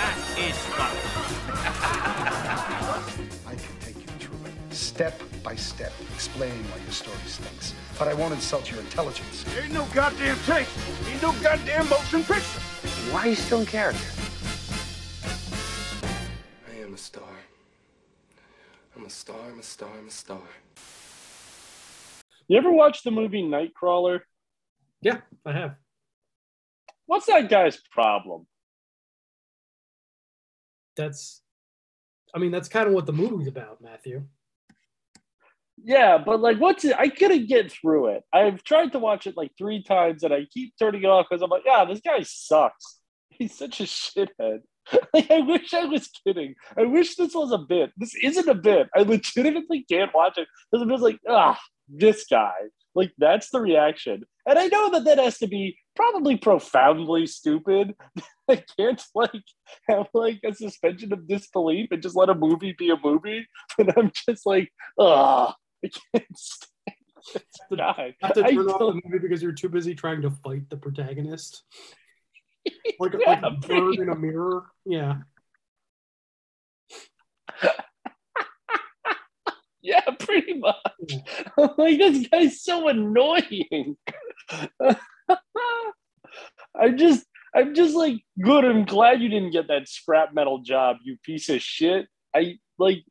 That is fun. I can take you through it, step by step, explaining why your story stinks. But I won't insult your intelligence. Ain't no goddamn tape. Ain't no goddamn motion picture. Why are you still in character? I am a star. I'm a star, I'm a star, I'm a star. You ever watch the movie Nightcrawler? Yeah, I have. What's that guy's problem? That's, I mean, that's kind of what the movie's about, Matthew. Yeah, but like, what's it? I couldn't get through it. I've tried to watch it like three times, and I keep turning it off because I'm like, yeah, this guy sucks. He's such a shithead. Like, I wish I was kidding. I wish this was a bit. This isn't a bit. I legitimately can't watch it because I'm just like, ah, this guy. Like, that's the reaction. And I know that that has to be probably profoundly stupid. I can't like have like a suspension of disbelief and just let a movie be a movie. But I'm just like, ah, I can't stand guy. Have to I turn off don't- the movie because you're too busy trying to fight the protagonist. Like, Yeah, like a bird in a mirror. Yeah. Yeah, pretty much. I'm like, this guy's so annoying. I'm just, I'm just like, good. I'm glad you didn't get that scrap metal job, you piece of shit. I like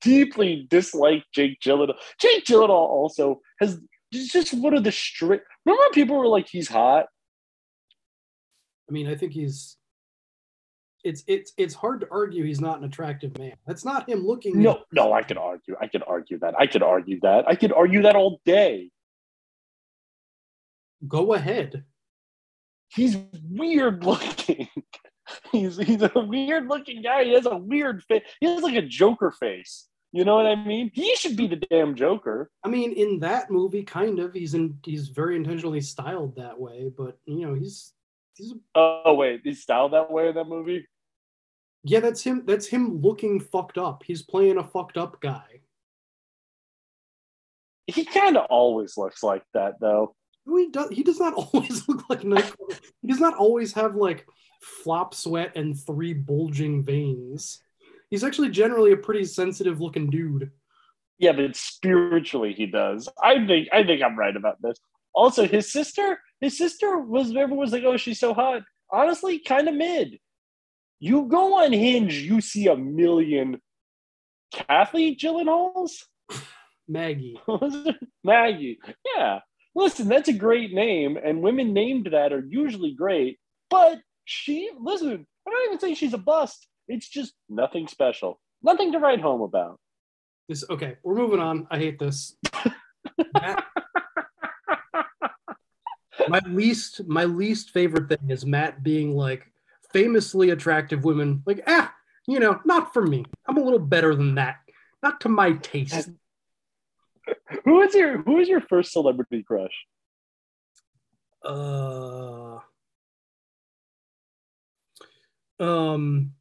deeply dislike Jake Gyllenhaal. Jake Gyllenhaal also has just one of the straight. Remember when people were like, he's hot? I mean, I think he's. It's it's it's hard to argue he's not an attractive man. That's not him looking. No, no, I could argue. I could argue that. I could argue that. I could argue that all day. Go ahead. He's weird looking. he's he's a weird looking guy. He has a weird face. He has like a Joker face. You know what I mean? He should be the damn Joker. I mean, in that movie, kind of, he's in. He's very intentionally styled that way, but you know, he's he's Oh wait, he's styled that way in that movie. yeah, that's him. That's him looking fucked up. He's playing a fucked up guy. He kind of always looks like that though. He does. He does not always look like Nightcrawler. He does not always have like flop sweat and three bulging veins. He's actually generally a pretty sensitive looking dude. Yeah, but spiritually he does. I think I think I'm right about this. Also, his sister, his sister was everyone was like, oh, she's so hot. Honestly, kind of mid. You go on Hinge, you see a million Kathy Gyllenhaals. Maggie. Maggie. Yeah. Listen, that's a great name, and women named that are usually great. But she, listen, I'm not even saying she's a bust. It's just nothing special, nothing to write home about. This okay. We're moving on. I hate this. Matt- my least my least favorite thing is Matt being like famously attractive women like ah you know not for me. I'm a little better than that. Not to my taste. Who is your Who is your first celebrity crush? Uh, um,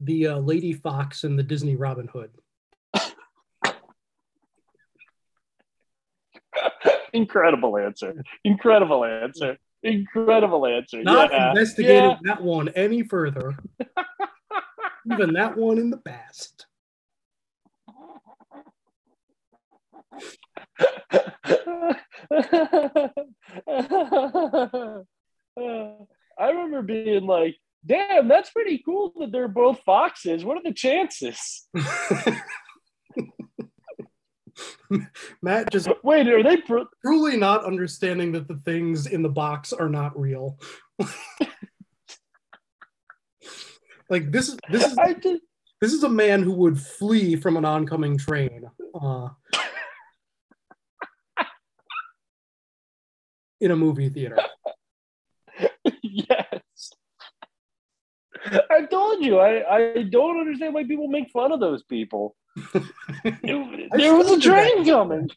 the uh, Lady Fox and the Disney Robin Hood. Incredible answer. Incredible answer. Incredible answer. Not yeah. investigated Yeah. that one any further. Even that one in the past. I remember being like, damn, that's pretty cool that they're both foxes. What are the chances? Matt just Wait, are they pro- truly not understanding that the things in the box are not real. like this is this is this is a man who would flee from an oncoming train. Uh, in a movie theater. yes. I told you, I, I don't understand why people make fun of those people. It- there was a train coming.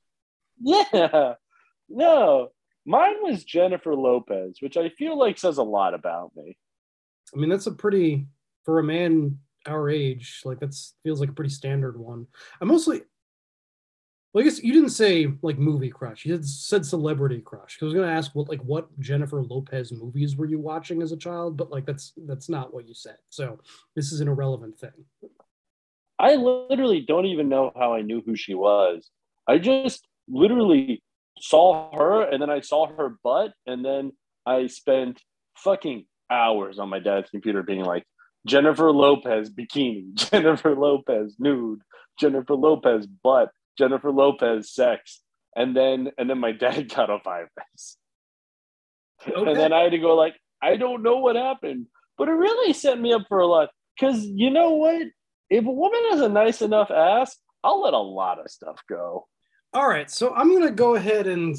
Yeah. No. Mine was Jennifer Lopez, which I feel like says a lot about me. I mean, that's a pretty for a man our age. Like that's feels like a pretty standard one. I mostly, well, I guess you didn't say like movie crush. You said celebrity crush. I was gonna ask what like what Jennifer Lopez movies were you watching as a child, but like that's that's not what you said. So this is an irrelevant thing. I literally don't even know how I knew who she was. I just literally saw her and then I saw her butt and then I spent fucking hours on my dad's computer being like Jennifer Lopez bikini, Jennifer Lopez nude, Jennifer Lopez butt, Jennifer Lopez sex. And then and then my dad got a five base. And then I had to go like, I don't know what happened. But it really set me up for a lot. Cause you know what? If a woman has a nice enough ass, I'll let a lot of stuff go. All right, so I'm gonna go ahead and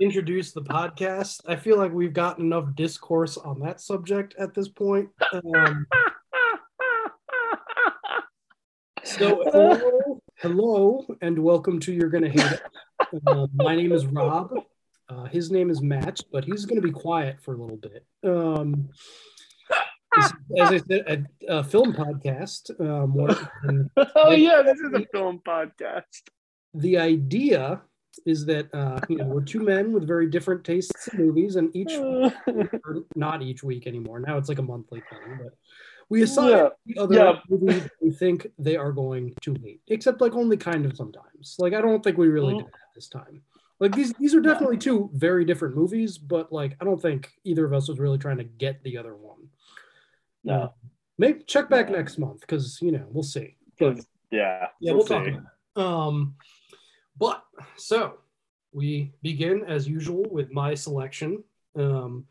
introduce the podcast. I feel like we've gotten enough discourse on that subject at this point. Um, so hello, and welcome to You're Gonna Hate It. Uh, my name is Rob. Uh, his name is Matt, but he's gonna be quiet for a little bit. Um, this as I said, a, a film podcast. Um, oh yeah, this is a film podcast. the idea is that uh, you know we're two men with very different tastes in movies, and each or not each week anymore. Now it's like a monthly thing, but we assign Yeah. the other Yeah. movie that we think they are going to hate, except like only kind of sometimes. Like I don't think we really Mhm. did that this time. Like these these are definitely two very different movies, but like I don't think either of us was really trying to get the other one. No. Uh, maybe check back next month because you know we'll see. But Yeah. yeah, we'll we'll talk. Um, but so we begin as usual with my selection, um,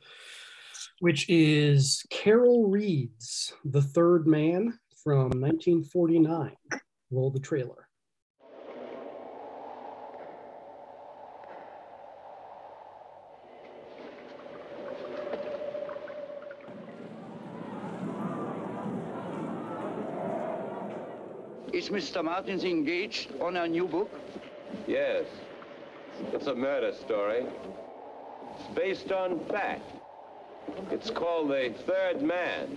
which is Carol Reed's The Third Man from 1949. Roll the trailer. Is Mr. Martins engaged on a new book? Yes. It's a murder story. It's based on fact. It's called The Third Man.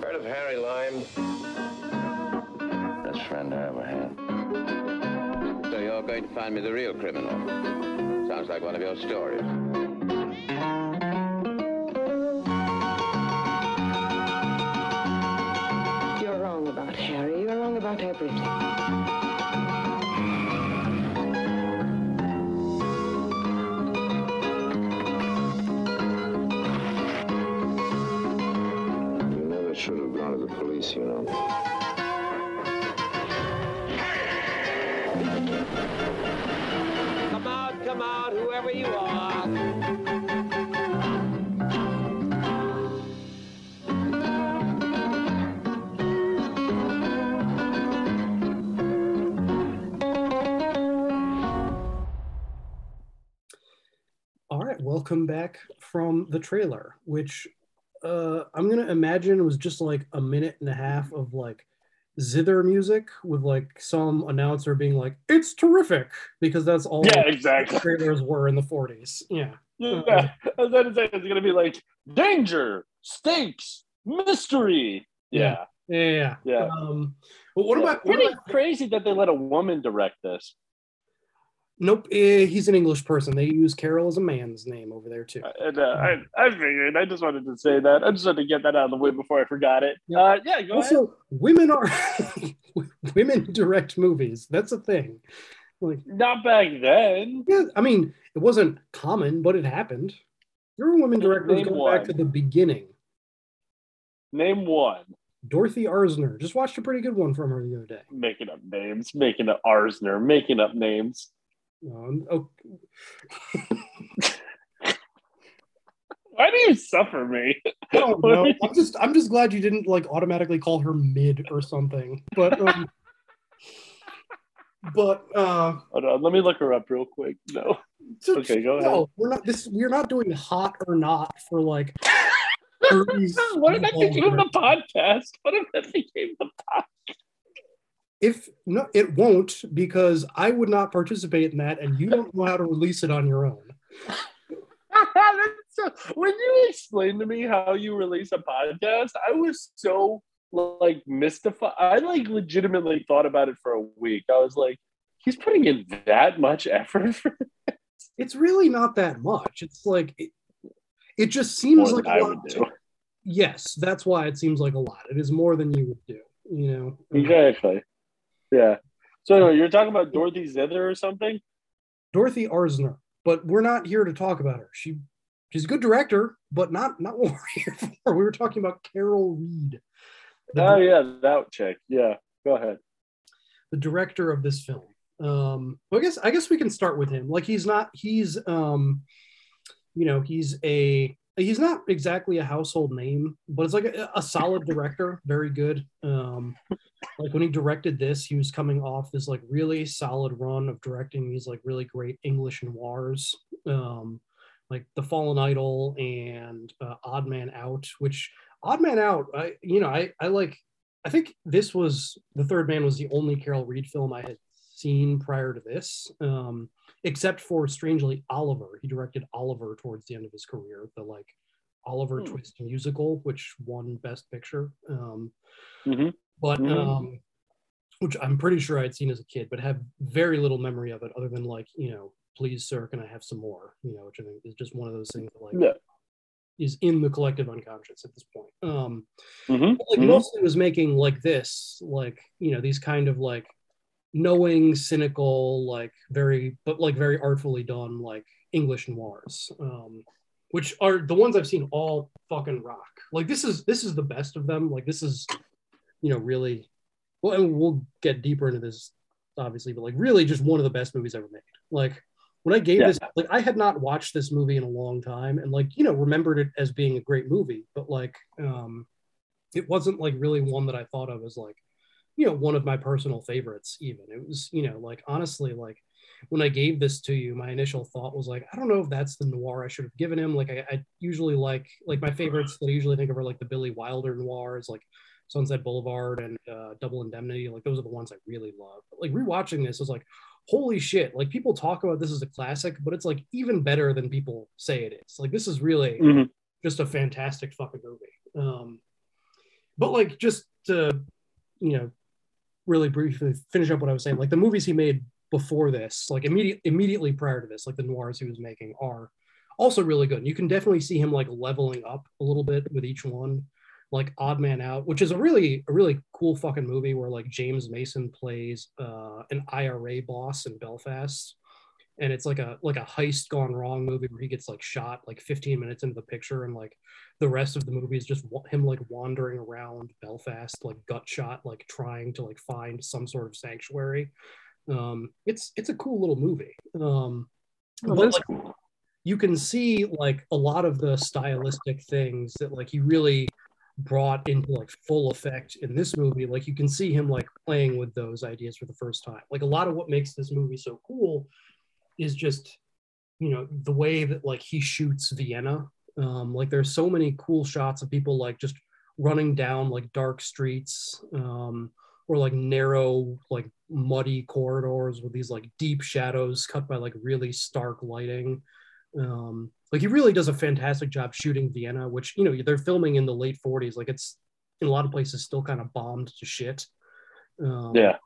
Heard of Harry Lime? Best friend I ever had. So you're going to find me the real criminal. Sounds like one of your stories. Wrong right, back from the trailer, which uh, I'm gonna imagine was just like a minute and a half of like zither music with like some announcer being like, "It's terrific," because that's all Yeah, exactly. trailers were in the 40s. Yeah. Yeah, I was going to say it's gonna be like danger, stakes, mystery. Yeah, Yeah, yeah. yeah. Um, but what Yeah, about what pretty about- crazy that they let a woman direct this? Nope, eh, he's an English person. They use Carol as a man's name over there too. And, uh, I, I figured. I just wanted to say that. I just wanted to get that out of the way before I forgot it. Uh, yeah, go ahead. also, women are women direct movies. That's a thing. Like, Not back then. yeah, I mean, it wasn't common, but it happened. There were women directors Name going one. back to the beginning. Name one. Dorothy Arzner just watched a pretty good one from her the other day. Making up names, making up Arzner, making up names. Um, oh, Why do you suffer me? I don't know. I'm just I'm just glad you didn't like automatically call her mid or something. But um, but uh, Hold on, let me look her up real quick. No. so- Okay, go ahead. no, we're not this. We're not doing hot or not for like. 30s what if that became the podcast? What if that became the podcast? If no, it won't because I would not participate in that, and you don't know how to release it on your own. So- when you explained to me how you release a podcast, I was so like mystified. I like legitimately thought about it for a week. I was like, he's putting in that much effort for It's really not that much. It's like it, it just seems more like I lot would do. Yes, that's why it seems like a lot. It is more than you would do. You know. Exactly. Yeah. So you're talking about Dorothy Zither or something? Dorothy Arzner, but we're not here to talk about her. She she's a good director, but not not what we're here for. We were talking about Carol Reed, Oh yeah, that check. Yeah. Go ahead. the director of this film. Um, well, I guess I guess we can start with him. Like he's not he's um, you know he's a he's not exactly a household name, but it's like a, a solid director, very good. Um, like when he directed this, he was coming off this like really solid run of directing these like really great English noirs, um, like The Fallen Idol and uh, Odd Man Out. Which Odd Man Out, I you know I I like. I think this was the Third Man was the only Carol Reed film I had seen prior to this, um, except for strangely Oliver. He directed Oliver towards the end of his career, the like Oliver Hmm. Twist musical, which won Best Picture. Um, Mhm. but Mhm. um, which I'm pretty sure I'd seen as a kid, but have very little memory of it, other than like you know, please sir, can I have some more? You know, which I think is just one of those things that like Yeah. is in the collective unconscious at this point. Um, Mhm. but, like mostly was making like this, like you know, these kind of like knowing, cynical, like very, but like very artfully done, like English noirs, um, which are the ones I've seen all fucking rock. Like this is this is the best of them. Like this is, you know, really. Well, and we'll get deeper into this, obviously, but like really just one of the best movies ever made. Like when I gave Yeah. this, like I had not watched this movie in a long time, and like you know remembered it as being a great movie, but like um, it wasn't like really one that I thought of as like you know one of my personal favorites even. It was you know like honestly like when i gave this to you my initial thought was like i don't know if that's the noir i should have given him. Like i, I usually like like my favorites that i usually think of are like the billy wilder noirs like sunset boulevard and uh, double indemnity. Like those are the ones i really love. But like rewatching this was like holy shit like people talk about this as a classic but it's like even better than people say it is. Like this is really Mhm. just a fantastic fucking movie. Um but like just to you know really briefly finish up what I was saying, like the movies he made before this, like immediate immediately prior to this, like the noirs he was making are also really good. And you can definitely see him like leveling up a little bit with each one. Like Odd Man Out, which is a really a really cool fucking movie where like James Mason plays uh, an IRA boss in Belfast, and it's like a like a heist gone wrong movie where he gets like shot like 15 minutes into the picture and like the rest of the movie is just him like wandering around Belfast, like gut shot, like trying to like find some sort of sanctuary. Um, it's it's a cool little movie. Um, Oh, but, like, you can see like a lot of the stylistic things that like he really brought into like full effect in this movie. Like you can see him like playing with those ideas for the first time. Like a lot of what makes this movie so cool is just you know the way that like he shoots Vienna. Um, like there's so many cool shots of people like just running down like dark streets um, or like narrow like muddy corridors with these like deep shadows cut by like really stark lighting. Um, like he really does a fantastic job shooting Vienna, which you know they're filming in the late 40s. Like it's in a lot of places still kind of bombed to shit. Um, Yeah.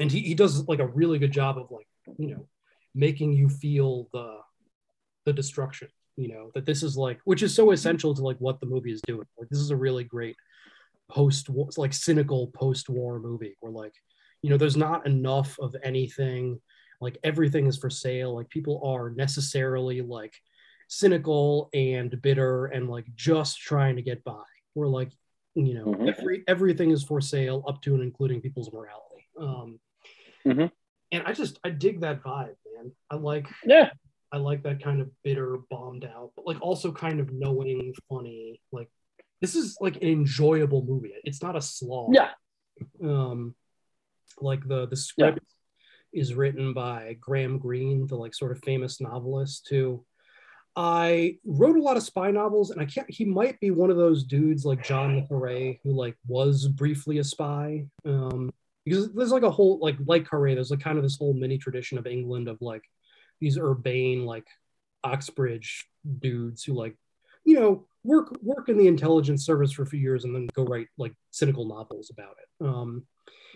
and he, he does like a really good job of like you know making you feel the the destruction you know that this is like which is so essential to like what the movie is doing. Like this is a really great post like cynical post-war movie where like you know there's not enough of anything like everything is for sale. Like people are necessarily like cynical and bitter and like just trying to get by. We're like you know Mhm. every everything is for sale up to and including people's morality. Um Mhm. and i just i dig that vibe man i like Yeah. i like that kind of bitter bombed out but like also kind of knowing funny like this is like an enjoyable movie it's not a slog Yeah. um like the the script is written by Graham Greene, the like sort of famous novelist who I wrote a lot of spy novels, and I can't. He might be one of those dudes like John le Carre who like was briefly a spy. Um, because there's like a whole like like Carre, there's like kind of this whole mini tradition of England of like these urbane like Oxbridge dudes who like you know work work in the intelligence service for a few years and then go write like cynical novels about it. Um,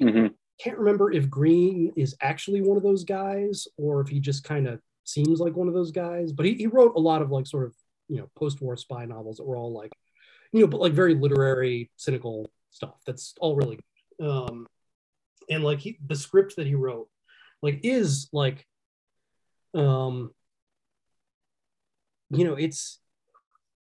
Mhm. can't remember if Greene is actually one of those guys or if he just kind of seems like one of those guys. But he, he wrote a lot of like sort of you know post-war spy novels that were all like you know but like very literary cynical stuff. That's all really good. Um, and like he, the script that he wrote like is like um you know it's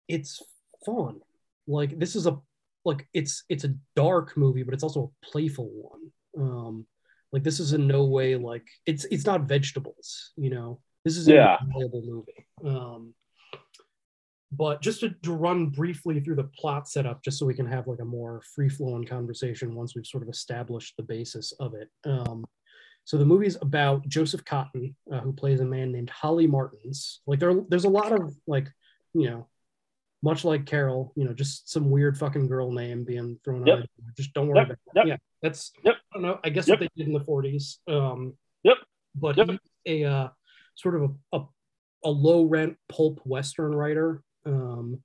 it's fun. Like this is a like it's it's a dark movie but it's also a playful one. Um like this is in no way like it's it's not vegetables you know? This is Yeah. a enjoyable movie. Um but just to, to run briefly through the plot setup just so we can have like a more free-flowing conversation once we've sort of established the basis of it um so the movie's about Joseph Cotten, uh, who plays a man named Holly Martins. Like there, there's a lot of like, you know, much like Carol, you know, just some weird fucking girl name being thrown Yep. out. Just don't worry Yep. about that. Yep. Yeah, that's Yep. I don't know. I guess what they did in the 40s. Um, Yep. But a uh, sort of a, a, a low rent pulp western writer um,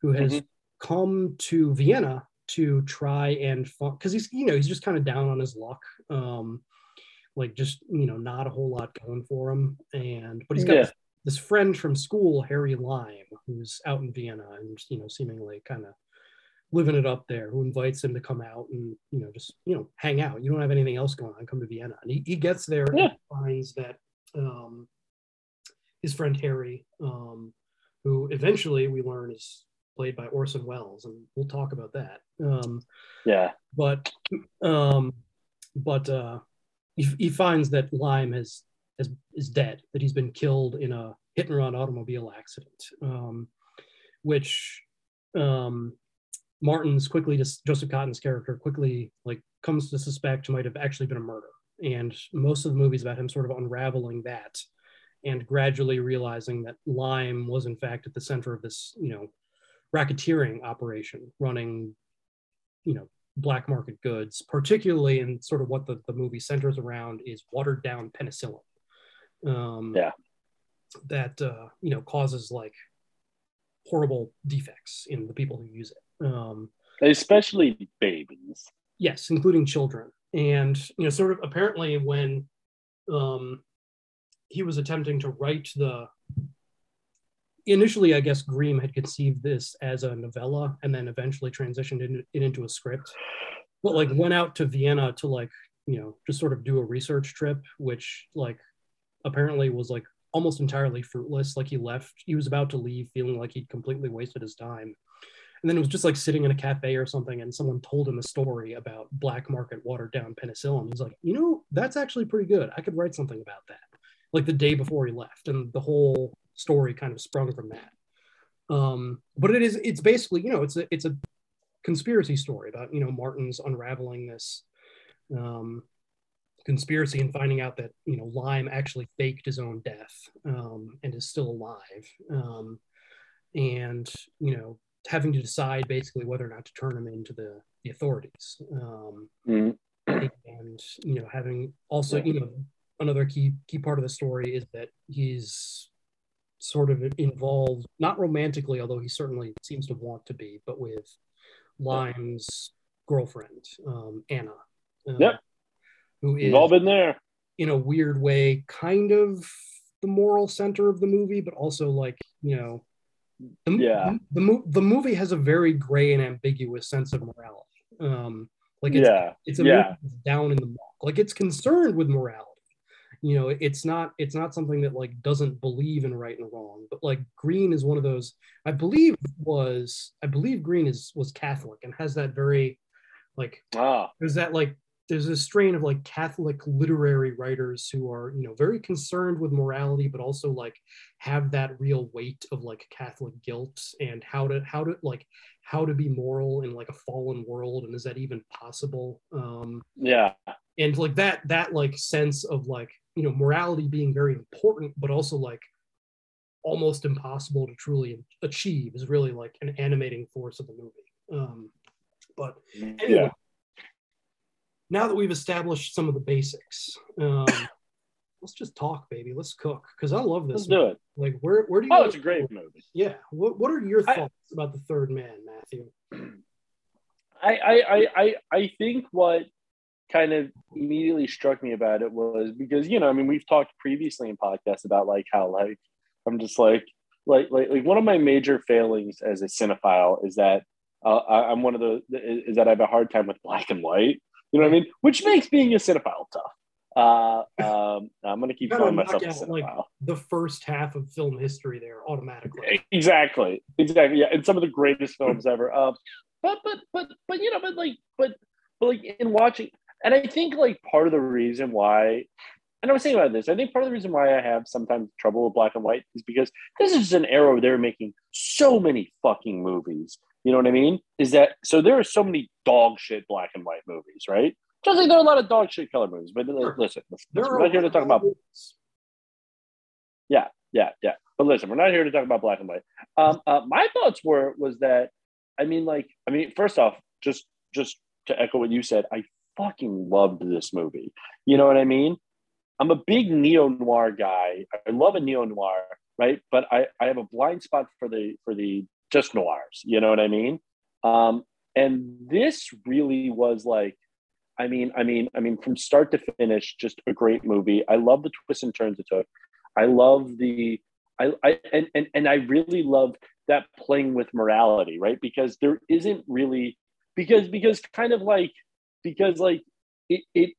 who has Mhm. come to Vienna to try and because he's you know he's just kind of down on his luck. Um, like just you know not a whole lot going for him and but he's got Yeah. this, this friend from school harry lime who's out in vienna and you know seemingly kind of living it up there who invites him to come out and you know just you know hang out you don't have anything else going on come to vienna and he, he gets there Yeah. and finds that um his friend harry um who eventually we learn is played by orson welles and we'll talk about that. Um Yeah. but um but uh he, he finds that lime has, has is dead that he's been killed in a hit and run automobile accident um which um martin's quickly just joseph cotten's character quickly like comes to suspect might have actually been a murder. And most of the movie's about him sort of unraveling that and gradually realizing that lime was in fact at the center of this you know racketeering operation running you know black market goods particularly in sort of what the, the movie centers around is watered down penicillin um Yeah. that uh you know causes like horrible defects in the people who use it um Especially babies. yes including children and you know sort of apparently when um he was attempting to write the initially i guess Greene had conceived this as a novella and then eventually transitioned it, it into a script but like went out to vienna to like you know just sort of do a research trip which like apparently was like almost entirely fruitless. Like he left he was about to leave feeling like he'd completely wasted his time. And then it was just like sitting in a cafe or something and someone told him a story about black market watered down penicillin. He's like you know that's actually pretty good. I could write something about that like the day before he left and the whole story kind of sprung from that. Um but it is it's basically you know it's a it's a conspiracy story about you know martin's unraveling this um conspiracy and finding out that you know lime actually faked his own death um and is still alive. Um and you know having to decide basically whether or not to turn him into the the authorities. Um Mhm. and you know having also you know another key key part of the story is that he's sort of involved not romantically although he certainly seems to want to be but with lime's girlfriend um anna um, Yep. who is We've all been there. in a weird way kind of the moral center of the movie but also like you know the, Yeah. the, mo- the movie has a very gray and ambiguous sense of morality um like it's, Yeah. it's a Yeah. down in the muck like it's concerned with morality you know it's not it's not something that like doesn't believe in right and wrong but like greene is one of those i believe was i believe greene is was catholic and has that very like Ah. there's that like there's a strain of like catholic literary writers who are you know very concerned with morality but also like have that real weight of like catholic guilt and how to how to like how to be moral in like a fallen world and is that even possible um Yeah. and like that that like sense of like you know morality being very important, but also like almost impossible to truly achieve is really like an animating force of the movie. Um, but anyway, Yeah. now that we've established some of the basics, um, let's just talk, baby. Let's cook because I love this. Let's do it. Like, where where do you? Oh, it's a great movie. Yeah. What What are your I- thoughts about the Third Man, Matthew? I, I, I, I, I think what kind of immediately struck me about it was because you know I mean we've talked previously in podcasts about like how like I'm just like like like, like one of my major failings as a cinephile is that uh, I, I'm one of the is that I have a hard time with black and white. You know what I mean? Which makes being a cinephile tough. Uh, um, I'm gonna keep calling myself a out, cinephile. like the first half of film history there automatically. Exactly, exactly. Yeah, and some of the greatest films ever. Um, but but but but you know, but like but but like in watching, and I think like part of the reason why, and I was thinking about this. I think part of the reason why I have sometimes trouble with black and white is because this is an era where they're making so many fucking movies. You know what I mean? Is that so? There are so many dog shit black and white movies, right? Just like there are a lot of dog shit color movies. But listen, listen, we're not here to talk about of yeah, yeah, yeah. But listen, we're not here to talk about black and white. Um, uh, my thoughts were was that I mean, like, I mean, first off, just just to echo what you said, I fucking loved this movie. You know what I mean? I'm a big neo noir guy. I love a neo noir, right? But I, I have a blind spot for the for the just noirs. You know what I mean? Um, and this really was like, I mean, I mean, I mean, from start to finish, just a great movie. I love the twists and turns it took. I love the I, I and, and and I really love that playing with morality, right? Because there isn't really because because kind of like because like it it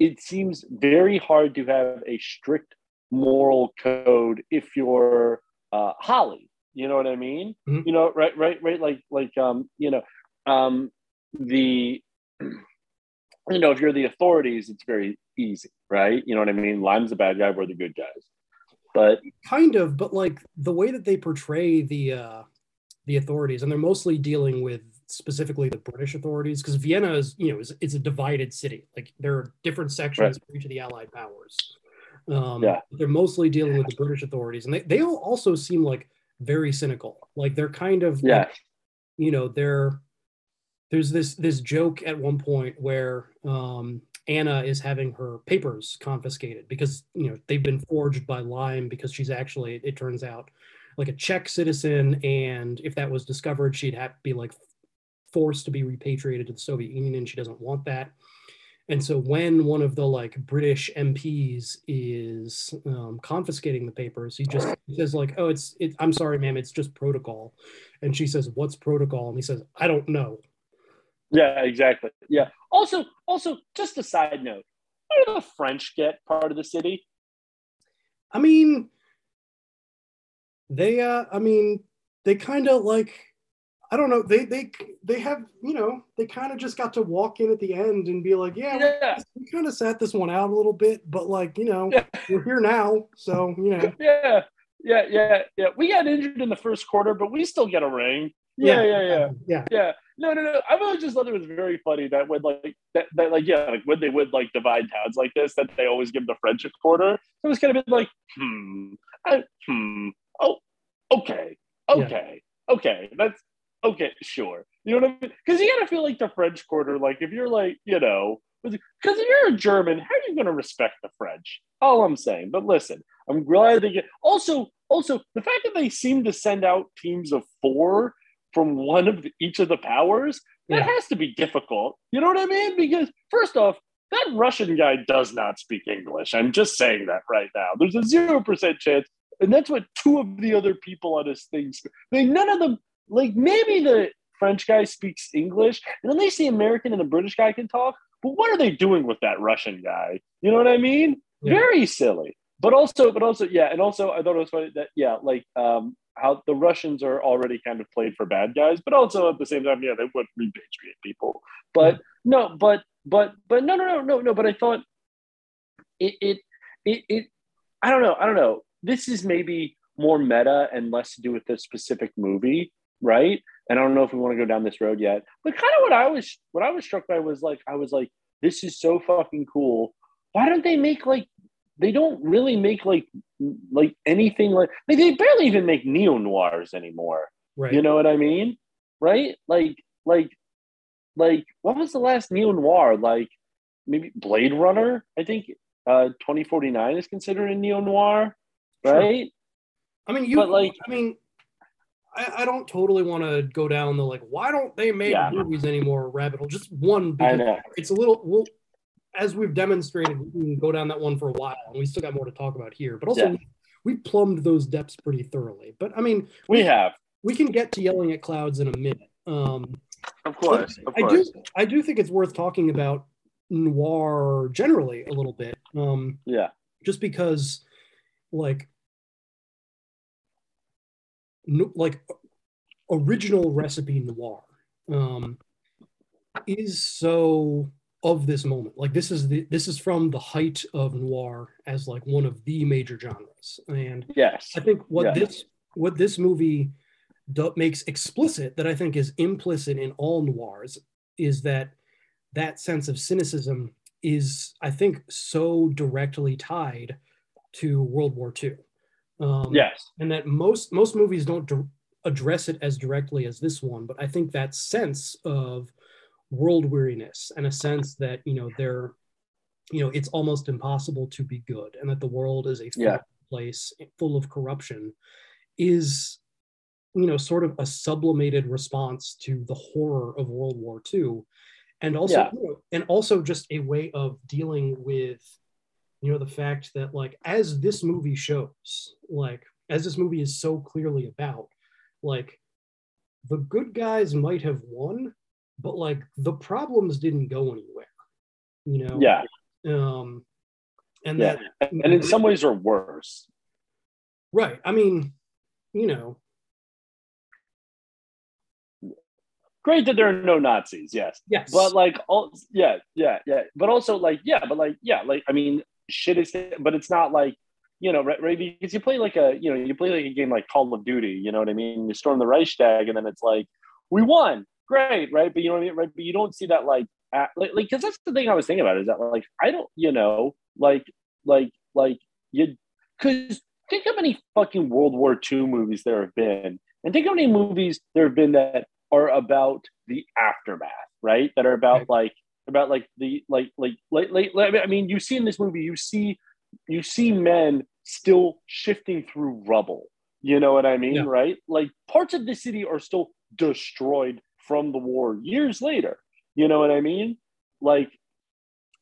it seems very hard to have a strict moral code if you're uh, Holly. You know what I mean? Mhm. You know, right, right, right. Like like um, you know, um, the you know, if you're the authorities, it's very easy, right? You know what I mean? Lime's the bad guy, we're the good guys. But kind of but like the way that they portray the uh the authorities and they're mostly dealing with specifically the british authorities because vienna is you know is, is a divided city like there are different sections for each of the allied powers um Yeah. they're mostly dealing with the british authorities and they, they all also seem like very cynical like they're kind of like, Yeah. you know they're there's this this joke at one point where um Anna is having her papers confiscated because you know they've been forged by Lime because she's actually it turns out like a Czech citizen and if that was discovered she'd have to be like forced to be repatriated to the Soviet Union and she doesn't want that. And so when one of the like British MPs is um, confiscating the papers, he just says like, "Oh, it's it, I'm sorry, ma'am, it's just protocol." And she says, "What's protocol?" And he says, "I don't know." Yeah, exactly. Yeah. Also, also, just a side note: where do the French get part of the city? I mean, they uh I mean, they kind of like I don't know, they they they have, you know, they kind of just got to walk in at the end and be like, yeah, we- Yeah. we, kind of sat this one out a little bit, but like, you know, Yeah. we're here now, so, you know. Yeah, yeah, yeah, yeah. We got injured in the first quarter, but we still get a ring. Yeah, yeah, yeah, Yeah. yeah. No, no, no. I've always just thought it was very funny that when like that, that like yeah, like when they would like divide towns like this, that they always give the French a quarter. It was kind of been like, hmm, I, hmm, oh, okay, okay, okay. That's okay, sure. You know what I mean? Because you gotta feel like the French quarter. Like if you're like, you know, because if you're a German, how are you gonna respect the French? All I'm saying. But listen, I'm glad they get. Also, also the fact that they seem to send out teams of four from one of the, each of the powers that Yeah. has to be difficult. You know what I mean? Because first off, that Russian guy does not speak English. I'm just saying that right now. There's a zero percent chance, and that's what two of the other people on his things. They none of them. Like maybe the French guy speaks English, and at least the American and the British guy can talk. But what are they doing with that Russian guy? You know what I mean? Yeah. Very silly. But also, but also, yeah, and also, I thought it was funny that yeah, like um, how the Russians are already kind of played for bad guys, but also at the same time, yeah, they would repatriate people. But no, but but but no, no, no, no, no. But I thought it it it, it I don't know, I don't know. This is maybe more meta and less to do with the specific movie, right? And I don't know if we want to go down this road yet. But kind of what I was what I was struck by was like I was like, this is so fucking cool. Why don't they make like they don't really make like like anything like, like they barely even make neo noirs anymore. Right. You know what I mean? Right? Like like like what was the last neo noir? Like maybe Blade Runner, I think uh 2049 is considered a neo noir, Sure. right? I mean, you. But, like- I mean, I, I don't totally want to go down the like. Why don't they make Yeah. movies anymore? Rabbit hole. Just one. Because it's a little. Well, as we've demonstrated, we can go down that one for a while, and we still got more to talk about here. But also, Yeah. we, we plumbed those depths pretty thoroughly. But I mean, We have, we can get to yelling at clouds in a minute. Um, of course, of I do. I do think it's worth talking about noir generally a little bit. Um, Yeah. just because like no, like original recipe noir um is so of this moment like this is the this is from the height of noir as like one of the major genres and Yes. i think what Yeah. this what this movie do, makes explicit that i think is implicit in all noirs is that that sense of cynicism is i think so directly tied to world war ii um, Yes. and that most most movies don't address it as directly as this one but i think that sense of world weariness and a sense that you know they're you know it's almost impossible to be good and that the world is a Yeah. place full of corruption is you know sort of a sublimated response to the horror of world war ii and also Yeah. you know, and also just a way of dealing with you know the fact that like as this movie shows like as this movie is so clearly about like the good guys might have won but like the problems didn't go anywhere you know Yeah. um and Yeah. that And in some ways are worse. right i mean you know Great that there are no Nazis, yes. Yes. But like all yeah, yeah, yeah. But also like, yeah, but like, yeah, like I mean, shit is but it's not like you know, right, right? Because you play like a, you know, you play like a game like Call of Duty, you know what I mean? You storm the Reichstag, and then it's like, we won, great, right? But you know what I mean, right? But you don't see that like, at, like, like, because that's the thing I was thinking about is that like, I don't, you know, like, like, like you, because think how many fucking World War II movies there have been, and think how many movies there have been that are about the aftermath, right? That are about like, about like the like, like, like, like, like I mean, you see in this movie, you see you see men still shifting through rubble. You know what I mean, Yeah. right? Like parts of the city are still destroyed from the war years later. You know what I mean? Like,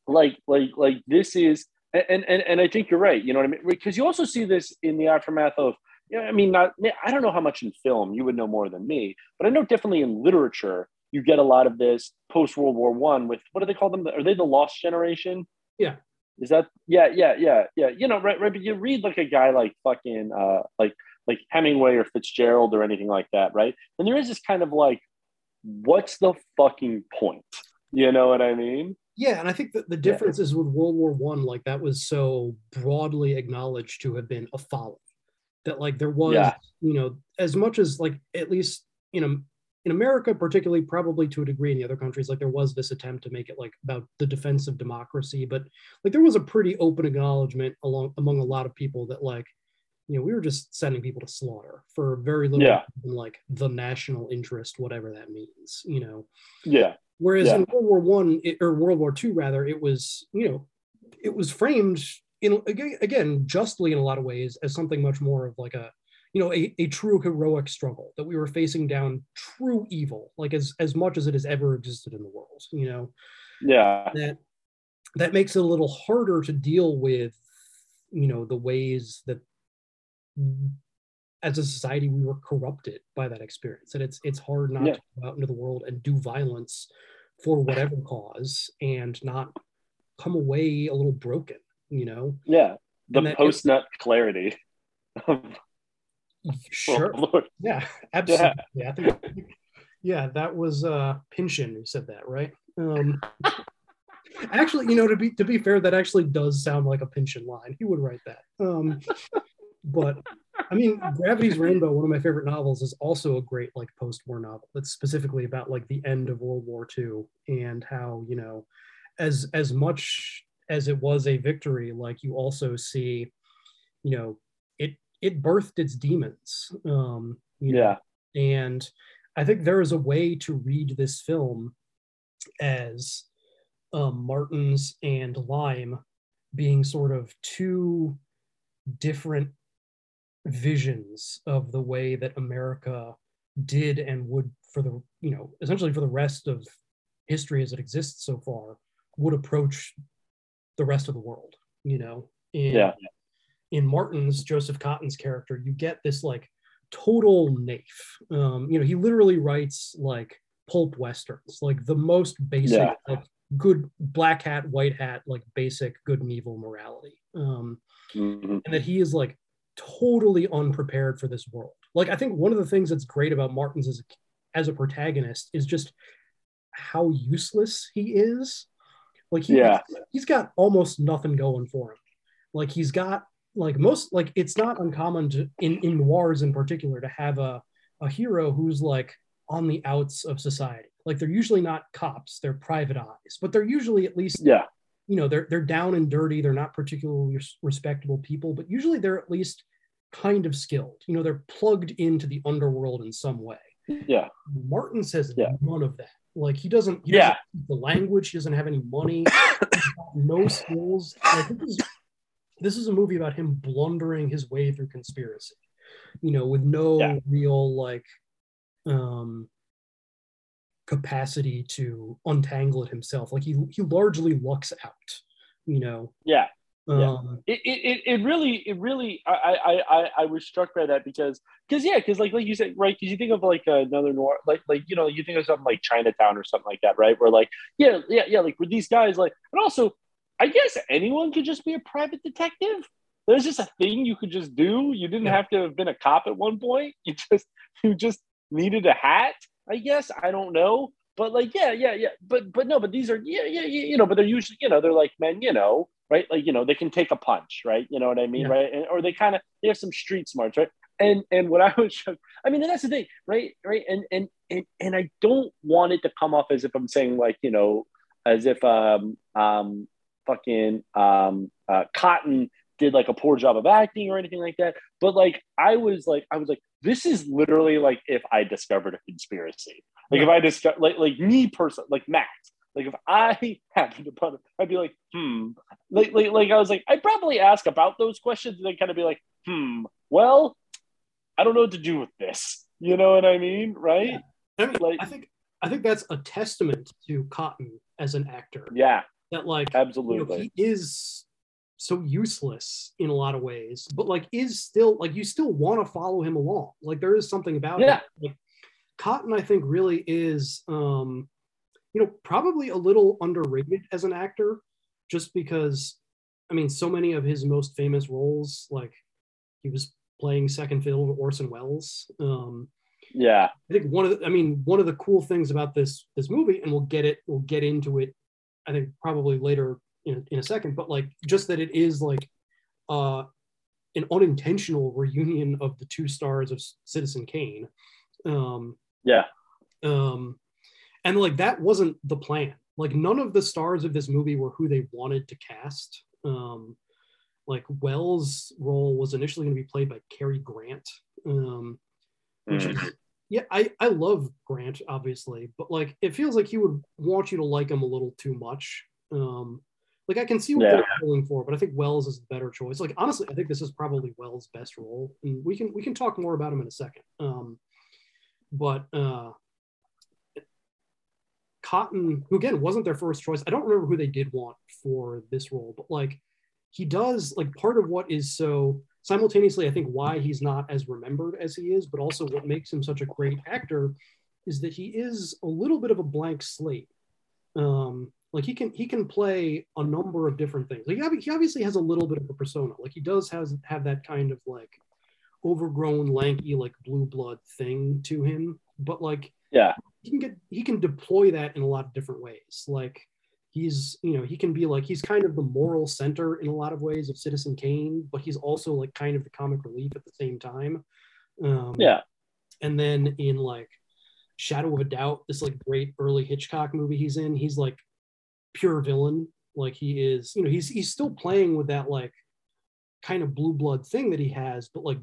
like, like, like this is, and and and I think you're right. You know what I mean? Because you also see this in the aftermath of. You know, I mean, not. I don't know how much in film you would know more than me, but I know definitely in literature you get a lot of this post World War One with what do they call them? Are they the lost generation? Yeah. Is that yeah, yeah, yeah, yeah. You know, right, right. But you read like a guy like fucking uh like like Hemingway or Fitzgerald or anything like that, right? And there is this kind of like, what's the fucking point? You know what I mean? Yeah, and I think that the difference is with World War One, like that was so broadly acknowledged to have been a folly. That like there was, Yeah. you know, as much as like at least you know in America, particularly probably to a degree in the other countries, like there was this attempt to make it like about the defense of democracy, but like there was a pretty open acknowledgement along among a lot of people that like, you know, we were just sending people to slaughter for very little Yeah. than, like the national interest, whatever that means, you know. Yeah. Whereas Yeah. in World War One or World War Two, rather, it was you know, it was framed in aga- again justly in a lot of ways as something much more of like a you know a, a true heroic struggle that we were facing down true evil like as as much as it has ever existed in the world you know Yeah. that that makes it a little harder to deal with you know the ways that as a society we were corrupted by that experience and it's it's hard not Yeah. to go out into the world and do violence for whatever cause and not come away a little broken you know Yeah. The post nut clarity. of sure. yeah absolutely. Yeah. I think, yeah that was uh Pynchon who said that right? Um actually you know to be to be fair that actually does sound like a Pynchon line. He would write that. Um but I mean, Gravity's Rainbow, one of my favorite novels, is also a great like post-war novel. That's specifically about like the end of World War II and how you know, as as much as it was a victory, like you also see, you know, it birthed its demons. Um, you know, Yeah. and I think there is a way to read this film as um, Martins and Lime being sort of two different visions of the way that America did and would for the you know essentially for the rest of history as it exists so far would approach the rest of the world you know in Yeah. In martin's joseph cotten's character you get this like total naif um you know he literally writes like pulp westerns like the most basic Yeah. like, good black hat white hat like basic good and evil morality um Mhm. and that he is like totally unprepared for this world. Like I think one of the things that's great about Martins as a, as a protagonist is just how useless he is. Like he, Yeah. he's got almost nothing going for him. Like he's got like most like it's not uncommon to in in noirs in particular to have a a hero who's like on the outs of society. Like they're usually not cops, they're private eyes, but they're usually at least Yeah. you know they're they're down and dirty they're not particularly res- respectable people but usually they're at least kind of skilled you know they're plugged into the underworld in some way Yeah. martin says Yeah. none of that like he doesn't he Yeah. doesn't the language he doesn't have any money no skills like this is this is a movie about him blundering his way through conspiracy you know with no Yeah. real like um capacity to untangle it himself like he he largely lucks out you know Yeah. Yeah. um it, it, it- it really it really I, I I I was struck by that because because yeah because like like you said right because you think of like another noir like like you know you think of something like Chinatown or something like that right where like yeah yeah yeah like with these guys like and also I guess anyone could just be a private detective. There's just a thing you could just do. You didn't have to have been a cop at one point. You just you just needed a hat I guess. I don't know. But like yeah yeah yeah. But but no but these are yeah yeah, yeah you know but they're usually you know they're like men you know right? Like you know they can take a punch right? You know what i mean Yeah. right? And, or they kind of they have some street smarts right? And and what i was i mean and that's the thing right? Right? And and and, and i don't want it to come off as if i'm saying like you know as if um um fucking um uh, cotten did like a poor job of acting or anything like that but like i was like i was like this is literally like if i discovered a conspiracy like if i discover like like me person like matt like if I happened upon it, I'd be like, hmm. Like, like, like I was like, I'd probably ask about those questions and then kind of be like, hmm. Well, I don't know what to do with this. You know what I mean, right? I mean, Like- I think I think that's a testament to Cotten as an actor. Yeah, That like you know, absolutely. he is so useless in a lot of ways, but like is still like you still want to follow him along. Like there is something about Yeah. him. Like, Cotten, I think, really is um, you know, probably a little underrated as an actor, just because I mean, so many of his most famous roles, like he was playing second fiddle to Orson Welles. Um, Yeah, I think one of the, I mean, one of the cool things about this this movie, and we'll get it, we'll get into it, I think probably later in, in a second, but like just that it is like uh an unintentional reunion of the two stars of Citizen Kane. Um yeah, um and like that wasn't the plan. Like none of the stars of this movie were who they wanted to cast. Um like Welles' role was initially going to be played by Cary Grant. Um which Mm. is yeah I, I love grant obviously but like it feels like he would want you to like him a little too much. Um like i can see what Yeah. they're going for but i think welles is the better choice. Like honestly i think this is probably welles best role and we can we can talk more about him in a second. Um but uh cotten who again wasn't their first choice i don't remember who they did want for this role but like he does like part of what is so simultaneously i think why he's not as remembered as he is but also what makes him such a great actor is that he is a little bit of a blank slate. Um like he can he can play a number of different things. Like he obviously has a little bit of a persona. Like he does has have that kind of like overgrown lanky like blue blood thing to him but like yeah, he can get he can deploy that in a lot of different ways. Like he's you know he can be like he's kind of the moral center in a lot of ways of citizen kane but he's also like kind of the comic relief at the same time. Um yeah, and then in like shadow of a doubt this like great early hitchcock movie he's in he's like pure villain. Like he is, you know, he's he's still playing with that like kind of blue blood thing that he has, but like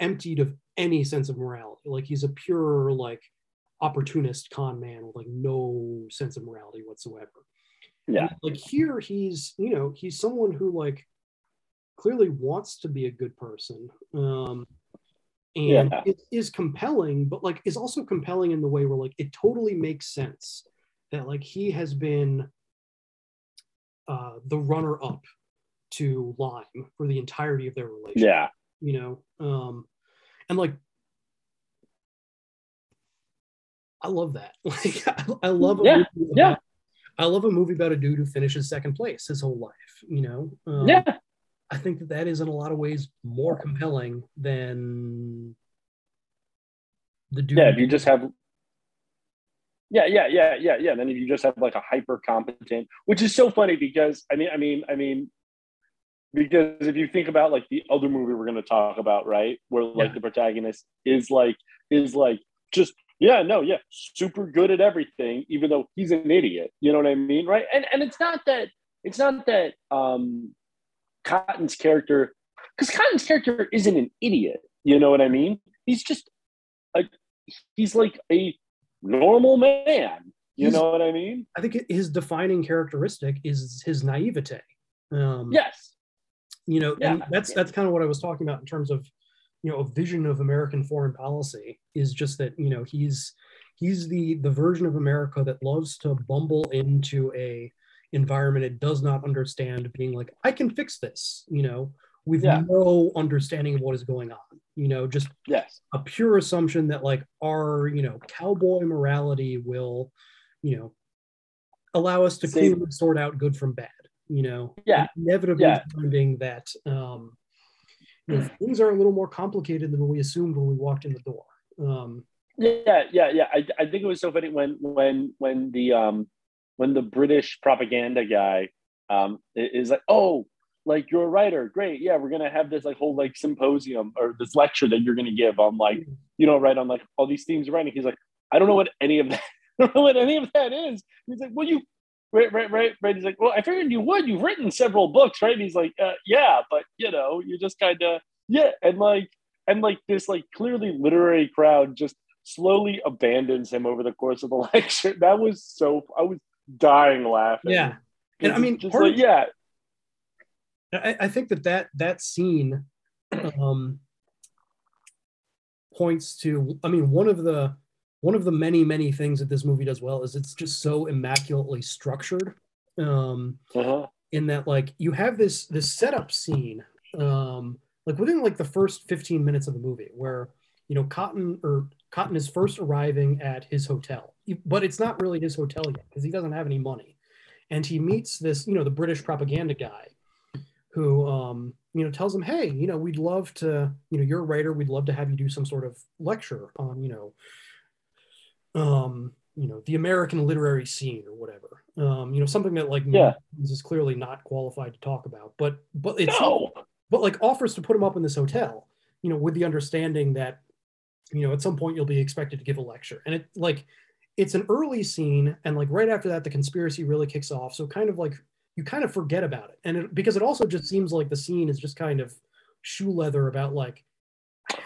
emptied of any sense of morality. Like he's a pure like opportunist con man with like no sense of morality whatsoever. Yeah. And, like here he's, you know, he's someone who like clearly wants to be a good person. Um and Yeah. it is compelling, but like is also compelling in the way where like it totally makes sense that like he has been uh the runner up to Lime for the entirety of their relationship Yeah. you know um and like i love that like i, I love a Yeah, movie yeah. about- i love a movie about a dude who finishes second place his whole life you know um, Yeah. i think that that is in a lot of ways more compelling than the dude Yeah, if you just have Yeah, yeah, yeah, yeah, yeah. Then if you just have like a hyper competent, which is so funny because I mean, I mean, I mean, because if you think about like the other movie we're gonna talk about, right? Where like Yeah. the protagonist is like is like just yeah, no, yeah, super good at everything, even though he's an idiot. You know what I mean? Right. And and it's not that it's not that um Cotten's character because Cotten's character isn't an idiot. You know what I mean? He's just like he's like a normal man. You He's- know what I mean? i think his defining characteristic is his naivete um Yes. you know and Yeah. that's that's kind of what i was talking about in terms of you know a vision of american foreign policy is just that you know he's he's the the version of america that loves to bumble into a environment it does not understand being like i can fix this you know with Yeah. no understanding of what is going on you know just Yes. a pure assumption that like our you know cowboy morality will you know allow us to Save- sort out good from bad you know Yeah. inevitably Yeah. finding that um you know, things are a little more complicated than we assumed when we walked in the door um Yeah, yeah, yeah. I, I think it was so funny when when when the um when the British propaganda guy um is like, oh, like you're a writer, great, yeah, we're gonna have this like whole like symposium or this lecture that you're gonna give on like you know right on like all these themes of writing. He's like, I don't know what any of that, I don't know what any of that is. He's like, well, you. Right, right, right, right. He's like, well, I figured you would. You've written several books, right? And he's like, uh, yeah, but you know, you just kind of, yeah, and like, and like this, like clearly literary crowd just slowly abandons him over the course of the lecture. That was so I was dying laughing. yeah and i mean just like, of- yeah, I, I think that that that scene um, points to. I mean, one of the one of the many many things that this movie does well is it's just so immaculately structured. Um, uh-huh. in that, like, you have this this setup scene, um, like within like the first fifteen minutes of the movie, where you know Cotten or Cotten is first arriving at his hotel, but it's not really his hotel yet because he doesn't have any money, and he meets this, you know, the British propaganda guy who um, you know tells him, "Hey, you know, we'd love to, you know, you're a writer. We'd love to have you do some sort of lecture on, you know, um, you know, the American literary scene or whatever. Um, you know, something that like Yeah. Is clearly not qualified to talk about, but but it's No. but like offers to put him up in this hotel, you know, with the understanding that, you know, at some point you'll be expected to give a lecture, and it like it's an early scene, and like right after that, the conspiracy really kicks off. So kind of like you kind of forget about it, and it, because it also just seems like the scene is just kind of shoe leather about like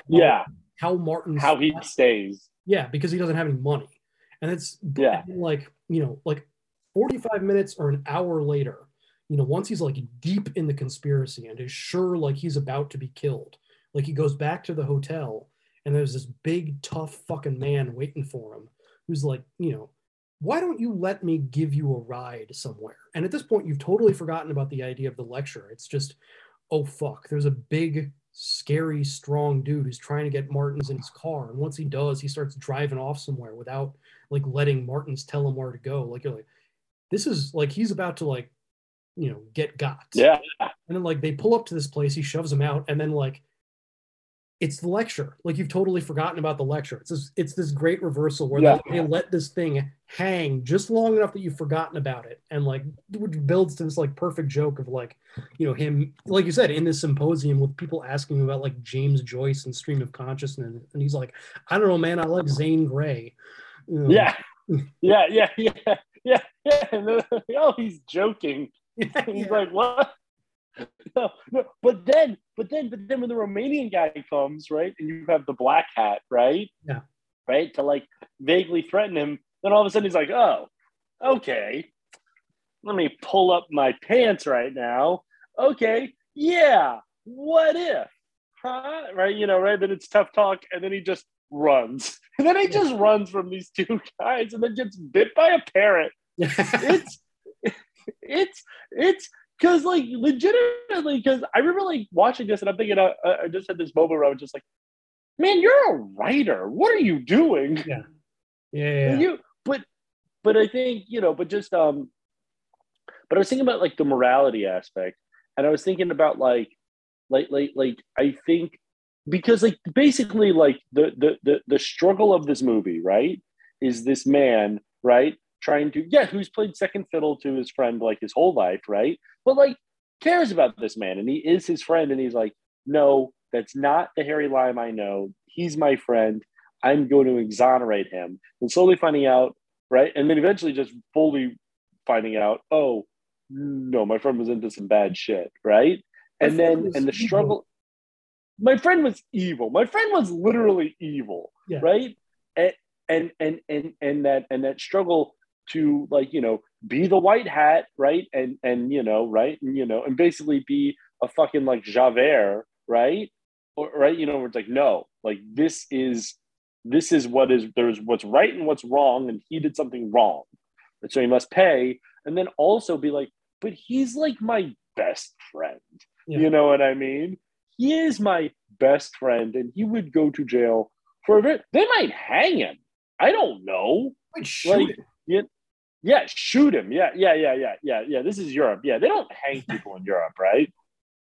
yeah, how Martin how he stays. Yeah, because he doesn't have any money. And it's Yeah. like, you know, like 45 minutes or an hour later, you know, once he's like deep in the conspiracy and is sure like he's about to be killed, like he goes back to the hotel and there's this big, tough fucking man waiting for him who's like, you know, why don't you let me give you a ride somewhere? And at this point, you've totally forgotten about the idea of the lecture. It's just, oh fuck, there's a big, scary, strong dude who's trying to get Martins in his car. And once he does, he starts driving off somewhere without like letting Martins tell him where to go. Like you're like, this is like he's about to like, you know, get got. Yeah. And then like they pull up to this place, he shoves him out, and then like it's the lecture. Like you've totally forgotten about the lecture. It's this, it's this great reversal where Yeah. they, let this thing hang just long enough that you've forgotten about it, and like which builds to this like perfect joke of like, you know, him like you said in this symposium with people asking about like James Joyce and stream of consciousness, and he's like, I don't know, man, I like Zane Grey. You know, Yeah. Yeah, yeah, yeah, yeah, Yeah, and then, oh, he's joking. he's yeah. like, what? No, no, but then, but then, but then when the Romanian guy comes, right, and you have the black hat, right? Yeah. Right, to like vaguely threaten him, then all of a sudden he's like, oh, okay, let me pull up my pants right now. Okay, yeah, what if? Huh? Right, you know, right? Then it's tough talk, and then he just runs. And then he just runs from these two guys and then gets bit by a parrot. it's it's it's because like legitimately because I remember like watching this and I'm thinking uh, I just had this moment where I was just like, man, you're a writer. What are you doing? Yeah. Yeah. yeah. You but but I think, you know, but just um but I was thinking about like the morality aspect and I was thinking about like like like like I think because like basically like the the the, the struggle of this movie, right? Is this man, right? Trying to yeah, who's played second fiddle to his friend like his whole life, right? But like cares about this man and he is his friend and he's like, no, that's not the Harry Lime I know. He's my friend. I'm going to exonerate him. And slowly finding out, right? And then eventually just fully finding out, oh, no, my friend was into some bad shit, right? And then and the struggle my friend was evil. My friend was literally evil, Yeah. right? And, and and and and that and that struggle to like you know be the white hat, right? And and you know right and you know and basically be a fucking like Javert, right? Or right, you know, where it's like no, like this is this is what is there's what's right and what's wrong, and he did something wrong, and so he must pay. And then also be like, but he's like my best friend. Yeah. You know what I mean? he is my best friend and he would go to jail for a very, they might hang him. I don't know. Like, him. Yeah, shoot him. Yeah, yeah, yeah, yeah, yeah, yeah. This is Europe. Yeah, they don't hang people in Europe, right?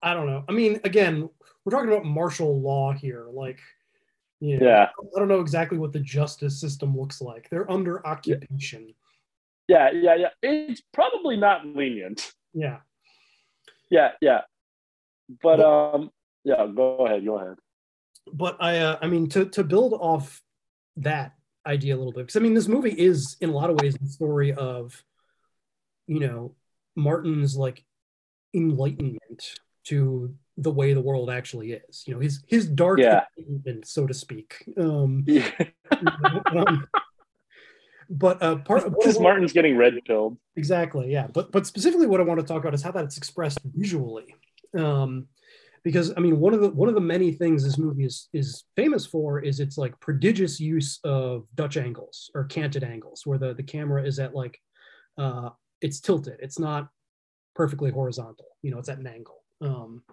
I don't know. I mean, again, we're talking about martial law here. Like, you know, Yeah. I don't know exactly what the justice system looks like. They're under occupation. Yeah, yeah, yeah. It's probably not lenient. Yeah. Yeah, yeah. But um, yeah. Go ahead. Go ahead. But I, uh, I mean, to to build off that idea a little bit, because I mean, this movie is in a lot of ways the story of, you know, Martin's like enlightenment to the way the world actually is. You know, his his dark Yeah. enlightenment, so to speak. Um, Yeah. um, but uh, part I This Martin's getting red pilled. Exactly, yeah. But but specifically, what I want to talk about is how that's expressed visually, um, because I mean, one of the one of the many things this movie is is famous for is its like prodigious use of Dutch angles or canted angles, where the the camera is at like uh, it's tilted. It's not perfectly horizontal. You know, it's at an angle. Um,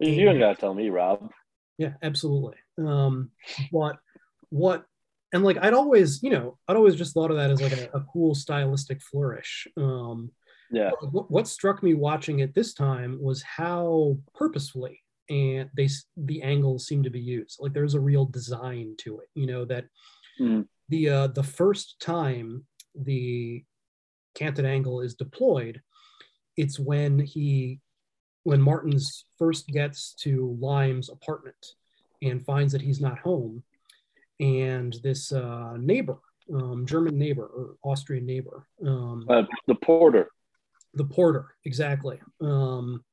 You don't gotta tell me, Rob. yeah, absolutely. Um, but what and like I'd always, you know, I'd always just thought of that as like a, a cool stylistic flourish. Um, Yeah. what, what struck me watching it this time was how purposefully and they the angles seem to be used. Like there's a real design to it. You know that Mm. the uh, the first time the canted angle is deployed, it's when he when Martin's first gets to Lime's apartment and finds that he's not home, and this uh, neighbor, um, German neighbor or Austrian neighbor, um, Uh, the porter. The porter exactly, um,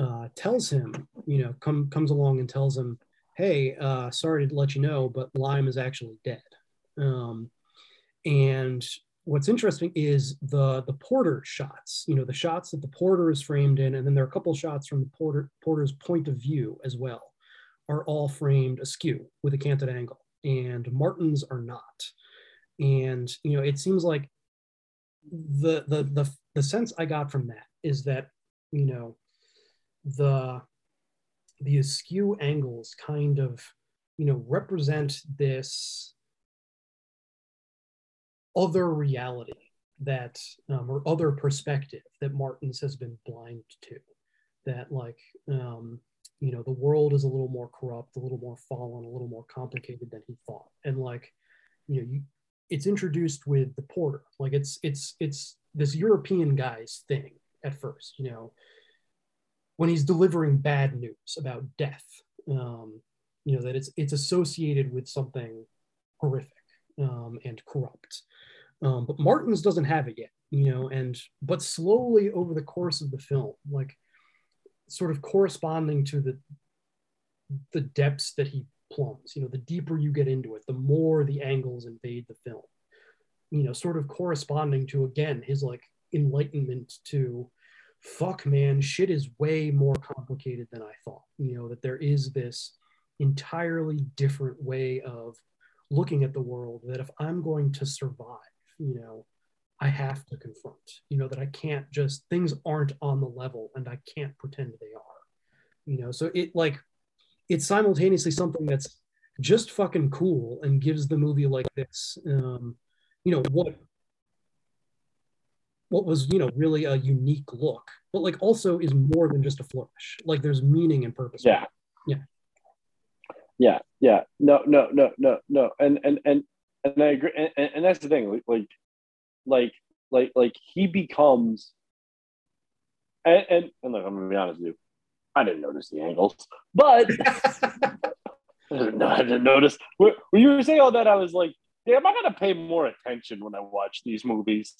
uh, tells him, you know, come comes along and tells him, hey, uh, sorry to let you know, but Lime is actually dead. Um, and what's interesting is the the porter shots you know the shots that the porter is framed in and then there are a couple shots from the porter porter's point of view as well are all framed askew with a canted angle and martin's are not and you know it seems like the the the, the sense i got from that is that you know the the askew angles kind of you know represent this other reality that um, or other perspective that martin's has been blind to. That like um, you know the world is a little more corrupt a little more fallen a little more complicated than he thought. And like you know you, it's introduced with the porter. Like it's it's it's this european guy's thing at first you know when he's delivering bad news about death um, you know that it's it's associated with something horrific um, and corrupt Um, but Martin's doesn't have it yet, you know, and but slowly over the course of the film, like sort of corresponding to the the depths that he plumbs, you know, the deeper you get into it, the more the angles invade the film. You know, sort of corresponding to again his like enlightenment to fuck man, shit is way more complicated than I thought. You know, that there is this entirely different way of looking at the world that if I'm going to survive, you know, I have to confront, you know, that I can't just, things aren't on the level and I can't pretend they are, you know, so it like, it's simultaneously something that's just fucking cool and gives the movie like this, um, you know, what, what was, you know, really a unique look, but like also is more than just a flourish. Like there's meaning and purpose. Yeah. Yeah. Yeah. Yeah. No, no, no, no, no. And, and, and, and I agree. And, and that's the thing. Like, like, like, like he becomes, and, and, and look, I'm gonna be honest with you. I didn't notice the angles, but no, I didn't notice. When you were saying all that, I was like, damn, I gonna pay more attention when I watch these movies.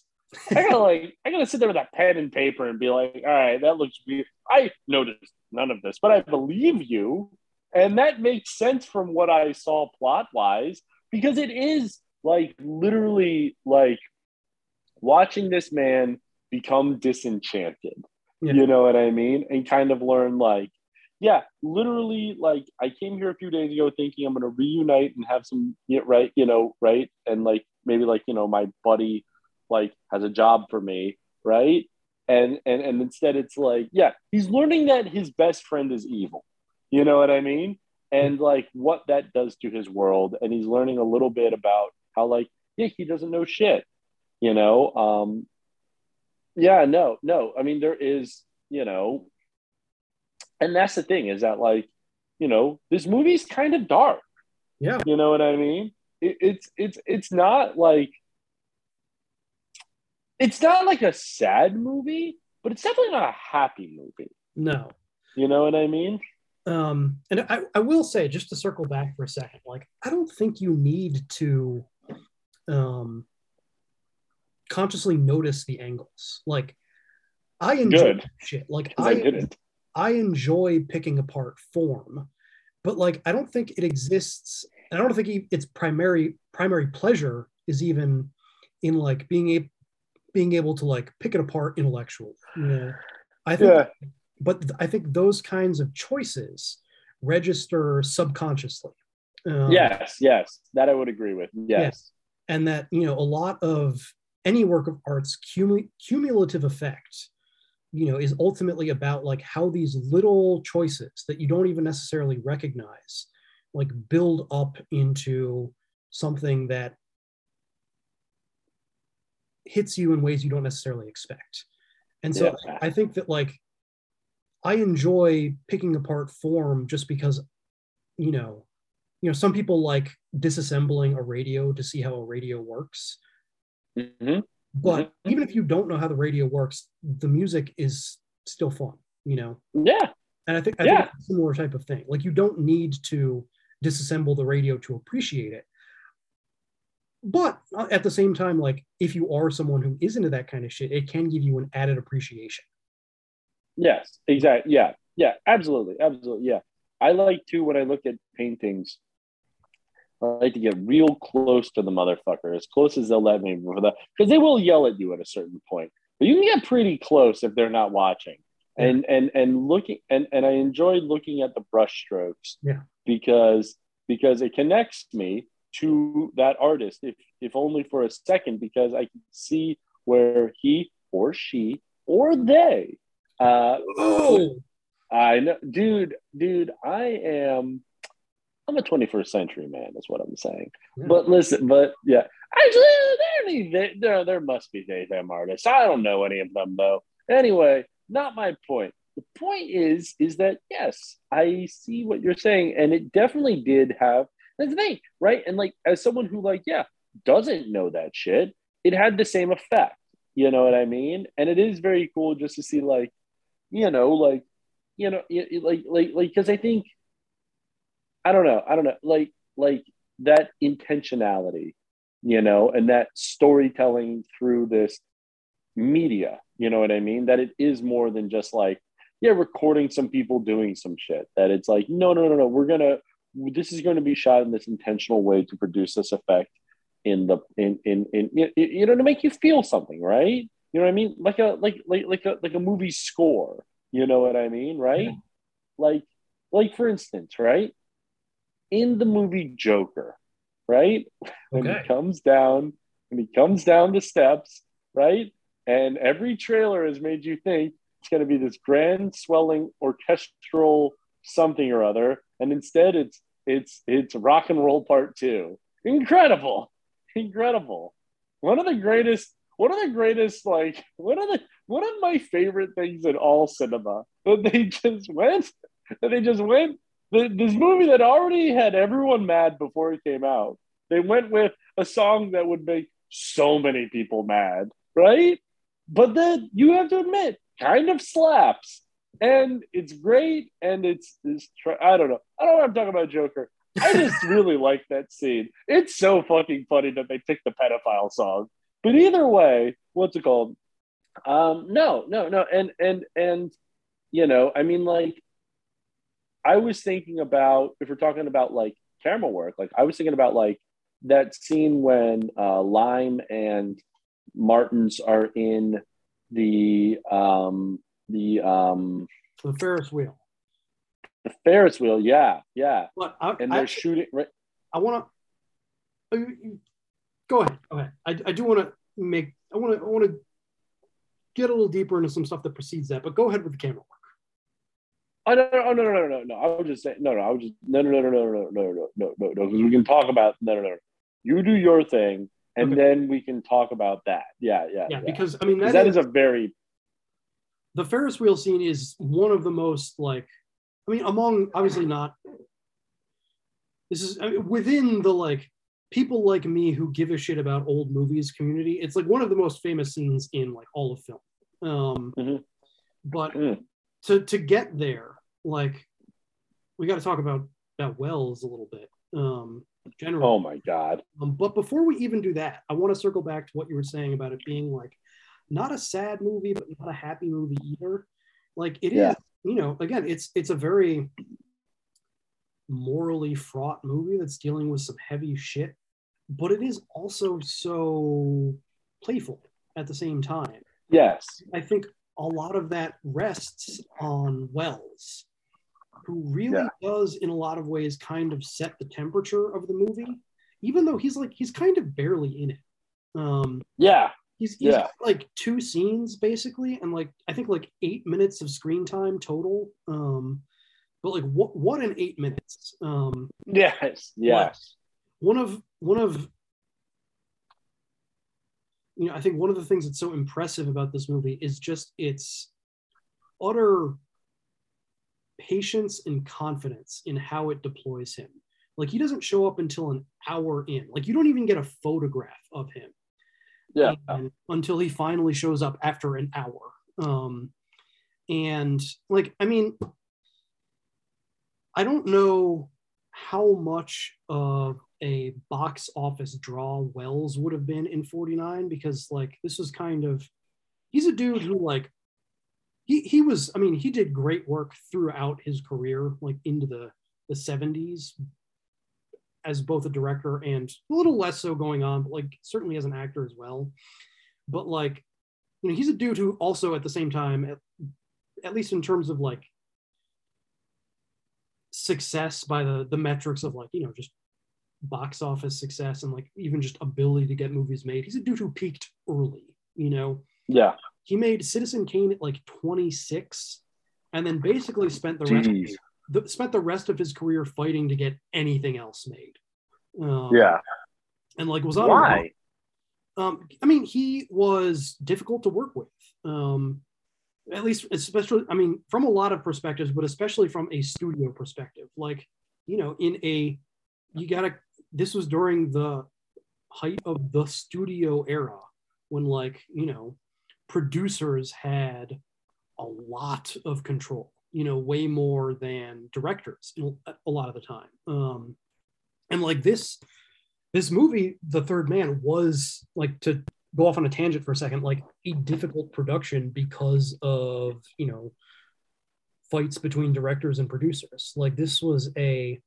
I gotta like, I gotta sit there with that pen and paper and be like, all right, that looks weird. I noticed none of this, but I believe you, and that makes sense from what I saw plot wise because it is like literally like watching this man become disenchanted. Yeah. You know what I mean? And kind of learn like, yeah, literally like I came here a few days ago thinking I'm gonna reunite and have some right, you know, right, and like maybe like you know my buddy like has a job for me, right? And and and instead it's like, yeah, he's learning that his best friend is evil. You know what I mean? And like what that does to his world, and he's learning a little bit about how like yeah he doesn't know shit. You know, um, yeah, no, no. I mean there is, you know, and that's the thing is that like, you know, this movie's kind of dark. Yeah. You know what I mean? It, it's it's it's not like it's not like a sad movie, but it's definitely not a happy movie. No. You know what I mean? Um, and I, I will say, just to circle back for a second, like I don't think you need to um, consciously notice the angles. Like I enjoy shit. Like 'Cause I didn't. I enjoy picking apart form, but like I don't think it exists. And I don't think its primary primary pleasure is even in like being able being able to like pick it apart intellectually. You know, I think, Yeah. but I think those kinds of choices register subconsciously. Um, yes, yes, that I would agree with. Yes. and that you know a lot of any work of art's cumu- cumulative effect you know is ultimately about like how these little choices that you don't even necessarily recognize like build up into something that hits you in ways you don't necessarily expect and so Yeah. i think that like i enjoy picking apart form just because you know you know some people like disassembling a radio to see how a radio works Mhm. But even if you don't know how the radio works the music is still fun you know Yeah. and i think i Yeah. think it's a similar type of thing like you don't need to disassemble the radio to appreciate it but uh, at the same time like if you are someone who is into that kind of shit it can give you an added appreciation Yes, exactly. Yeah, yeah, absolutely, absolutely. Yeah, I like to when I look at paintings. I like to get real close to the motherfucker, as close as they'll let me, because they will yell at you at a certain point. But you can get pretty close if they're not watching. And and and looking and and I enjoy looking at the brush strokes yeah because because it connects me to that artist, if if only for a second, because I can see where he or she or they. Uh, oh, I know, dude, dude. I am. I'm a 21st century man. Is what I'm saying. But listen, but yeah, actually, there any there there must be daytime artists. I don't know any of them though. Anyway, not my point. The point is, is that yes, I see what you're saying, and it definitely did have. That's the thing, right? And like, as someone who like, yeah, doesn't know that shit, it had the same effect. You know what I mean? And it is very cool just to see like, you know, like, you know, like, like, like, because I think, I don't know, I don't know, like, like that intentionality you know, and that storytelling through this media, you know what I mean? That it is more than just like, yeah, recording some people doing some shit. That it's like, no, no, no, no, we're gonna, this is going to be shot in this intentional way to produce this effect in the in in in you know to make you feel something, right? You know what I mean? Like a like like like a like a movie score. You know what I mean, right? Yeah. Like like for instance, right? In the movie Joker, right? When he comes down, when he comes down the steps, right? And every trailer has made you think it's going to be this grand swelling orchestral something or other, and instead it's it's it's rock and roll part two. Incredible, incredible. One of the greatest, one of the greatest, like one of the one of my favorite things in all cinema that they just went that they just went this movie that already had everyone mad before it came out. They went with a song that would make so many people mad, right? But then you have to admit, kind of slaps. And it's great. And it's, it's I don't know. I don't know what I'm talking about Joker. I just really like that scene. It's so fucking funny that they picked the pedophile song. But either way, what's it called? Um, no, no, no. And, and, and, you know, I mean, like, I was thinking about if we're talking about like camera work, like I was thinking about like that scene when uh, Lime and Martins are in the um, the um, the Ferris wheel. The Ferris wheel, yeah, yeah. But I, and they're I, shooting. Right. I want to go ahead. Go ahead. I, I do want to make. I want to. I want to get a little deeper into some stuff that precedes that. But go ahead with the camera. Oh no, no, no, no, no, no. I was just saying, no, no. I was just no, no, no, no, no, no, no, no, no, no, no. Because we can talk about no, no, no. You do your thing, and then we can talk about that. Yeah, yeah, yeah. Because I mean, that, that is, a very the Ferris wheel scene is one of the most like, I mean, among obviously not. This is I mean, within the like people like me who give a shit about old movies community. It's like one of the most famous scenes in like all of film. Um, mm-hmm. But mm. To to get there, like, we got to talk about about Welles a little bit. Um, generally. Oh my god! Um, but before we even do that, I want to circle back to what you were saying about it being like not a sad movie, but not a happy movie either. Like it yeah. is, you know, again, it's it's a very morally fraught movie that's dealing with some heavy shit, but it is also so playful at the same time. Yes. I think a lot of that rests on Welles, who really yeah. does, in a lot of ways, kind of set the temperature of the movie, even though he's like he's kind of barely in it. Um, yeah, he's, he's yeah. like two scenes basically, and like I think like eight minutes of screen time total. Um, but like what what in eight minutes? Um, yes, yes. One of one of you know, I think one of the things that's so impressive about this movie is just its utter patience and confidence in how it deploys him. Like he doesn't show up until an hour in. Like you don't even get a photograph of him. Yeah. until he finally shows up after an hour. Um, and like, I mean, I don't know how much of a box office draw Welles would have been in 49 because like this was kind of he's a dude who like he he was I mean he did great work throughout his career like into the the 70s as both a director and a little less so going on but like certainly as an actor as well. But like you know he's a dude who also at the same time at, at least in terms of like success by the the metrics of like you know just box office success and like even just ability to get movies made he's a dude who peaked early you know yeah he made Citizen Kane at like 26, and then basically spent the rest the, spent the rest of his career fighting to get anything else made. Um, yeah, and like was on why? Um, I mean, he was difficult to work with. Um, at least, especially, I mean, from a lot of perspectives, but especially from a studio perspective. Like, you know, in a, you gotta. This was during the height of the studio era when, like, you know, producers had a lot of control, you know, way more than directors a lot of the time. Um, and like this, this movie, The Third Man, was like to go off on a tangent for a second, like a difficult production because of you know fights between directors and producers. Like this was a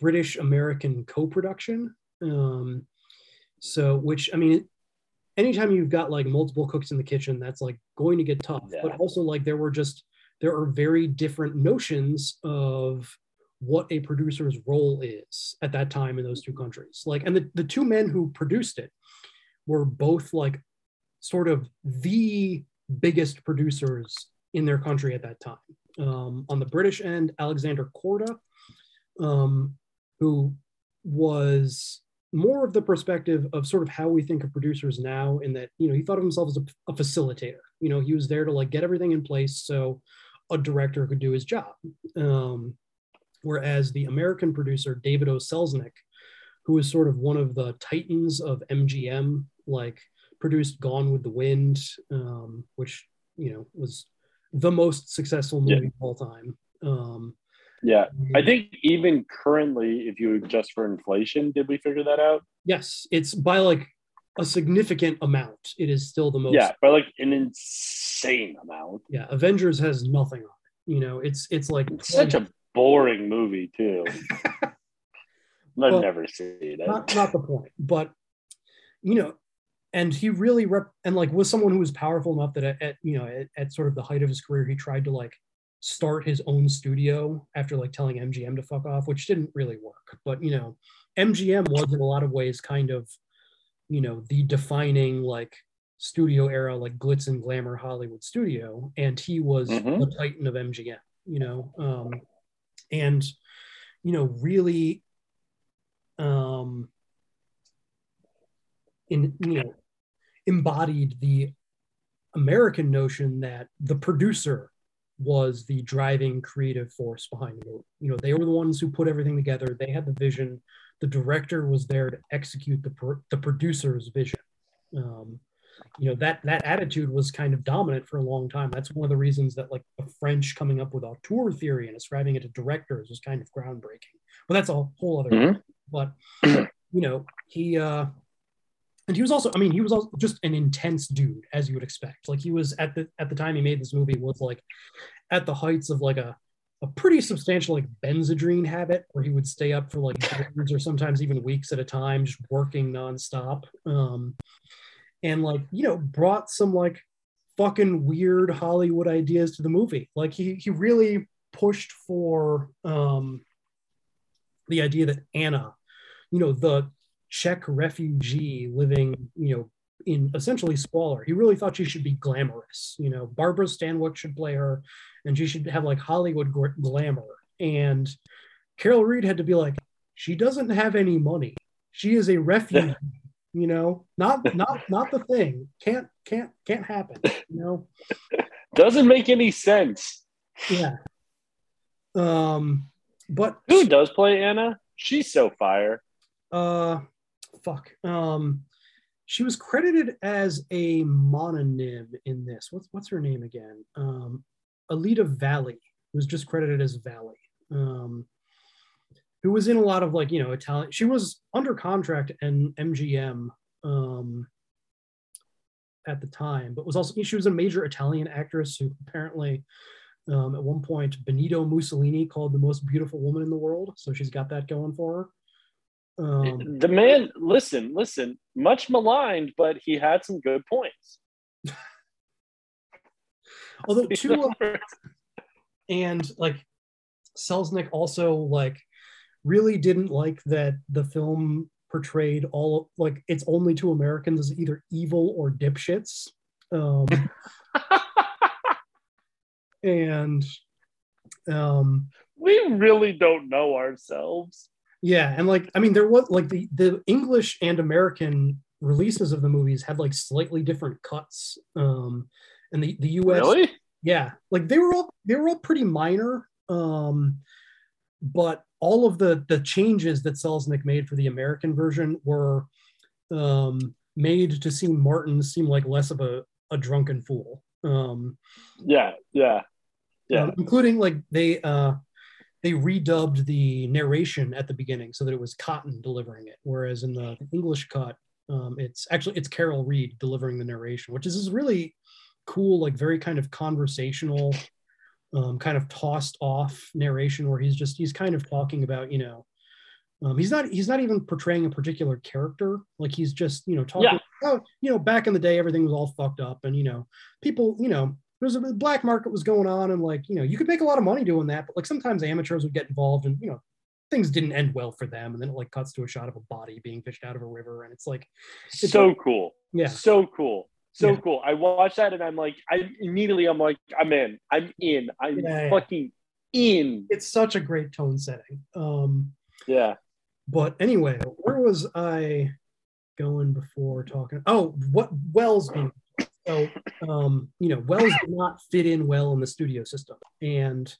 British American co-production. Um, so, which I mean, anytime you've got like multiple cooks in the kitchen, that's like going to get tough. Yeah. But also, like there were just there are very different notions of what a producer's role is at that time in those two countries. Like, and the, the two men who produced it were both like sort of the biggest producers in their country at that time. Um, on the British end, Alexander Korda, um, who was more of the perspective of sort of how we think of producers now, in that you know he thought of himself as a, a facilitator. You know, he was there to like get everything in place so a director could do his job. Um, whereas the American producer David O. Selznick, who was sort of one of the titans of MGM, like produced Gone with the Wind, um, which you know was the most successful movie Yeah. of all time. Um, Yeah, I mm. think even currently, if you adjust for inflation, did we figure that out? yes, it's by like a significant amount. It is still the most. Yeah, by like an insane amount. yeah. Avengers has nothing on it. You know, it's it's like It's such a boring movie too. I've Well, never seen it. not not the point, but you know, and he really rep and like was someone who was powerful enough that at, at you know at, at sort of the height of his career, he tried to like start his own studio after like telling MGM to fuck off, which didn't really work. But you know, MGM was in a lot of ways kind of you know the defining like studio era like glitz and glamour Hollywood studio, and he was Mhm. the titan of MGM. You know, um, and you know really um in you know embodied the American notion that the producer was the driving creative force behind the movie. You know, they were the ones who put everything together. They had the vision. The director was there to execute the pro- the producer's vision. Um, you know that that attitude was kind of dominant for a long time. That's one of the reasons that like the French coming up with auteur theory and ascribing it to directors was kind of groundbreaking. But that's a whole other. Mhm. But you know he uh, and he was also i mean he was also just an intense dude as you would expect. Like he was at the at the time he made this movie was like at the heights of like a a pretty substantial like benzedrine habit where he would stay up for like days or sometimes even weeks at a time just working nonstop. Um and like you know brought some like fucking weird hollywood ideas to the movie. Like he he really pushed for um the idea that anna you know the Czech refugee living, you know, in essentially squalor. He really thought she should be glamorous. You know, Barbara Stanwyck should play her, and she should have like Hollywood glamour. And Carol Reed had to be like, she doesn't have any money. She is a refugee. you know, not not not the thing. Can't can't can't happen. You know. Doesn't make any sense. Yeah. Um, but Who does play Anna? She's so fire. uh fuck. Um she was credited as a mononym in this. What's what's her name again? Um alida valli was just credited as valli um who was in a lot of like you know italian she was under contract and mgm um at the time but was also she was a major italian actress who apparently um, at one point benito mussolini called the most beautiful woman in the world. So she's got that going for her um, The man, listen, listen, much maligned, but he had some good points. although two uh, and like Selznick also like really didn't like that the film portrayed all like it's only two Americans as either evil or dipshits. Um, and um, we really don't know ourselves. Yeah, and like I mean, there was like the the English and American releases of the movies had like slightly different cuts. Um, and the the U.S. Really? yeah like they were all they were all pretty minor um but all of the the changes that Selznick made for the American version were um made to seem Martin seem like less of a, a drunken fool um Yeah, yeah, yeah. um, including like they uh they redubbed the narration at the beginning so that it was Cotten delivering it, whereas in the English cut, um, it's actually it's Carol Reed delivering the narration, which is this really cool, like very kind of conversational, um, kind of tossed off narration where he's just he's kind of talking about you know. Um, he's not. He's not even portraying a particular character. Like he's just, you know, talking. Yeah. Oh, you know, back in the day, everything was all fucked up, and you know, people, you know, there was a black market was going on, and like, you know, you could make a lot of money doing that, but like sometimes amateurs would get involved, and you know, things didn't end well for them, and then it like cuts to a shot of a body being fished out of a river, and it's like, it's so like- cool. Yeah. So cool. So Yeah. cool. I watched that and I'm like, I immediately I'm like, I'm in. I'm in. I'm Yeah, yeah. fucking in. it's such a great tone setting. Um, Yeah. But anyway, where was I going before talking? Oh, what Welles being so um, you know, Welles did not fit in well in the studio system. And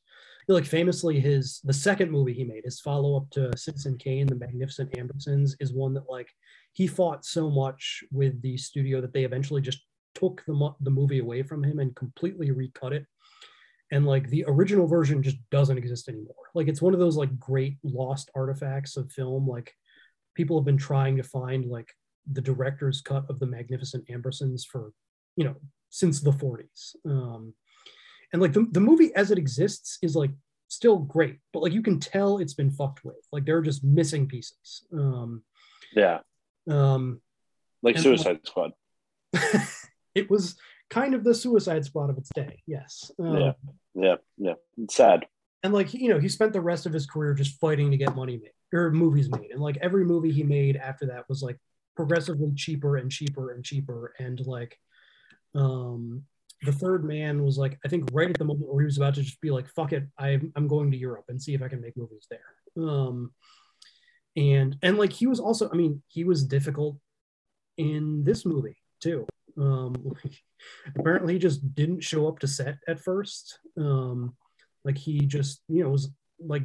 like famously his the second movie he made, his follow-up to Citizen Kane, The Magnificent Ambersons, is one that like he fought so much with the studio that they eventually just took the, the movie away from him and completely recut it. And like the original version just doesn't exist anymore. Like it's one of those like great lost artifacts of film. Like people have been trying to find like the director's cut of the magnificent ambersons for you know since the 40s um and like the, the movie as it exists is like still great but like you can tell it's been fucked with like there are just missing pieces um Yeah. um Like Suicide Squad. it was kind of the suicide squad of its day yes um, Yeah. Yeah. Yeah. It's sad. and like you know he spent the rest of his career just fighting to get money made or movies made and like every movie he made after that was like progressively cheaper and cheaper and cheaper and like um the third man was like i think right at the moment where he was about to just be like fuck it i'm, I'm going to europe and see if i can make movies there. Um and and like he was also i mean he was difficult in this movie too. Um apparently he just didn't show up to set at first. Um like he just you know was like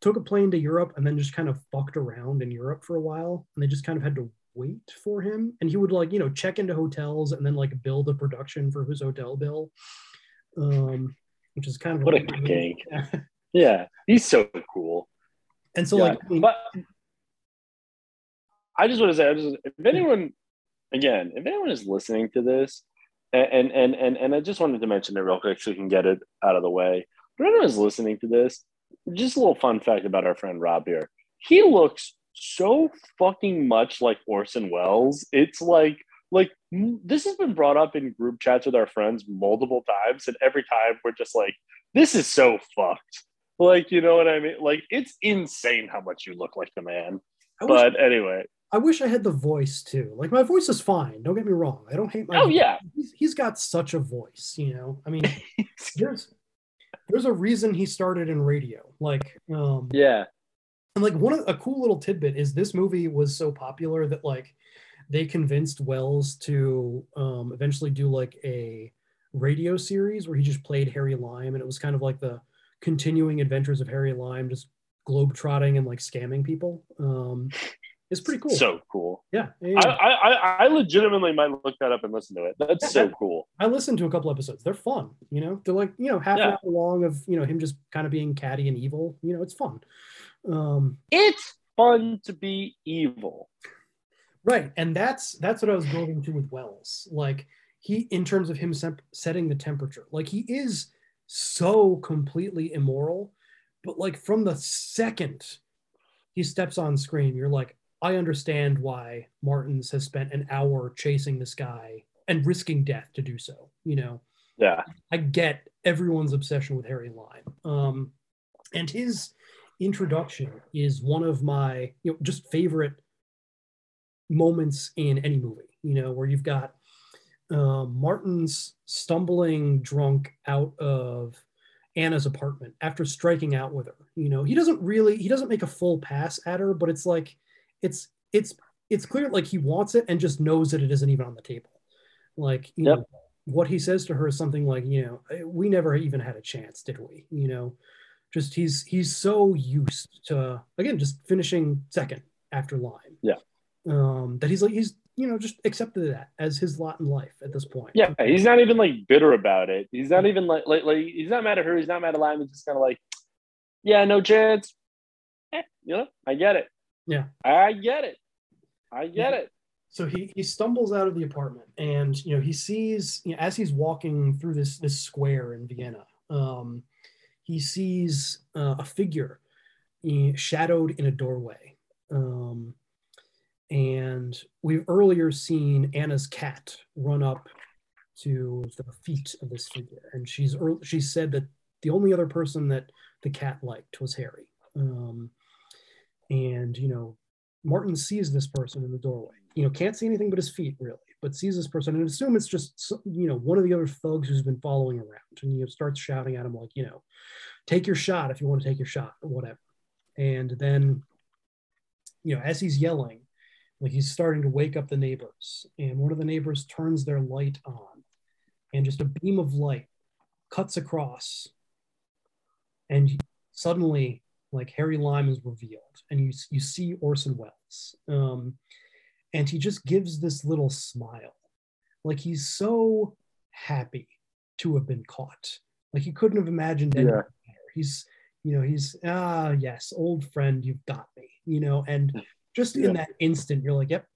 took a plane to europe and then just kind of fucked around in europe for a while. And they just kind of had to wait for him and he would like you know check into hotels and then like bill the production for his hotel bill um which is kind of What a king. Yeah. He's so cool. and so Yeah. like I mean, but I just want to say, I just, if anyone, again, if anyone is listening to this, and and and and I just wanted to mention it real quick so we can get it out of the way. If anyone is listening to this, just a little fun fact about our friend Rob here. He looks so fucking much like Orson Welles. It's like like this has been brought up in group chats with our friends multiple times, and every time we're just like, "This is so fucked." Like, you know what I mean? Like, it's insane how much you look like the man. I wish- But anyway, I wish I had the voice too. Like my voice is fine. Don't get me wrong. I don't hate my. Oh, voice. yeah. he's, he's got such a voice. You know, I mean, there's there's a reason he started in radio. Like, um, yeah, and like one of a cool little tidbit is this movie was so popular that like they convinced Welles to um, eventually do like a radio series where he just played Harry Lime, and it was kind of like the continuing adventures of Harry Lime, just globetrotting and like scamming people. Um, it's pretty cool. so cool. yeah, yeah, I. I, I- I legitimately might look that up and listen to it. That's so cool. I listened to a couple episodes. They're fun, you know. They're like you know half an hour long of you know him just kind of being catty and evil. You know, it's fun. Um, It's fun to be evil. right, and that's that's what I was going to with Welles. Like he, in terms of him semp- setting the temperature, like he is so completely immoral, but like from the second he steps on screen, you're like, I understand why Martins has spent an hour chasing this guy and risking death to do so. You know. Yeah. I get everyone's obsession with Harry Lime. Um, and his introduction is one of my, you know, just favorite moments in any movie, you know, where you've got um, Martins stumbling drunk out of Anna's apartment after striking out with her. You know, he doesn't really, he doesn't make a full pass at her, but it's like, it's, it's, it's clear like he wants it and just knows that it isn't even on the table. Like, you Yep. know, what he says to her is something like, you know, "Eh, we never even had a chance, did we? You know, just he's he's so used to again just finishing second after Lime. Yeah. Um, that he's like he's you know just accepted that as his lot in life at this point. Yeah, he's not even like bitter about it. He's not even like like, like he's not mad at her. He's not mad at Lime. He's just kind of like, Yeah, no chance. Eh, you know, I get it. Yeah. I get it. I get it. So he he stumbles out of the apartment, and you know he sees you know, as he's walking through this this square in Vienna, um, he sees uh, a figure eh, shadowed in a doorway, um, and we've earlier seen Anna's cat run up to the feet of this figure, and she's she said that the only other person that the cat liked was Harry, um, and you know Martin sees this person in the doorway. You know, can't see anything but his feet really, but sees this person and assume it's just you know one of the other thugs who's been following around, and you know starts shouting at him like, you know, take your shot if you want to take your shot or whatever. And then, you know, as he's yelling, like he's starting to wake up the neighbors, and one of the neighbors turns their light on, and just a beam of light cuts across, and suddenly like Harry Lime is revealed, and you you see Orson Welles, um, and he just gives this little smile, like he's so happy to have been caught, like he couldn't have imagined anything Yeah. better. He's you know he's ah yes, old friend, you've got me, you know, and just in that instant, you're like, yep,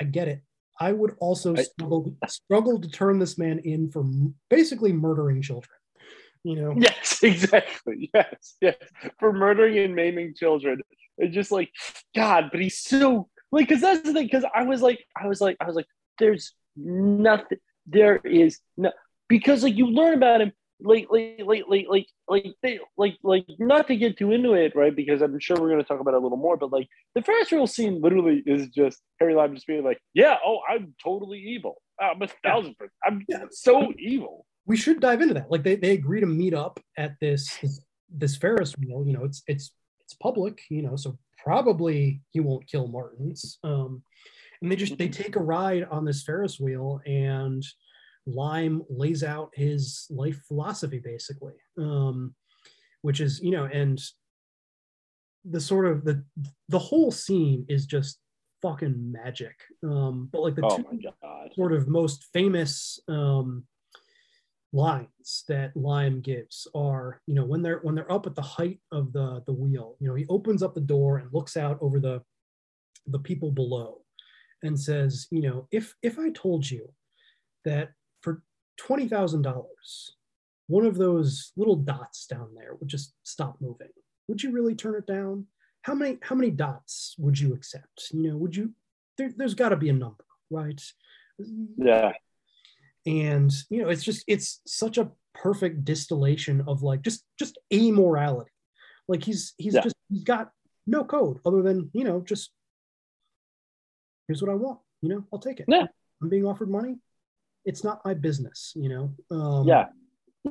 I get it. I would also I- struggle struggle to turn this man in for basically murdering children. You know, Yes, exactly. Yes, yes. For murdering and maiming children. It's just like, God, but he's so like, because that's the thing. Because I was like, I was like, I was like, there's nothing. There is no because like you learn about him like like like like like like they, like like not to get too into it, right? Because I'm sure we're gonna talk about it a little more. But like the first real scene literally is just Harry Lime just being like, yeah, oh, I'm totally evil. I'm a thousand percent. I'm so evil. we should dive into that. Like they, they agree to meet up at this, this this Ferris wheel. You know, it's it's it's public. You know, so probably he won't kill Martins. Um, and they just they take a ride on this Ferris wheel, and Lime lays out his life philosophy basically, um, which is you know, and the sort of the the whole scene is just fucking magic. Um, but like the Oh two sort of most famous um, lines that Lime gives are, you know, when they're when they're up at the height of the the wheel, you know, he opens up the door and looks out over the the people below and says, you know, if if I told you that for twenty thousand dollars, one of those little dots down there would just stop moving, would you really turn it down? How many how many dots would you accept? You know, would you? There, there's got to be a number, right? Yeah. And you know it's just it's such a perfect distillation of like just just amorality like he's he's Yeah. just he's got no code other than you know just here's what i want you know i'll take it Yeah. i'm being offered money it's not my business you know um Yeah.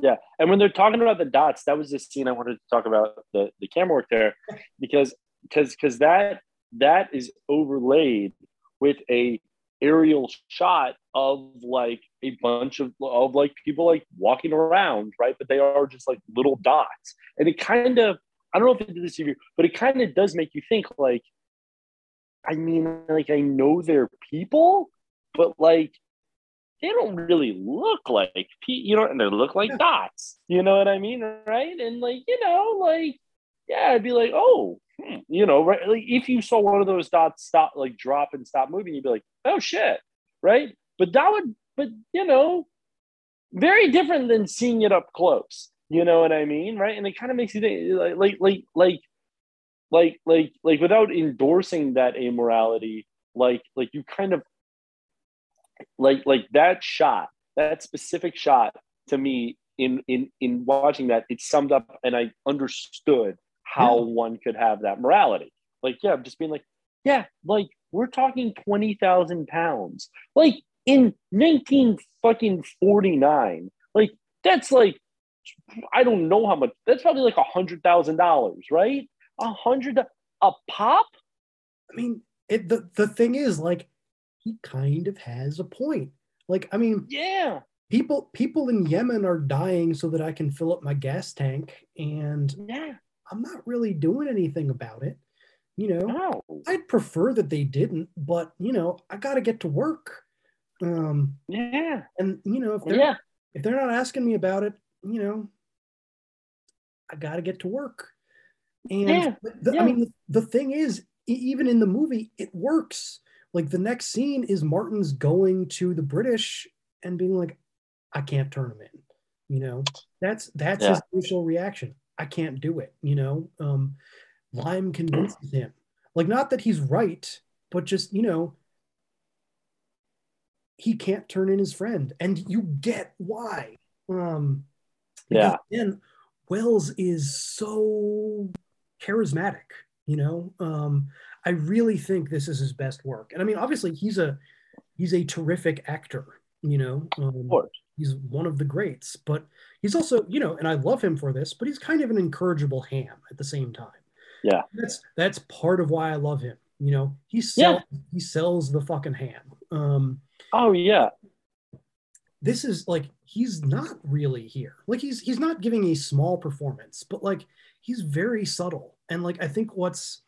Yeah. And when they're talking about the dots, that was the scene I wanted to talk about the, the camera work there because because because that that is overlaid with a aerial shot of like a bunch of of like people like walking around, right? But they are just like little dots. And it kind of I don't know if it did this to you, but it kind of does make you think like I mean, like I know they're people, but like they don't really look like you know, and they look like dots. You know what I mean, right? And like you know, like yeah, I'd be like, oh, hmm, you know, right? Like if you saw one of those dots stop, like drop and stop moving, you'd be like, oh shit, right? But that would, but you know, very different than seeing it up close. You know what I mean, right? And it kind of makes you think, like, like, like, like, like, like, like, without endorsing that amorality, like, like you kind of like like that shot that specific shot to me in in in watching that it summed up and i understood how Yeah. one could have that morality like yeah just being like yeah like we're talking 20,000 pounds like in 19 fucking 49 like that's like i don't know how much that's probably like a hundred thousand dollars right? A hundred a pop? I mean it the, the thing is like he kind of has a point. Like i mean yeah. people people in yemen are dying so that i can fill up my gas tank and yeah. I'm not really doing anything about it you know? No. i'd prefer that they didn't but you know i gotta get to work um yeah and you know if they're yeah if they're not asking me about it you know i gotta get to work And Yeah, the, yeah. I mean, the, thing is, even in the movie, it works. Like the next scene is Martins going to the British and being like, "I can't turn him in." You know, that's that's his initial reaction. I can't do it. You know, um, Lime convinces him, like not that he's right, but just you know, he can't turn in his friend, and you get why. Um, Yeah. And Welles is so charismatic. You know, um, I really think this is his best work. And I mean, obviously, he's a he's a terrific actor. You know, um, he's one of the greats. But he's also, you know, and I love him for this. But he's kind of an incorrigible ham at the same time. Yeah. That's that's part of why I love him. You know, he sells he sells the fucking ham. Um, oh yeah. This is like he's not really here. Like he's he's not giving a small performance, but like he's very subtle. And like I think what's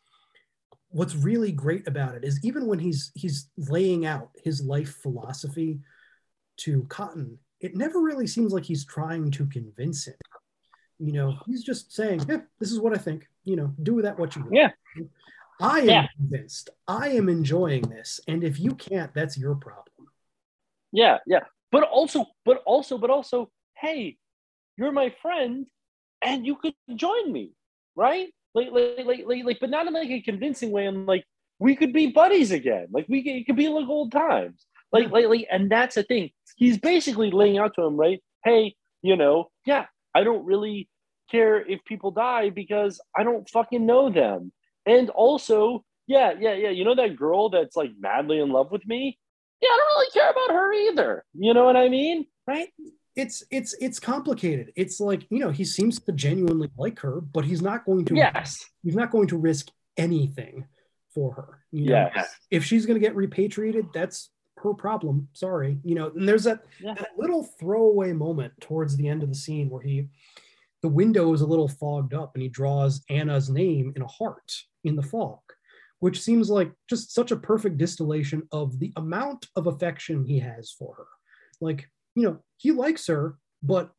what's really great about it is even when he's he's laying out his life philosophy to Cotten, it never really seems like he's trying to convince him. You know, he's just saying, yeah, this is what I think. You know, do with that what you want. Yeah. I am Yeah. convinced. I am enjoying this. And if you can't, that's your problem. Yeah, yeah. But also, but also, but also, hey, you're my friend and you could join me, right? Like, like, like, like, like but not in like a convincing way. And like, we could be buddies again. Like, we could, it could be like old times. Like, like, like, and that's the thing. He's basically laying out to him, right? Hey, you know, yeah, I don't really care if people die because I don't fucking know them. And also, yeah, yeah, yeah. You know that girl that's like madly in love with me? Yeah, I don't really care about her either. You know what I mean? Right? It's it's it's complicated. It's like, you know, he seems to genuinely like her, but he's not going to Yes. he's not going to risk anything for her. You know, Yes. if she's gonna get repatriated, that's her problem. Sorry. You know, and there's that, Yeah. that little throwaway moment towards the end of the scene where he the window is a little fogged up and he draws Anna's name in a heart in the fog, which seems like just such a perfect distillation of the amount of affection he has for her. Like, you know, he likes her, but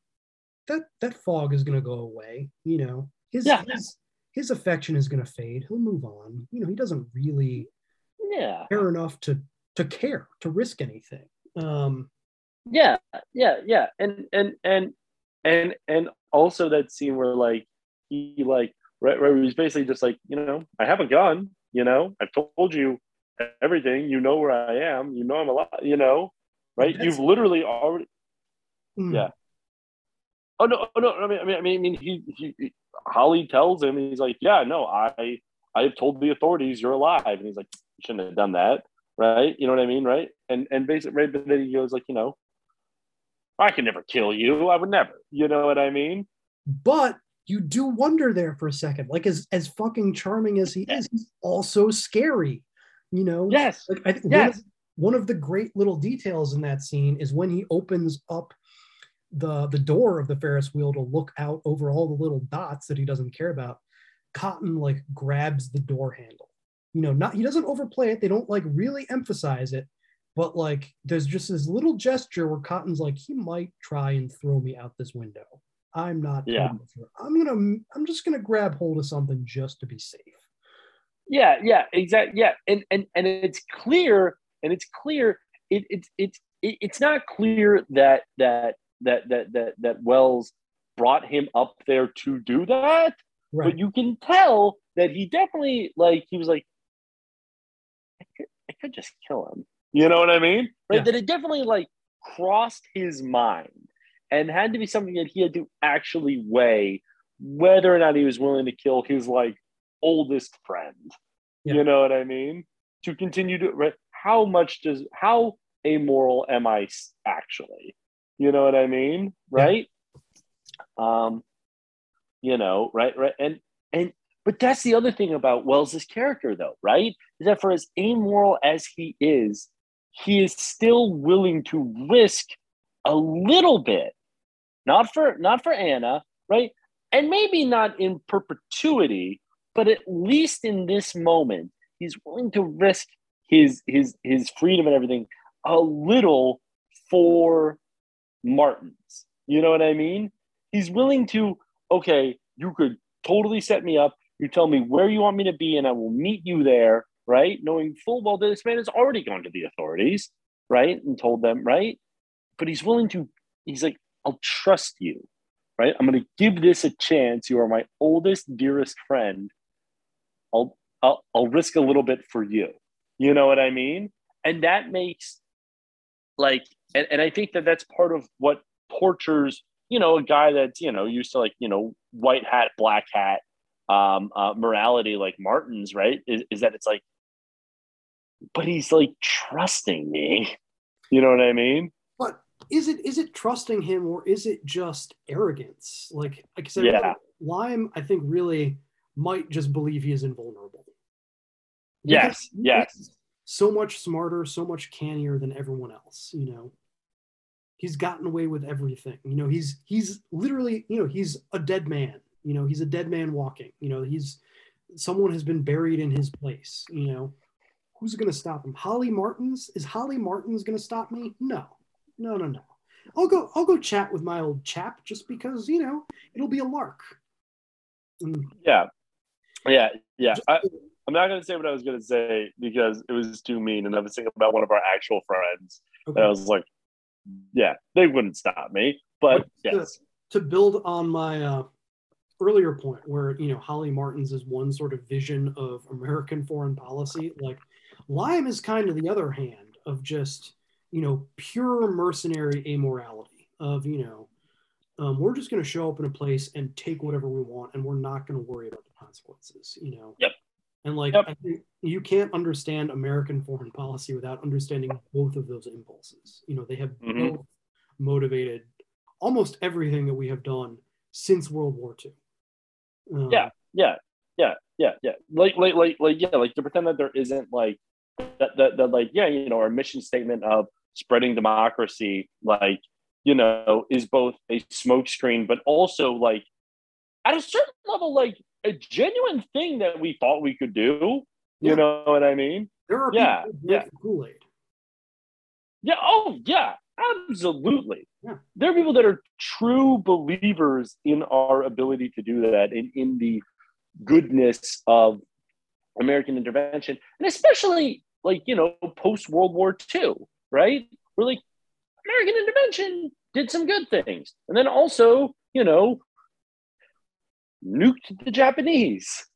that that fog is gonna go away. You know, his Yeah. his, his affection is gonna fade. He'll move on. You know, he doesn't really Yeah. care enough to to care to risk anything. Um, Yeah, yeah, yeah. And and and and and also that scene where like he like right right where he's basically just like, you know, I have a gun, you know, I've told you everything, you know where I am, you know I'm alive, you know, right? That's- You've literally already mm, yeah. Oh no, oh, no, I mean I mean I mean, I mean he, he he Holly tells him he's like, Yeah, no, I I have told the authorities you're alive. And he's like, You shouldn't have done that, right? You know what I mean, right? And and basically right, but then he goes like, you know, I can never kill you. I would never. You know what I mean? but you do wonder there for a second, like as as fucking charming as he is, he's also scary. You know, Yes. Like I think one, Yes. of, one of the great little details in that scene is when he opens up the the door of the Ferris wheel to look out over all the little dots that he doesn't care about. Cotten like grabs the door handle. You know, not he doesn't overplay it. They don't like really emphasize it, but like there's just this little gesture where Cotten's like he might try and throw me out this window. I'm not. Yeah. going for it. I'm gonna. I'm just gonna grab hold of something just to be safe. Yeah, yeah, exactly. Yeah. And and and it's clear, and it's clear, it it's it's it, it's not clear that that that that that that Welles brought him up there to do that. Right. But you can tell that he definitely like he was like, I could, I could just kill him. You know what I mean? Right? Yeah. That it definitely like crossed his mind and had to be something that he had to actually weigh whether or not he was willing to kill his like oldest friend. Yeah. You know what I mean? To continue to right? How much does how amoral am I actually? You know what I mean? Right? Um, you know, right, right, and and but that's the other thing about Welles's character, though, right? Is that for as amoral as he is, he is still willing to risk a little bit, not for not for Anna, right, and maybe not in perpetuity, but at least in this moment, he's willing to risk his his his freedom and everything a little for Martins. You know what I mean? He's willing to, okay, you could totally set me up. You tell me where you want me to be, and I will meet you there, right? Knowing full well that this man has already gone to the authorities, right? And told them, right? But he's willing to, he's like, I'll trust you, right? I'm going to give this a chance. You are my oldest, dearest friend. I'll, I'll, I'll risk a little bit for you. You know what I mean? And that makes like, and, and I think that that's part of what tortures, you know, a guy that's, you know, used to like, you know, white hat, black hat, um, uh, morality like Martins, right? Is, is that it's like, but he's like trusting me. You know what I mean? Is it is it trusting him or is it just arrogance? Like like I said, Yeah. Lime, I think really might just believe he is invulnerable. Yes, yes. So much smarter, so much cannier than everyone else, you know. He's gotten away with everything. You know, he's he's literally, you know, he's a dead man. You know, he's a dead man walking. You know, he's someone has been buried in his place, you know. Who's going to stop him? Holly Martins? Is Holly Martins going to stop me? No. No, no, no. I'll go I'll go chat with my old chap just because, you know, it'll be a lark. Mm, Yeah. Yeah. Yeah. I, I'm not going to say what I was going to say because it was too mean. And I was thinking about one of our actual friends. And I was like, yeah, they wouldn't stop me. But to- yes. to build on my uh, earlier point where you know holly martins is one sort of vision of american foreign policy like lime is kind of the other hand of just you know pure mercenary amorality of you know um, we're just going to show up in a place and take whatever we want and we're not going to worry about the consequences you know Yep. and like I think you can't understand american foreign policy without understanding both of those impulses you know they have Mhm. both motivated almost everything that we have done since World War II. Um, yeah, yeah, yeah, yeah, yeah. Like, like, like, like, yeah, like to pretend that there isn't like that, that, that, like, yeah, you know, our mission statement of spreading democracy, like, you know, is both a smokescreen, but also like at a certain level, like a genuine thing that we thought we could do. You Yeah. know what I mean? There are yeah, people yeah, Kool-Aid. yeah. Oh, yeah, absolutely. Yeah. There are people that are true believers in our ability to do that and in the goodness of American intervention, and especially like you know post World War II, right? We're like American intervention did some good things, and then also you know nuked the Japanese,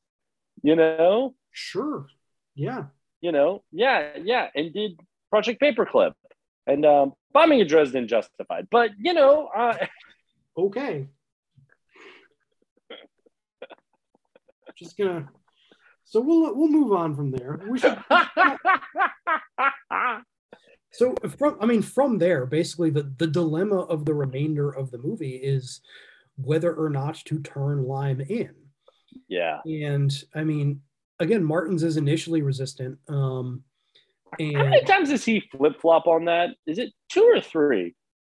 you know, Sure. Yeah. you know, yeah, yeah, and did Project Paperclip and um, bombing of Dresden justified, but you know, uh, Okay. Just gonna. So we'll we'll move on from there. We should. so from I mean from there, basically the the dilemma of the remainder of the movie is whether or not to turn Lime in. yeah. And I mean, again, Martins is initially resistant. Um, How many times does he flip flop on that? Is it two or three?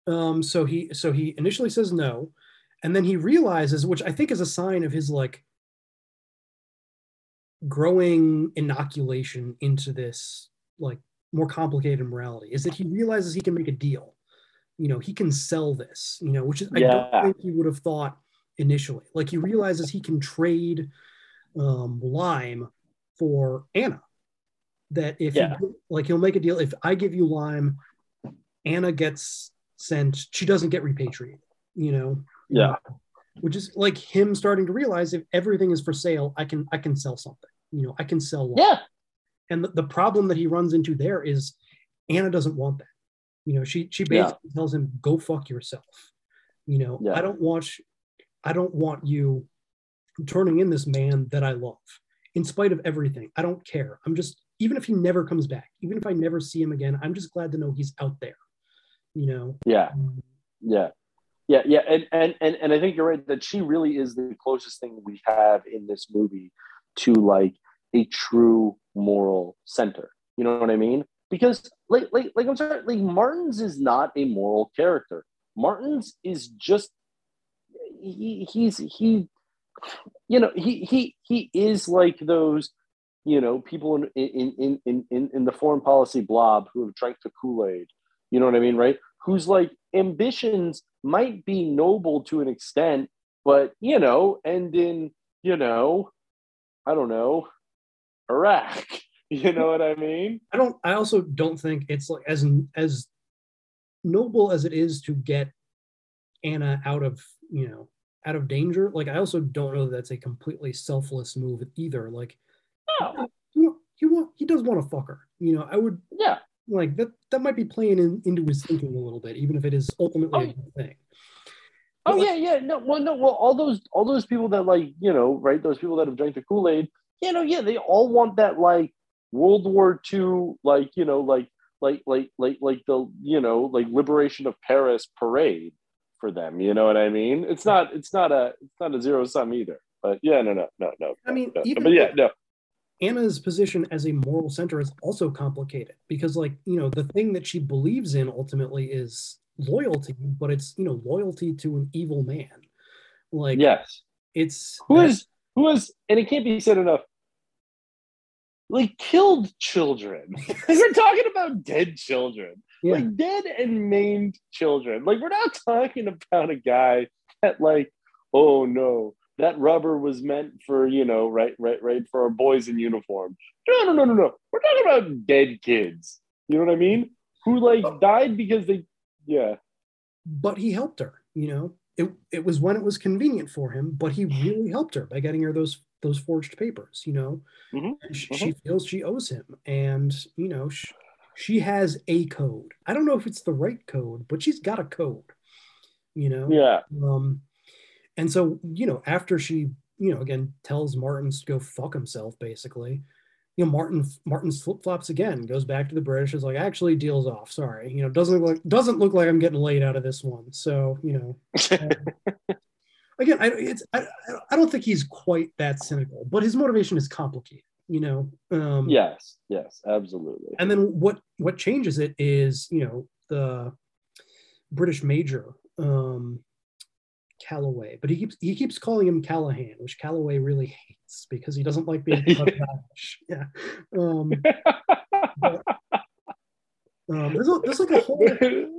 um, so he so he initially says no, and then he realizes, which I think is a sign of his like growing inoculation into this like more complicated morality, is that he realizes he can make a deal. You know, he can sell this. You know, which is I don't think he would have thought initially. Like he realizes he can trade um, lime for Anna. That if Yeah. he, like he'll make a deal if I give you lime, Anna gets sent. She doesn't get repatriated. You know. Yeah. Which is like him starting to realize if everything is for sale, I can I can sell something. You know, I can sell. lime. Yeah. And the, the problem that he runs into there is Anna doesn't want that. You know, she she Yeah. basically tells him, "Go fuck yourself." You know, Yeah. I don't want I don't want you turning in this man that I love. In spite of everything, I don't care. I'm just even if he never comes back, even if I never see him again, I'm just glad to know he's out there. You know. Yeah. Um, yeah. Yeah, yeah, and, and and and I think you're right that she really is the closest thing we have in this movie to like a true moral center. You know what I mean? Because like like like I'm sorry, like Martins is not a moral character. Martins is just he he's he you know he he he is like those you know people in in in in in, the foreign policy blob who have drank the Kool-Aid. You know what I mean, right? Whose like ambitions might be noble to an extent, but you know, and in you know, I don't know, Iraq. You know what I mean? I don't. I also don't think it's like as as noble as it is to get Anna out of you know out of danger. Like I also don't know that that's a completely selfless move either. Like no. he, he want he does want to fuck her. You know, I would yeah like that. That might be playing in, into his thinking a little bit, even if it is ultimately oh, a good thing. Oh yeah, yeah. No, well, no, well, all those all those people that like you know, right? Those people that have drank the Kool Aid, you know, yeah, they all want that like World War II, like you know, like like like like like the you know like liberation of Paris parade for them. You know what I mean? It's not it's not a it's not a zero sum either. But yeah, no, no, no, no. I mean, no, even but yeah, no. Anna's position as a moral center is also complicated because, like, you know, the thing that she believes in ultimately is loyalty, but it's you know loyalty to an evil man. Like, yes, it's who is who is, and it can't be said enough like killed children. we're talking about dead children, yeah. like dead and maimed children. Like we're not talking about a guy that like, oh no, that rubber was meant for you know, right, right, right, for our boys in uniform. No, no, no, no, no. We're talking about dead kids. You know what I mean? Who like died because they, yeah. But he helped her. You know, it it was when it was convenient for him, but he really helped her by getting her those those forged papers you know? Mm-hmm. she, mm-hmm. she, feels she owes him and you know she, she has a code. I don't know if it's the right code but she's got a code you know? Yeah. Um and so you know after she you know again tells martins to go fuck himself basically you know martin martin flip-flops again goes back to the british is like actually deals off sorry. You know doesn't look like doesn't look like i'm getting laid out of this one so you know. Um, again, I, it's I, I don't think he's quite that cynical, but his motivation is complicated. You know. Um, yes. Yes. Absolutely. And then what what changes it is you know the British major um, Calloway, but he keeps he keeps calling him Callahan, which Calloway really hates because he doesn't like being called Yeah. Um, but, um, there's, a, there's like a whole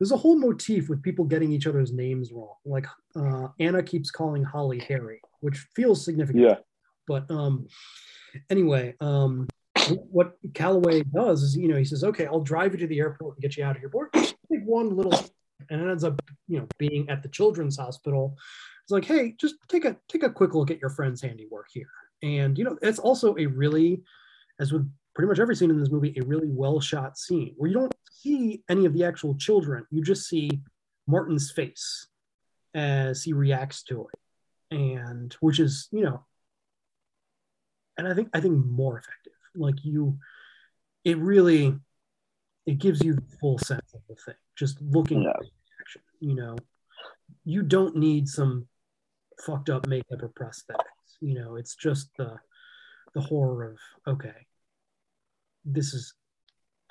there's a whole motif with people getting each other's names wrong. Like uh, Anna keeps calling Holly Harry, which feels significant. Yeah. But um, anyway, um, what Calloway does is, you know, he says, "Okay, I'll drive you to the airport and get you out of here." But take one little, and it ends up, you know, being at the children's hospital. It's like, hey, just take a take a quick look at your friend's handiwork here, and you know, it's also a really, as with pretty much every scene in this movie, a really well shot scene where you don't see any of the actual children. You just see Martin's face as he reacts to it, and which is you know, and I think I think more effective. Like you, it really it gives you the full sense of the thing. Just looking yeah. at the action, you know, you don't need some fucked up makeup or prosthetics. You know, it's just the the horror of okay, this is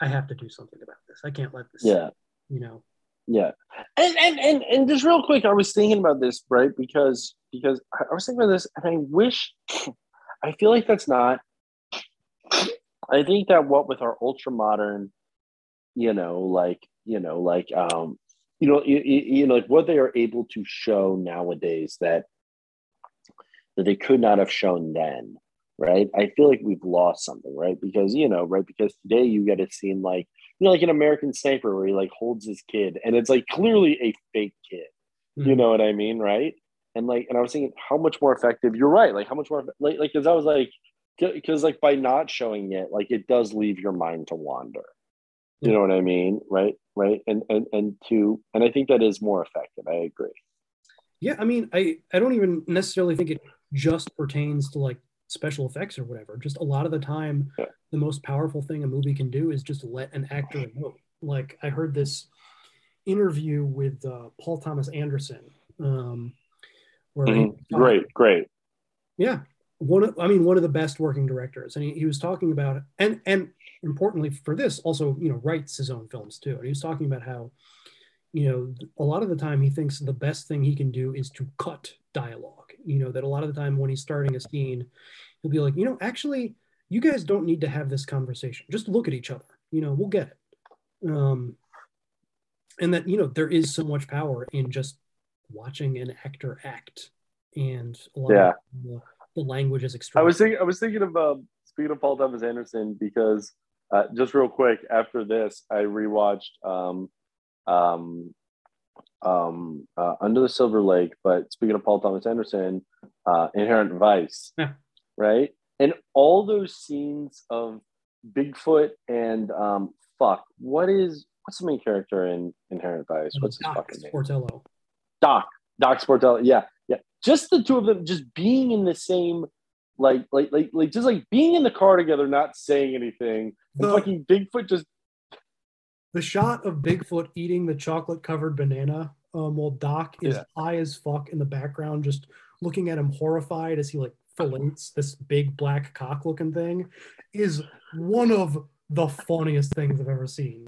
I have to do something about this. I can't let this. Yeah. You know. Yeah, and and and and just real quick, I was thinking about this, right? Because because I was thinking about this, and I wish, I feel like that's not. I think that what with our ultra modern, you know, like you know, like um, you know, you, you know, like what they are able to show nowadays that that they could not have shown then right? I feel like we've lost something, right? Because you know, right? Because today you get it seem like you know, like an American Sniper where he like holds his kid, and it's like clearly a fake kid. Mm-hmm. You know what I mean, right? And like, and I was thinking, how much more effective? You're right. Like, how much more? Like, like, because I was like, because like by not showing it, like it does leave your mind to wander. You know what I mean, right? Right, and and and to, and I think that is more effective. I agree. Yeah, I mean, I I don't even necessarily think it just pertains to like special effects or whatever. Just a lot of the time, yeah. the most powerful thing a movie can do is just let an actor emote. Like I heard this interview with uh, Paul Thomas Anderson, um, where mm-hmm. great, great, yeah, one of, I mean one of the best working directors, and he, he was talking about and and importantly for this also you know writes his own films too, and he was talking about how you know a lot of the time he thinks the best thing he can do is to cut dialogue you know that a lot of the time when he's starting a scene he'll be like you know actually you guys don't need to have this conversation just look at each other you know we'll get it um and that you know there is so much power in just watching an actor act and a lot yeah. of the, the language is extreme. I was thinking. I was thinking of um, speaking of Paul Thomas Anderson because uh, just real quick after this, I rewatched um, um, um, uh, Under the Silver Lake. But speaking of Paul Thomas Anderson, uh, Inherent Vice, Yeah. right? And all those scenes of Bigfoot and um, fuck, what is what's the main character in Inherent Vice? What's his Doc fucking name? Sportello. Doc, Doc Sportello. Yeah, yeah. Just the two of them, just being in the same, like, like, like, like, just like being in the car together, not saying anything. And fucking Bigfoot just The shot of Bigfoot eating the chocolate covered banana um, while Doc is Yeah. high as fuck in the background, just looking at him horrified as he like fillets this big black cock looking thing, is one of the funniest things I've ever seen.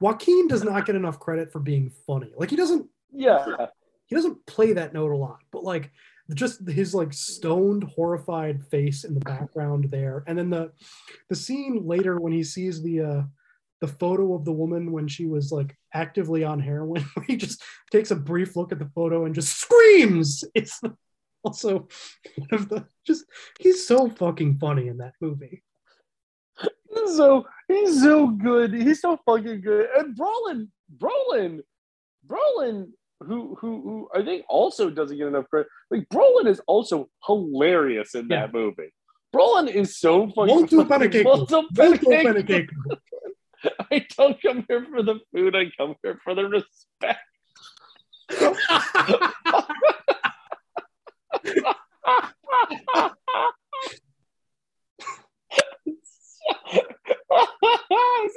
Joaquin does not get enough credit for being funny. Like he doesn't yeah. he doesn't play that note a lot, but like just his like stoned, horrified face in the background there, and then the the scene later when he sees the uh the photo of the woman when she was like actively on heroin, where he just takes a brief look at the photo and just screams. It's also one of the just he's so fucking funny in that movie. He's so he's so good. He's so fucking good. And Brolin, Brolin, Brolin, who who who I think also doesn't get enough credit. Like Brolin is also hilarious in that movie. Brolin is so fucking. Molto funny. pancake. Molto pancake. I don't come here for the food. I come here for the respect.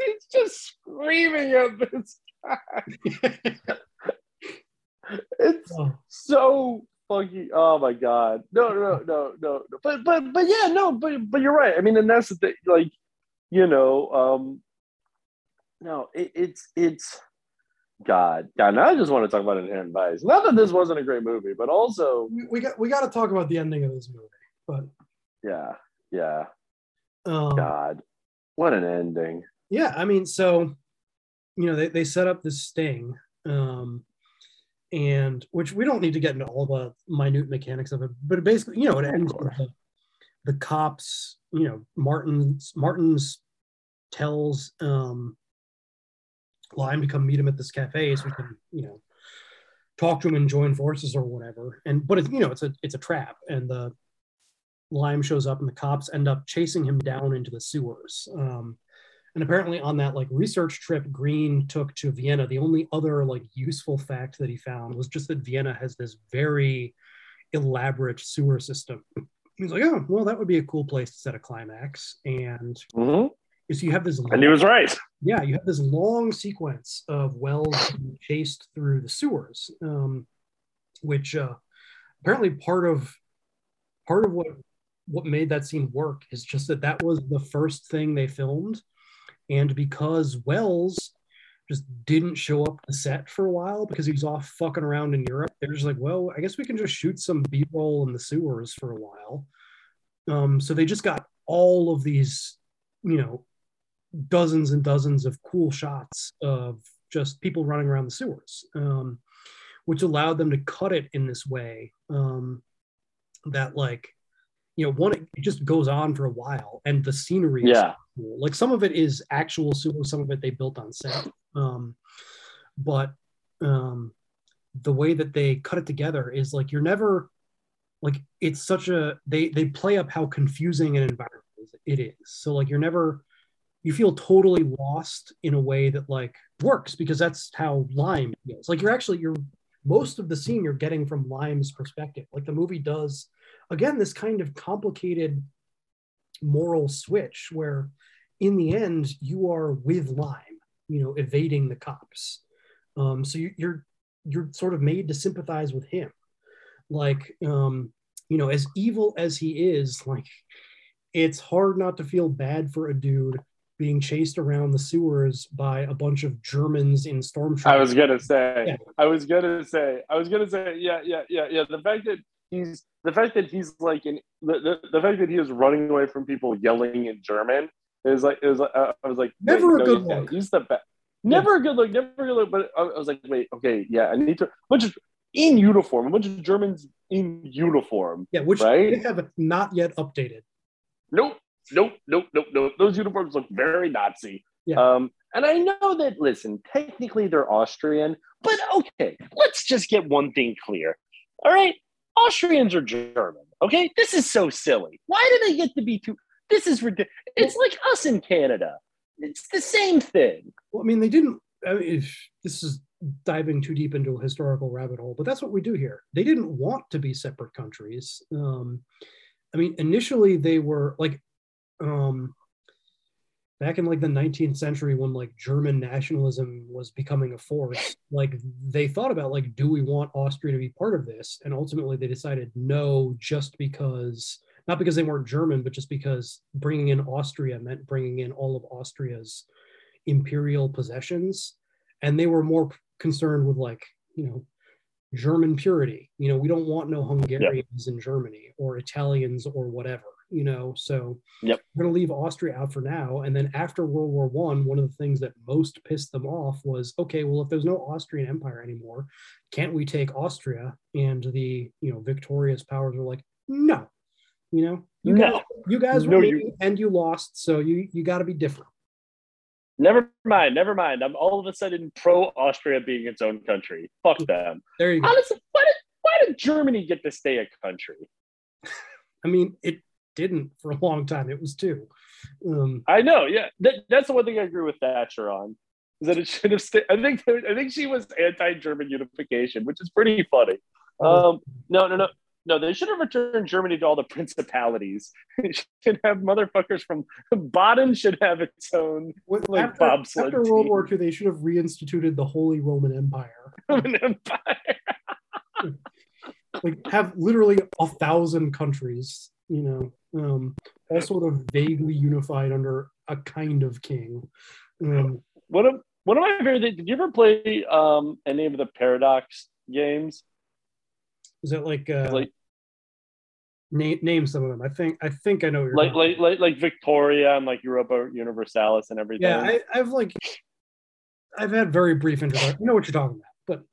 He's just screaming at this guy. it's so funky. Oh my god! No, no, no, no. no. But but but yeah, no. But but you're right. I mean, and that's the thing. Like, you know, um, no, it, it's it's. God, God. Now I just want to talk about Inherent Vice. Not that this wasn't a great movie, but also, we, we got we got to talk about the ending of this movie, but yeah, yeah. um, God, what an ending. Yeah, I mean, so you know, they, they set up this sting, um, and which we don't need to get into all the minute mechanics of it, but it basically, you know, it ends with the, the cops, you know, Martins Martins tells um Lime to come meet him at this cafe so we can, you know, talk to him and join forces or whatever. And but it's you know, it's a it's a trap, and the Lime shows up and the cops end up chasing him down into the sewers. Um, and apparently on that like research trip Greene took to Vienna, the only other like useful fact that he found was just that Vienna has this very elaborate sewer system. He's like, oh, well, that would be a cool place to set a climax. And Mhm. so you have this And he was right. Yeah, you have this long sequence of Welles chased through the sewers, um, which uh, apparently part of part of what what made that scene work is just that that was the first thing they filmed, and because Welles just didn't show up the set for a while because he was off fucking around in Europe, they're just like, well, I guess we can just shoot some B roll in the sewers for a while. Um, so they just got all of these, you know, dozens and dozens of cool shots of just people running around the sewers, um, which allowed them to cut it in this way um, that, like, you know, one it just goes on for a while, and the scenery, is Yeah. cool. like some of it is actual sewers, some of it they built on set, um, but um, the way that they cut it together is like you're never like it's such a they they play up how confusing an environment it is so like you're never you feel totally lost in a way that like works because that's how lime feels. Like you're actually you're most of the scene you're getting from lime's perspective. Like the movie does again this kind of complicated moral switch where in the end you are with lime you know evading the cops. Um so you, you're you're sort of made to sympathize with him. Like um you know as evil as he is like it's hard not to feel bad for a dude being chased around the sewers by a bunch of germans in storm I was gonna say. Yeah. I was gonna say. I was gonna say. Yeah, yeah, yeah, yeah. The fact that he's the fact that he's like in the, the, the fact that he was running away from people yelling in German is like is like uh, I was like Never a good look. He's the best. Never a good look. Never a good look. But I, I was like, wait, okay, yeah. I need to. But just in uniform, a bunch of Germans in uniform. Yeah, which right? they have not yet updated. Nope, nope, nope, nope, nope. Those uniforms look very Nazi. Yeah. Um, and I know that, listen, technically they're Austrian, but okay, let's just get one thing clear. All right, Austrians are German. Okay, this is so silly. Why do they get to be two? This is ridiculous. It's like us in Canada. It's the same thing. Well, I mean, they didn't. I mean, if this is diving too deep into a historical rabbit hole, but that's what we do here. They didn't want to be separate countries. Um, I mean, initially they were like, um, back in like the 19th century when like German nationalism was becoming a force, like they thought about like, do we want Austria to be part of this? And ultimately they decided no, just because not because they weren't German, but just because bringing in Austria meant bringing in all of Austria's imperial possessions. And they were more concerned with like, you know, German purity. You know, we don't want no Hungarians in Germany or Italians or whatever, you know. So yep. we're gonna leave Austria out for now. And then after World War One, one, of the things that most pissed them off was, okay, well, if there's no Austrian Empire anymore, can't we take Austria? And the you know victorious powers were like, no, you know, you no. guys, you guys no, were you... and you lost, so you you got to be different. Never mind, never mind. I'm all of a sudden pro Austria being its own country. Fuck mm-hmm. them. There you go. Honestly, why did, why did Germany get to stay a country? I mean, it didn't for a long time. It was two. Um, I know. Yeah, that, that's the one thing I agree with Thatcher on. Is that it should have stayed? I think I think she was anti-German unification, which is pretty funny. Um, no, no, no. No, they should have returned Germany to all the principalities. should have motherfuckers from Baden should have its own like after, bobsled. After World War II, they should have reinstituted the Holy Roman Empire. Roman Empire. like have literally a thousand countries, you know, um, all sort of vaguely unified under a kind of king. Um, one of one of my favorite things. Did you ever play um, any of the Paradox games? Is that like uh, like name name some of them? I think I think I know. What like like like like Victoria and like Europa Universalis and everything. Yeah, I, I've like I've had very brief introduction. You know what you're talking about, but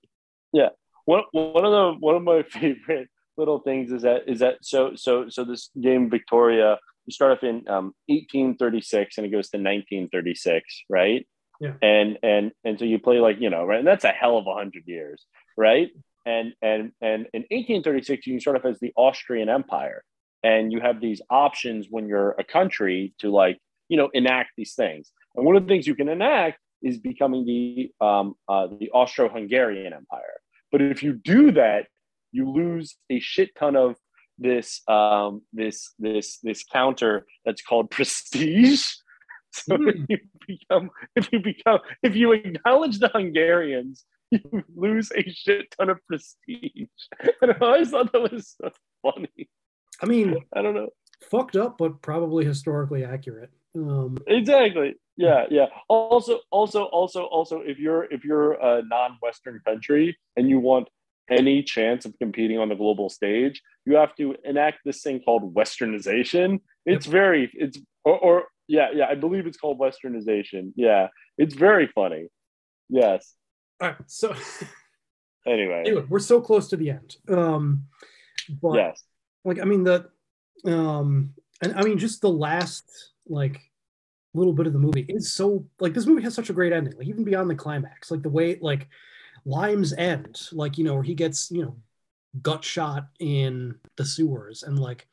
yeah, one one of the one of my favorite little things is that is that so so so this game Victoria you start off in um, 1836 and it goes to 1936, right? Yeah. And and and so you play like you know right, and that's a hell of a hundred years, right? and and and in 1836 you can start off as the austrian empire and you have these options when you're a country to like you know enact these things and one of the things you can enact is becoming the um, uh, the austro-hungarian empire but if you do that you lose a shit ton of this um, this this this counter that's called prestige so mm. if you become if you become if you acknowledge the hungarians you lose a shit ton of prestige. And I always thought that was so funny. I mean, I don't know. Fucked up, but probably historically accurate. Um, exactly. Yeah, yeah. Also, also, also, also, if you're if you're a non-Western country and you want any chance of competing on the global stage, you have to enact this thing called Westernization. It's very, it's or, or yeah, yeah. I believe it's called Westernization. Yeah, it's very funny. Yes. All right. So anyway, anyway, we're so close to the end. Um, but yes, like I mean the, um, and I mean just the last like little bit of the movie is so like this movie has such a great ending. Like even beyond the climax, like the way like Lime's end, like you know where he gets you know gut shot in the sewers and like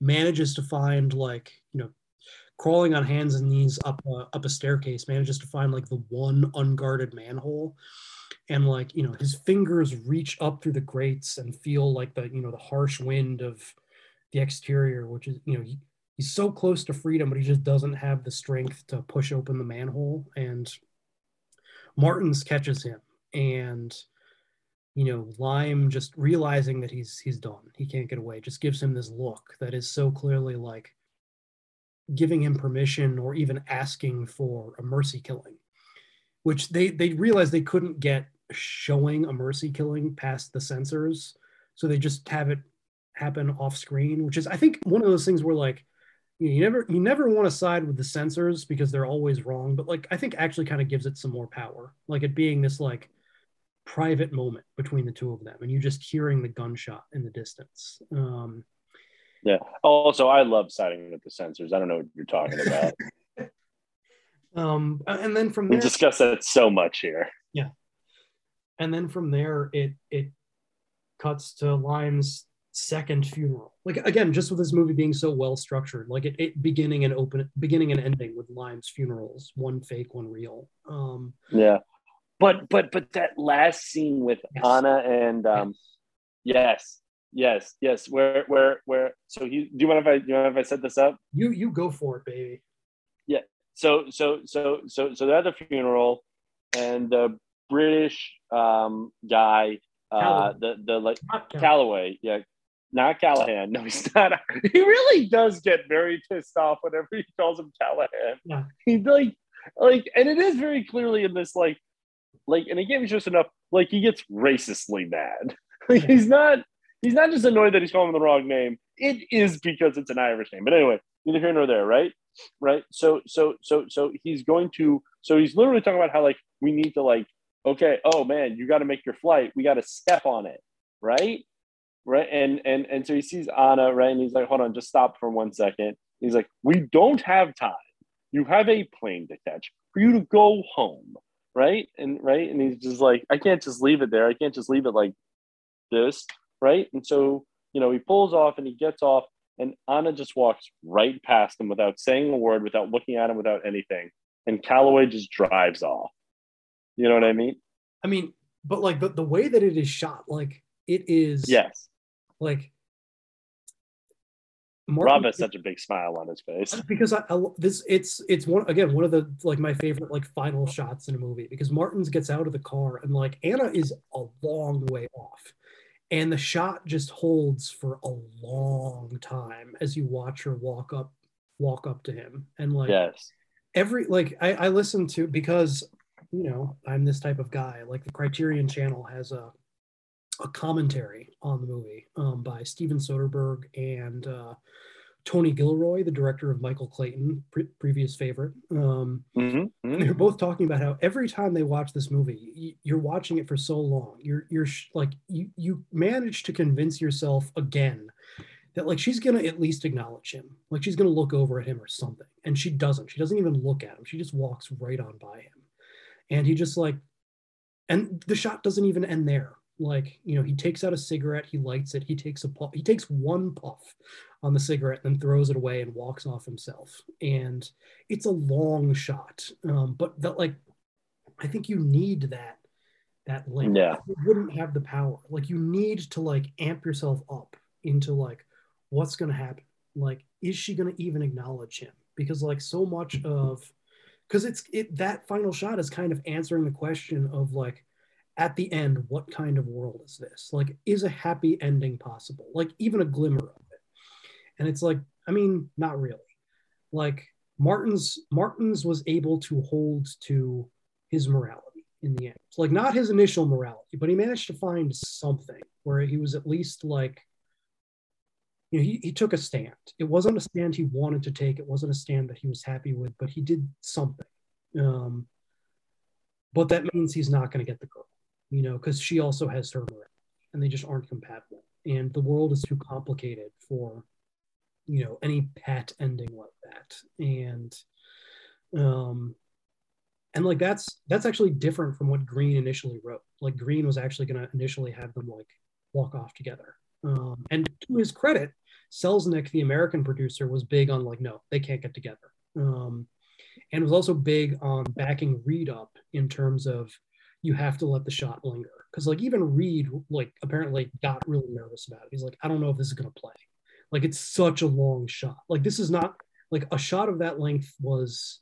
manages to find like you know crawling on hands and knees up a, up a staircase manages to find like the one unguarded manhole. And like you know his fingers reach up through the grates and feel like the you know the harsh wind of the exterior which is you know he, he's so close to freedom but he just doesn't have the strength to push open the manhole. And martins catches him and you know lime just realizing that he's he's done. He can't get away. Just gives him this look that is so clearly like giving him permission or even asking for a mercy killing, which they they realized they couldn't get showing a mercy killing past the censors, so they just have it happen off screen, which is I think one of those things where like you never you never want to side with the censors because they're always wrong, but like I think actually kind of gives it some more power, like it being this like private moment between the two of them, and you're just hearing the gunshot in the distance. Um, Yeah. Also, I love siding with the censors. I don't know what you're talking about. um, and then from we discuss that so much here. yeah, and then from there, it it cuts to Lime's second funeral. Like again, just with this movie being so well structured, like it, it beginning and open, beginning and ending with Lime's funerals, one fake, one real. Um, Yeah. But but but that last scene with Anna and um yes. Yes, yes. Where where where so he do you mind if I do you mind if I set this up? you you go for it, baby. Yeah. So so so so so they're at the funeral and the British um guy uh the the like Calloway. Calloway, yeah. Not Callahan. No, he's not. He really does get very pissed off whenever he calls him Callahan. Yeah. He like like and it is very clearly in this like like and again it's just enough like he gets racistly mad. Like he's not he's not just annoyed that he's calling him the wrong name. It is because it's an Irish name. But anyway, neither here nor there, right? Right. So so so so he's going to so he's literally talking about how like we need to like okay, oh man, you got to make your flight. We got to step on it, right? Right. And and and so he sees Anna, right? And he's like, hold on, just stop for one second. He's like, we don't have time. You have a plane to catch for you to go home, right? And right, and he's just like, I can't just leave it there. I can't just leave it like this, right? And so you know, he pulls off and he gets off, and Anna just walks right past him without saying a word, without looking at him, without anything. And Calloway just drives off. You know what I mean? I mean, but like the, the way that it is shot, like it is Yes. like Rob has such a big smile on his face. because I, I this it's it's one again one of the like my favorite like final shots in a movie because Martins gets out of the car and like Anna is a long way off and the shot just holds for a long time as you watch her walk up walk up to him and like Yes. every like I, I listen to because you know I'm this type of guy. Like the Criterion Channel has a a commentary on the movie um, by Steven Soderbergh and uh, Tony Gilroy, the director of Michael Clayton, pre- previous favorite. Um, Mhm, and They're both talking about how every time they watch this movie, y- you're watching it for so long. You're you're sh- like you you manage to convince yourself again that like she's gonna at least acknowledge him, like she's gonna look over at him or something, and she doesn't. She doesn't even look at him. She just walks right on by him, and he just like, and the shot doesn't even end there. Like you know, he takes out a cigarette, he lights it, he takes a puff, he takes one puff on the cigarette, and then throws it away and walks off himself. And it's a long shot, um, but that like, I think you need that that link. Yeah. you wouldn't have the power. Like you need to like amp yourself up into like what's going to happen. Like, is she going to even acknowledge him? Because like so much of, because it's it that final shot is kind of answering the question of like, at the end, what kind of world is this? Like, is a happy ending possible? Like even a glimmer of it. And it's like, I mean, not really. Like Martins Martins was able to hold to his morality in the end. Like not his initial morality, but he managed to find something where he was at least like, you know, he, he took a stand. It wasn't a stand he wanted to take. It wasn't a stand that he was happy with, but he did something. Um, but that means he's not going to get the girl, you know, because she also has her and they just aren't compatible. And the world is too complicated for, you know, any pat ending like that. And, um, and like that's that's actually different from what Greene initially wrote. Like Greene was actually going to initially have them like walk off together. Um, and to his credit, Selznick, the American producer, was big on like no, they can't get together. Um, and was also big on backing Reed up in terms of you have to let the shot linger because like even Reed like apparently got really nervous about it. He's like, I don't know if this is gonna play. Like it's such a long shot. Like this is not like a shot of that length was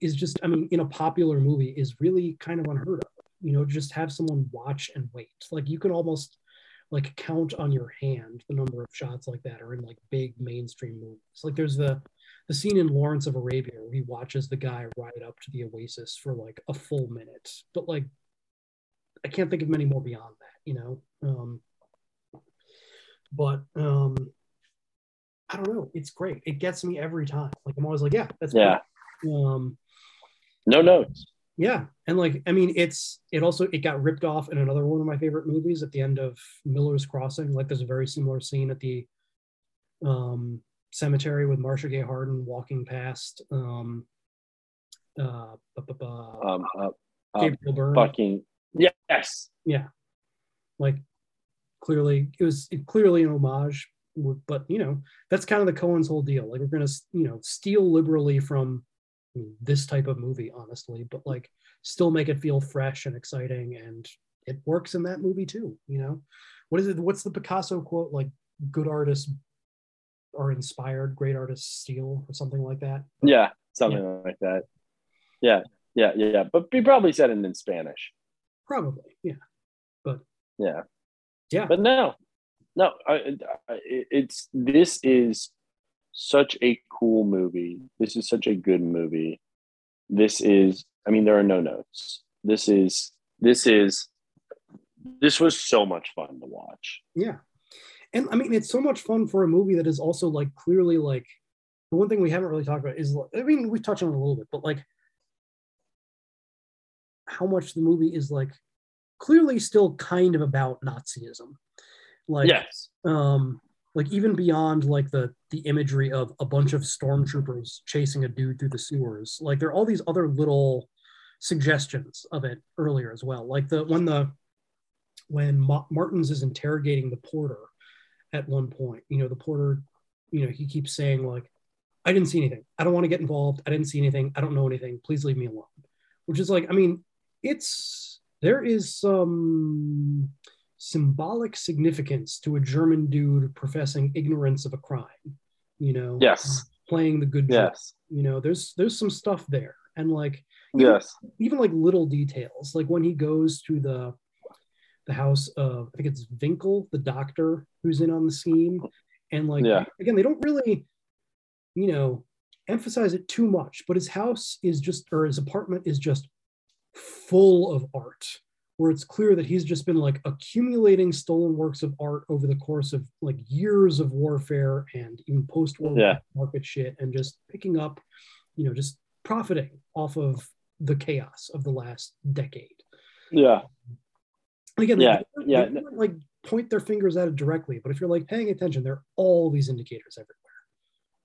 is just I mean in a popular movie is really kind of unheard of. You know, just have someone watch and wait. Like you can almost like count on your hand the number of shots like that are in like big mainstream movies. Like there's the the scene in Lawrence of Arabia where he watches the guy ride up to the Oasis for like a full minute. But like I can't think of many more beyond that, you know. Um but um I don't know. It's great. It gets me every time. Like I'm always like, yeah, that's Yeah. Um No notes. Yeah, and like I mean, it's it also it got ripped off in another one of my favorite movies at the end of Miller's Crossing. Like there's a very similar scene at the um, cemetery with Marcia Gay Harden walking past um, uh, Um, uh, uh, Gabriel Byrne. fucking yes. Yeah, like clearly it was clearly an homage, but you know that's kind of the Coen's whole deal. Like we're gonna you know steal liberally from this type of movie, honestly, but like still make it feel fresh and exciting, and it works in that movie too. You know, what is it? What's the Picasso quote? Like good artists are inspired, great artists steal, or something like that. Yeah, something like that. Yeah, yeah, yeah, yeah. But he probably said it in Spanish. Probably, yeah. But Yeah. Yeah. But no, no, I, I, it's this is such a cool movie. This is such a good movie. This is, I mean, there are no notes. This is, this is, this was so much fun to watch. Yeah. And I mean, it's so much fun for a movie that is also like clearly like the one thing we haven't really talked about is I mean, we've touched on it a little bit, but like how much the movie is like clearly still kind of about Nazism. Like, Yes. um, like even beyond like the the imagery of a bunch of stormtroopers chasing a dude through the sewers, like there are all these other little suggestions of it earlier as well. Like the when the when Ma- Martins is interrogating the porter at one point, you know, the porter, you know, he keeps saying like, "I didn't see anything. I don't want to get involved. I didn't see anything. I don't know anything. Please leave me alone." Which is like, I mean, it's there is some symbolic significance to a German dude professing ignorance of a crime. You know, Yes. playing the good. Yes. You know, there's there's some stuff there, and like even- Yes. even like little details, like when he goes to the the house of I think it's Winkel, the doctor who's in on the scheme, and like Yeah. again, they don't really, you know, emphasize it too much, but his house is just or his apartment is just full of art where it's clear that he's just been like accumulating stolen works of art over the course of like years of warfare and even post-war Yeah. market shit and just picking up you know just profiting off of the chaos of the last decade Yeah. again Yeah, yeah. like point their fingers at it directly but if you're like paying attention there are all these indicators everywhere.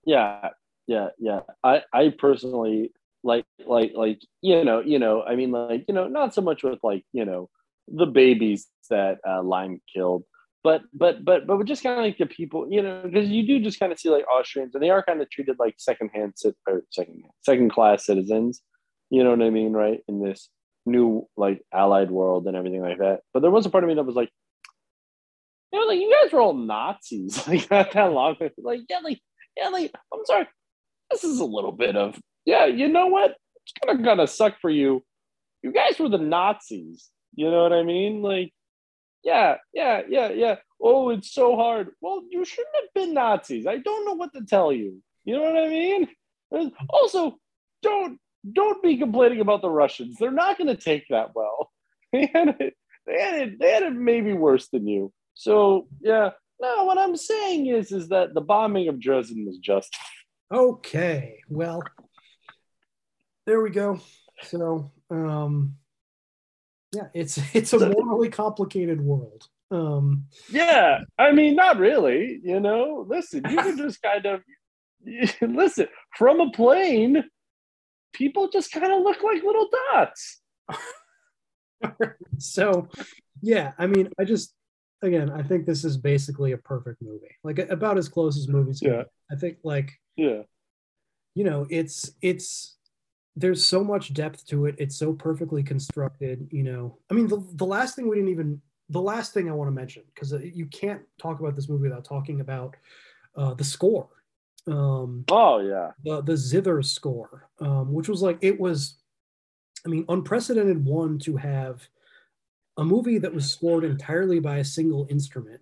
Yeah yeah yeah. I i personally like like like you know you know i mean like you know not so much with like you know the babies that uh lime killed but but but but just kind of like the people you know because you do just kind of see like austrians and they are kind of treated like secondhand or second second class citizens you know what i mean right in this new like allied world and everything like that. But there was a part of me that was like you know, like you guys were all Nazis like not that long. Like, yeah, like, yeah, like, I'm sorry. This is a little bit of, yeah, you know what? It's kind of gonna suck for you. You guys were the Nazis. You know what I mean? Like, yeah, yeah, yeah, yeah. Oh, it's so hard. Well, you shouldn't have been Nazis. I don't know what to tell you. You know what I mean? Also, don't don't be complaining about the Russians. They're not gonna take that well. They had it, they had it, they had it maybe worse than you. So yeah, no, what I'm saying is is that the bombing of Dresden was just Okay, well, there we go. So, um, yeah, it's it's a morally complicated world. Um, yeah. I mean, not really. You know, listen, you can just kind of listen from a plane. People just kind of look like little dots. so, yeah, I mean, I just again, I think this is basically a perfect movie, like about as close as movies. Yeah. I think like Yeah, you know, it's it's there's so much depth to it. It's so perfectly constructed. You know, I mean, the the last thing we didn't even the last thing I want to mention because you can't talk about this movie without talking about uh, the score. Um, oh yeah, the the zither score, um, which was like it was, I mean, unprecedented one to have a movie that was scored entirely by a single instrument,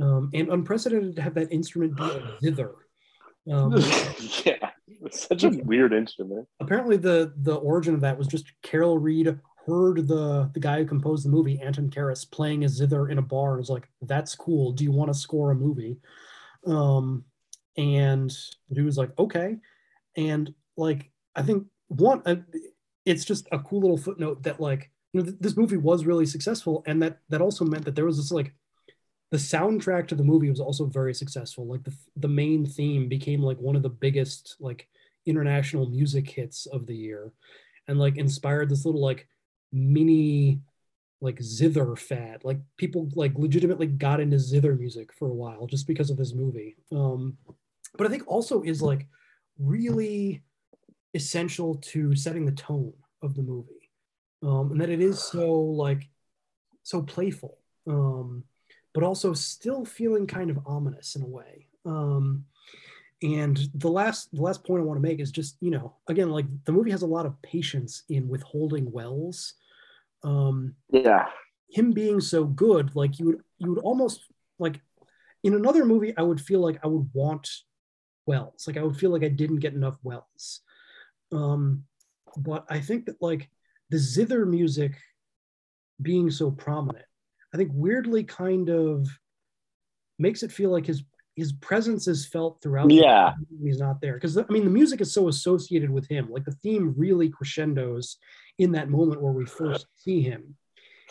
um, and unprecedented to have that instrument be a zither. Um, yeah. It's such a weird instrument. apparently, the the origin of that was just Carol Reed heard the the guy who composed the movie, Anton Karas, playing a zither in a bar, and was like, "That's cool. Do you want to score a movie?" Um, and he was like, "Okay," and like I think one. Uh, it's just a cool little footnote that like you know th- this movie was really successful and that that also meant that there was this like the soundtrack to the movie was also very successful. Like the the main theme became like one of the biggest like international music hits of the year and like inspired this little like mini like zither fad. Like people like legitimately got into zither music for a while just because of this movie. Um but i think also is like really essential to setting the tone of the movie um and that it is so like so playful um but also still feeling kind of ominous in a way. Um and the last the last point i want to make is just you know again like the movie has a lot of patience in withholding Welles. Um yeah. him being so good like you would you would almost like in another movie i would feel like i would want Welles. Like i would feel like i didn't get enough Welles. Um but i think that like the zither music being so prominent i think weirdly kind of makes it feel like his his presence is felt throughout Yeah. movie. he's not there because i mean the music is so associated with him like the theme really crescendos in that moment where we first see him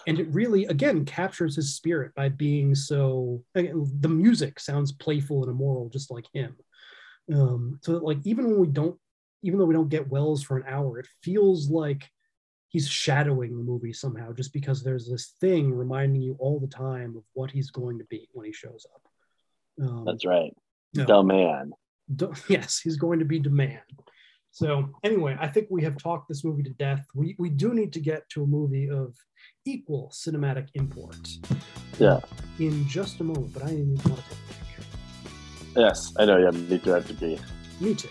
and it really again captures his spirit by being so again, the music sounds playful and immoral just like him um so that like even when we don't even though we don't get Welles for an hour it feels like he's shadowing the movie somehow just because there's this thing reminding you all the time of what he's going to be when he shows up um, That's right. no. The man. D- yes, he's going to be demand. So anyway, I think we have talked this movie to death. We we do need to get to a movie of equal cinematic import Yeah. in just a moment, but I need to take a break. Yes, I know. Yeah, me too. I have to be. Me too.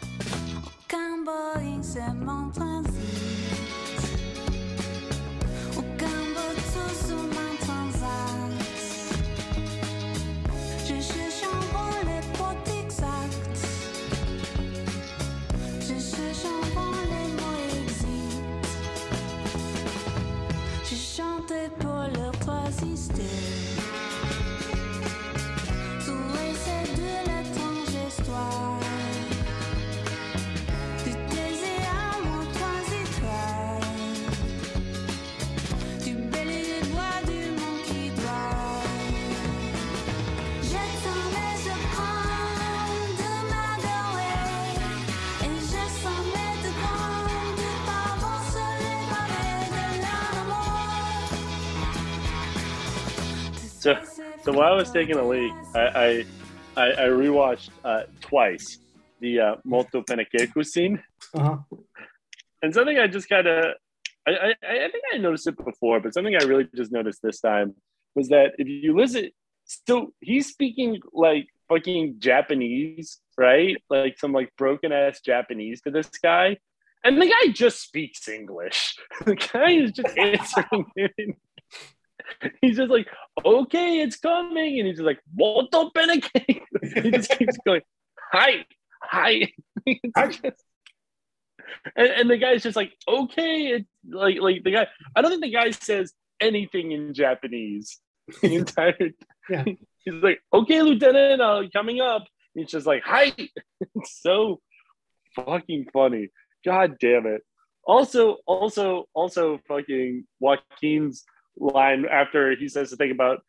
Leur So, while I was taking a leak, I I, I, rewatched uh, twice the uh, Molto scene, Uh-huh. and something I just kind of I, I I think I noticed it before, but something I really just noticed this time was that if you listen, so he's speaking like fucking Japanese, right? Like some like broken ass Japanese to this guy. And the guy just speaks English. The guy is just answering him. He's just like, okay, it's coming. And he's just like, molto bene. he just keeps going, hi, hi. Just- and, and the guy's just like, okay, it's like like the guy. I don't think the guy says anything in Japanese the entire. Yeah. He's like, okay, Lieutenant, uh, coming up. He's just like, hi. It's so fucking funny. God damn it. Also, also, also, fucking Joaquin's line after he says the thing about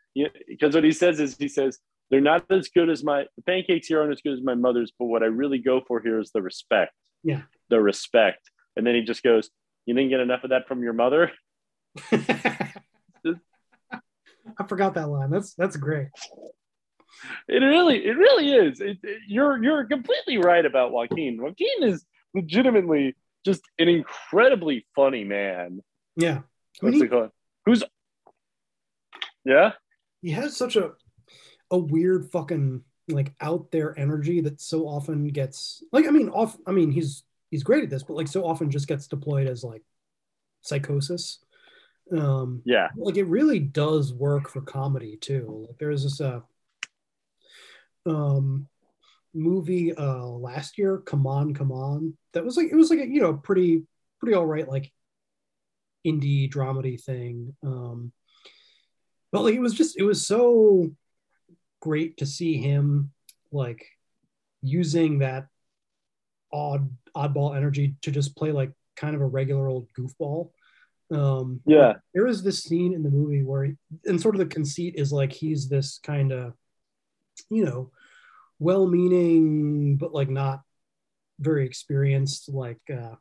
because what he says is he says they're not as good as my the pancakes here aren't as good as my mother's, but what I really go for here is the respect Yeah. the respect. And then he just goes, You didn't get enough of that from your mother? I forgot that line. That's that's great. It really, it really is. It, it- you're you're completely right about Joaquin. Joaquin is legitimately just an incredibly funny man. Yeah. I What's mean, it called? Who's yeah? he has such a a weird fucking like out there energy that so often gets like I mean off I mean he's he's great at this but like so often just gets deployed as like psychosis um Yeah. like it really does work for comedy too like there's this uh um movie uh last year come on come on that was like it was like a you know pretty pretty all right like indie dramedy thing um but like it was just it was so great to see him like using that odd oddball energy to just play like kind of a regular old goofball. Um, Yeah. there is this scene in the movie where, he, and sort of the conceit is like he's this kind of, you know, well-meaning but like not very experienced, like uh,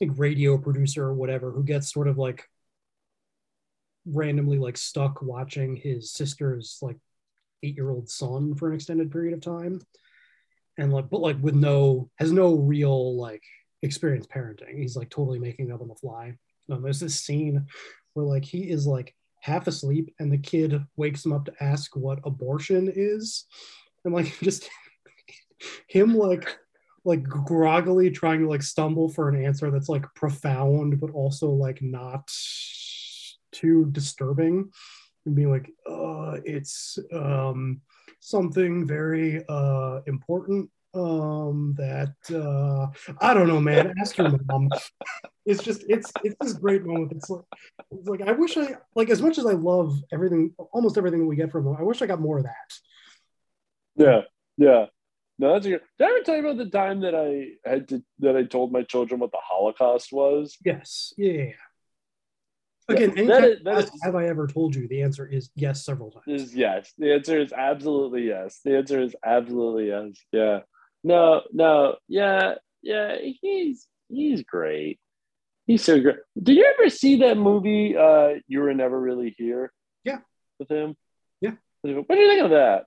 like radio producer or whatever, who gets sort of like randomly like stuck watching his sister's like eight-year-old son for an extended period of time, and like but like with no has no real like experience parenting. He's like totally making up on the fly. Um, there's this scene where like he is like half asleep and the kid wakes him up to ask what abortion is and like just him like like groggily trying to like stumble for an answer that's like profound but also like not too disturbing and being like uh it's um something very uh important um that uh i don't know man ask your mom it's just it's it's this great moment it's like it's like i wish i like as much as i love everything almost everything that we get from i wish i got more of that Yeah, yeah. No, that's a good. Did I ever tell you about the time that I had to that I told my children what the Holocaust was? yes yeah, yeah, yeah. again That- is- that is- have i ever told you the answer is yes several times Is yes. The answer is absolutely yes. The answer is absolutely yes. Yeah. No, no, yeah, yeah. He's he's great. He's so great. Did you ever see that movie? Uh, you were never really here. Yeah. With him. Yeah. What do you think of that?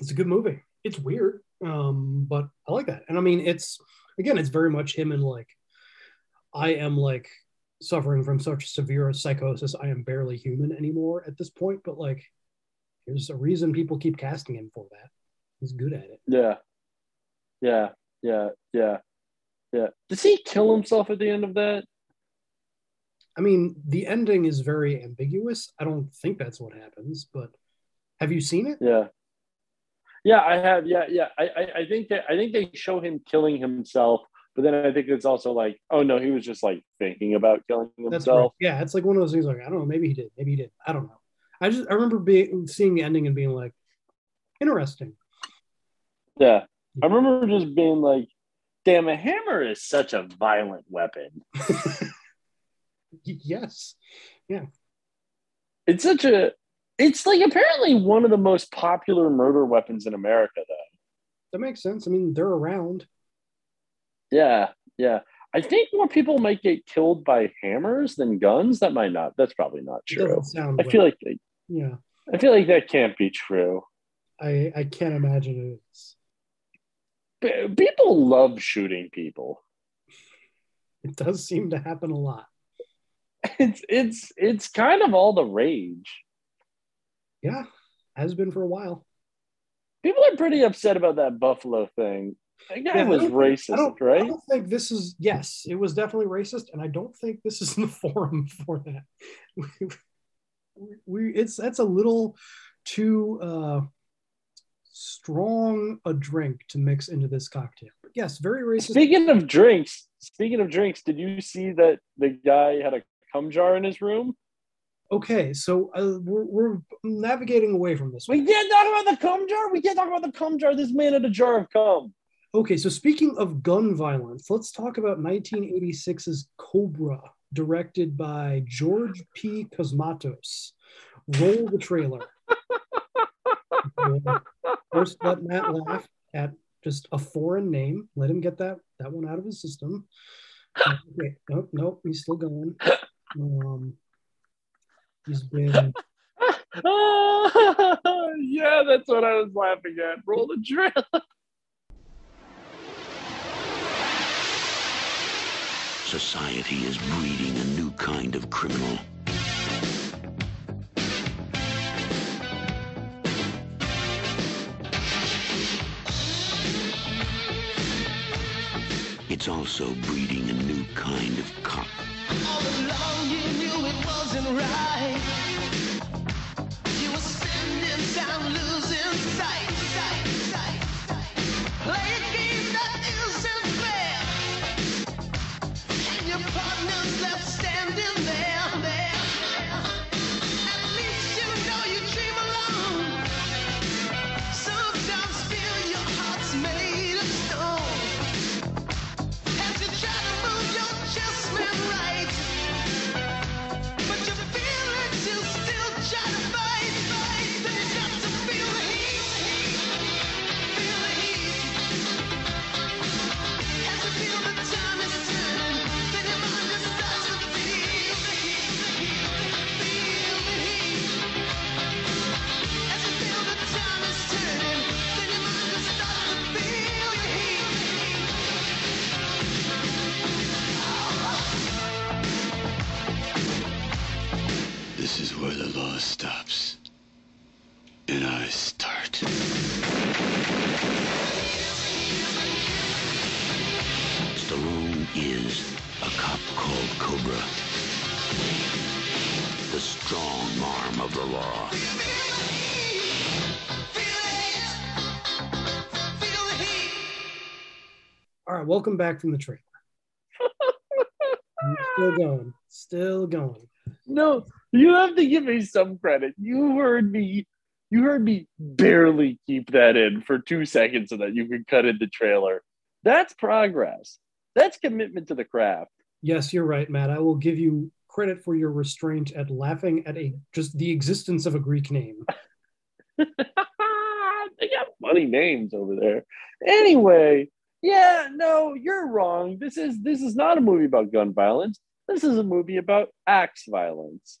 it's a good movie it's weird um but i like that and i mean it's again it's very much him and like i am like suffering from such severe psychosis i am barely human anymore at this point but like there's a reason people keep casting him for that he's good at it Yeah. Yeah. Yeah. Yeah. Yeah. Does he kill himself at the end of that? i mean the ending is very ambiguous i don't think that's what happens but have you seen it Yeah. Yeah, I have. Yeah, yeah. I, I, I think that I think they show him killing himself, but then I think it's also like, oh no, he was just like thinking about killing right. himself. Yeah, it's like one of those things. Like I don't know, maybe he did, maybe he did. I don't know. I just I remember being seeing the ending and being like, interesting. Yeah. I remember just being like, damn, a hammer is such a violent weapon. Yes, yeah, It's such a it's like apparently one of the most popular murder weapons in America though. that makes sense. I mean, they're around. Yeah, yeah. I think more people might get killed by hammers than guns. That might not. That's probably not true. I feel right. like they, Yeah, I feel like that can't be true. I I can't imagine it is. People love shooting people. It does seem to happen a lot. It's it's it's kind of all the rage. Yeah, has been for a while. People are pretty upset about that Buffalo thing. That guy Yeah, I was I racist, I right? don't think this is. Yes, it was definitely racist, and I don't think this is the forum for that. we, we it's that's a little too uh, strong a drink to mix into this cocktail. But yes, very racist. Speaking of drinks, speaking of drinks, did you see that the guy had a cum jar in his room? Okay, so uh, we're, we're navigating away from this. We can't talk about the cum jar. We can't talk about the cum jar. This man had a jar of cum. Okay, so speaking of gun violence, let's talk about 1986's Cobra, directed by George P. Cosmatos. Roll the trailer. First, let Matt laugh at just a foreign name. Let him get that that one out of his system. Okay, nope, nope, he's still going. Um, he's been yeah, that's what I was laughing at. Roll the drill. Society is breeding a new kind of criminal. It's also breeding a new kind of cop. Right. Welcome back from the trailer. still going, still going. No, you have to give me some credit. You heard me. You heard me barely keep that in for two seconds so that you could cut in the trailer. That's progress. That's commitment to the craft. Yes, you're right, Matt. I will give you credit for your restraint at laughing at a just the existence of a Greek name. they got funny names over there. Anyway, yeah, no, you're wrong. This is this is not a movie about gun violence. This is a movie about axe violence.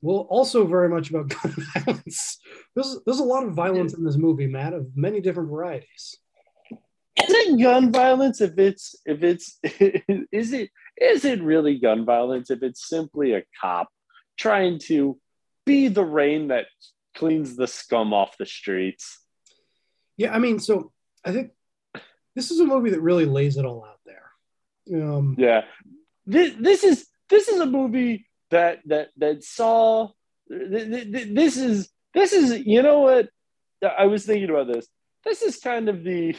Well, also very much about gun violence. There's there's a lot of violence in this movie, Matt, of many different varieties. Is it gun violence if it's if it's is it is it really gun violence if it's simply a cop trying to be the rain that cleans the scum off the streets? Yeah, I mean, so I think this is a movie that really lays it all out there. Um, yeah, this this is this is a movie that that that saw this is this is you know what I was thinking about this. This is kind of the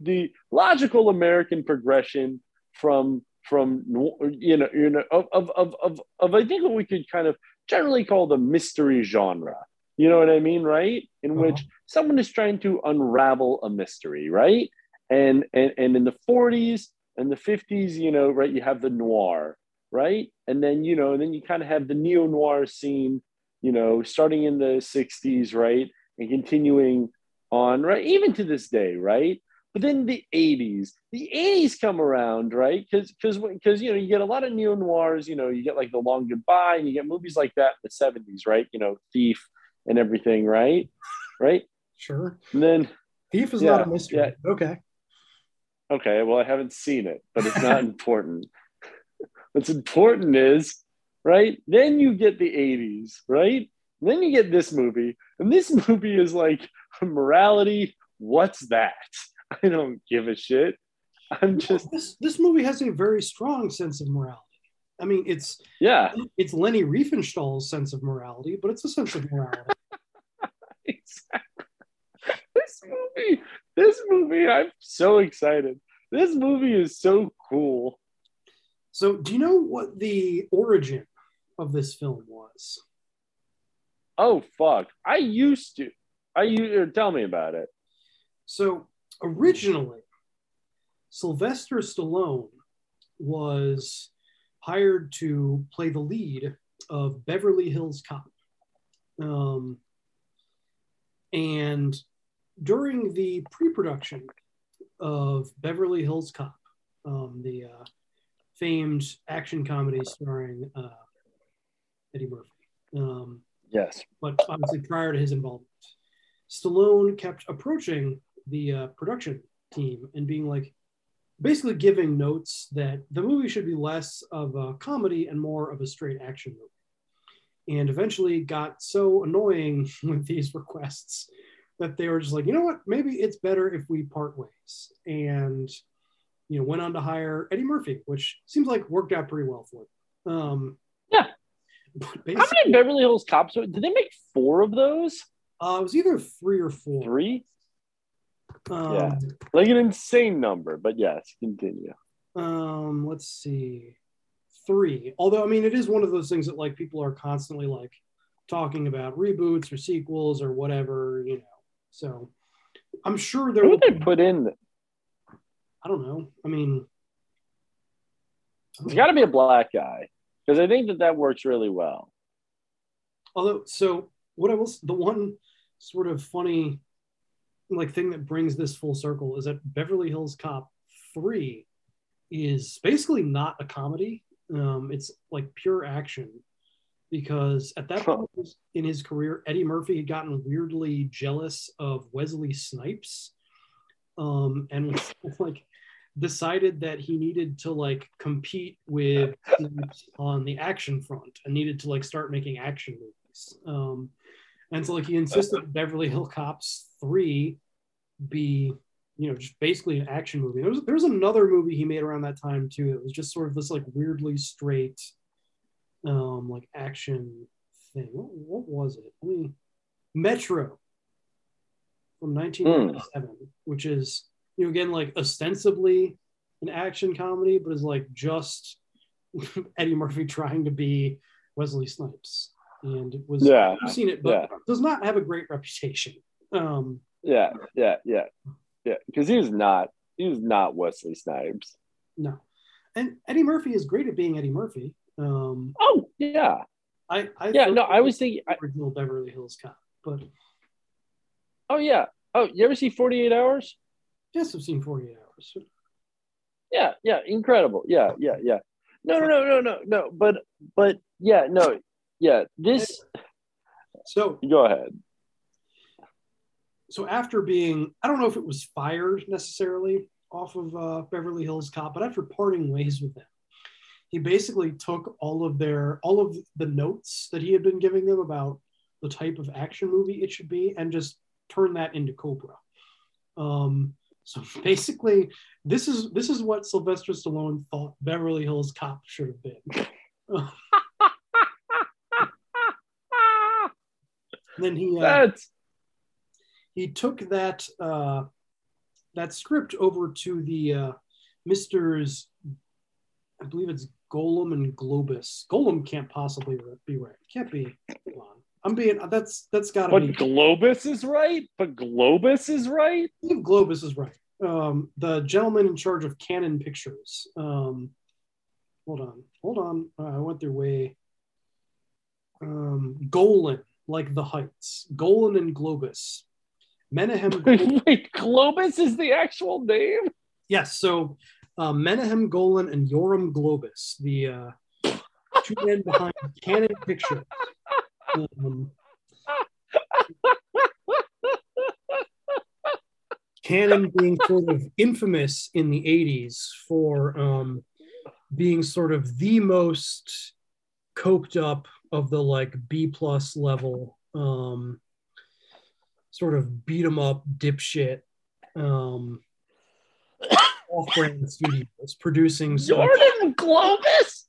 the logical American progression from from you know you know of of of of, of I think what we could kind of generally call the mystery genre. You know what I mean, right? In uh-huh. which someone is trying to unravel a mystery, right? And and and in the 40s and the 50s, you know, right, you have the noir, right? And then you know, and then you kind of have the neo noir scene, you know, starting in the 60s, right, and continuing on, right, even to this day, right? But then the 80s, the 80s come around, right? Because because because you know you get a lot of neo noirs, you know, you get like the Long Goodbye, and you get movies like that in the 70s, right? You know, Thief and everything, right? Right? Sure. And then Thief is yeah, not a mystery. Yeah. Okay. Okay. Well, I haven't seen it, but it's not important. What's important is, right? Then you get the 80s, right? And then you get this movie, and this movie is like morality. What's that? I don't give a shit. I'm just this this movie has a very strong sense of morality. I mean, it's yeah, it's Leni Riefenstahl's sense of morality, but it's a sense of morality. exactly. This movie, this movie, I'm so excited. This movie is so cool. So, do you know what the origin of this film was? Oh fuck! I used to. I you tell me about it. So, originally, Sylvester Stallone was hired to play the lead of Beverly Hills Cop. Um, and during the pre production of Beverly Hills Cop, um, the uh, famed action comedy starring uh, Eddie Murphy. Um, yes. But obviously, prior to his involvement, Stallone kept approaching the uh, production team and being like, basically giving notes that the movie should be less of a comedy and more of a straight action movie. And eventually got so annoying with these requests that they were just like, you know what, maybe it's better if we part ways. And you know, went on to hire Eddie Murphy, which seems like worked out pretty well for them. Um, yeah. How many Beverly Hills Cops? Did they make four of those? Uh, it was either three or four. Three. Um, yeah, like an insane number, but yes, continue. Um, let's see, three. Although I mean, it is one of those things that like people are constantly like talking about reboots or sequels or whatever, you know. So I'm sure there. Who would they put in? I don't know. I mean, it's got to be a black guy because I think that that works really well. Although, so what I was the one sort of funny like thing that brings this full circle is that Beverly Hills Cop 3 is basically not a comedy. Um, it's like pure action because at that point in his career, Eddie Murphy had gotten weirdly jealous of Wesley Snipes um, and was like decided that he needed to like compete with on the action front and needed to like start making action movies. Um, and so like he insisted that Beverly Hill Cops three be you know just basically an action movie. There was there was another movie he made around that time too. It was just sort of this like weirdly straight um like action thing. What, what was it? I mean, Metro from 1997, which is you know again like ostensibly an action comedy, but is like just Eddie Murphy trying to be Wesley Snipes, and it was Yeah, I've seen it, but yeah. does not have a great reputation. Um, Yeah, yeah, yeah, yeah. Because he was not he was not Wesley Snipes. no, and Eddie Murphy is great at being Eddie Murphy. Um, oh yeah, I, I Yeah, no, I was thinking- original Beverly Hills Cop, but Oh yeah. Oh, you ever see Forty Eight Hours? yes, I've seen 48 Hours. Yeah, yeah, incredible. Yeah, yeah, yeah. No, no, no, no, no, no. But but yeah, no, yeah. This. So go ahead. so after being i don't know if it was fired necessarily off of uh, beverly hills cop but after parting ways with them he basically took all of their all of the notes that he had been giving them about the type of action movie it should be and just turned that into cobra. Um, so basically this is this is what sylvester stallone thought beverly hills cop should have been. Then he uh, he took that uh, that script over to the uh, Misters, I believe it's Golem and Globus. Golem can't possibly be right. Can't be. Hold on. I'm being. That's that's got to But be. But Globus is right. But Globus is right. I believe Globus is right. Um, the gentleman in charge of Cannon Pictures. Um, hold on, hold on. Uh, I went their way. Um, Golan, like the Heights. Golan and Globus. Menahem. Wait, Globus is the actual name. Yes. So uh, Menahem Golan and Yoram Globus, the uh, two men behind Cannon Pictures. Um, Cannon being sort of infamous in the 80s for um, being sort of the most coked up of the like B plus level um, sort of beat 'em up dipshit um, off-brand studios producing Jordan Globus?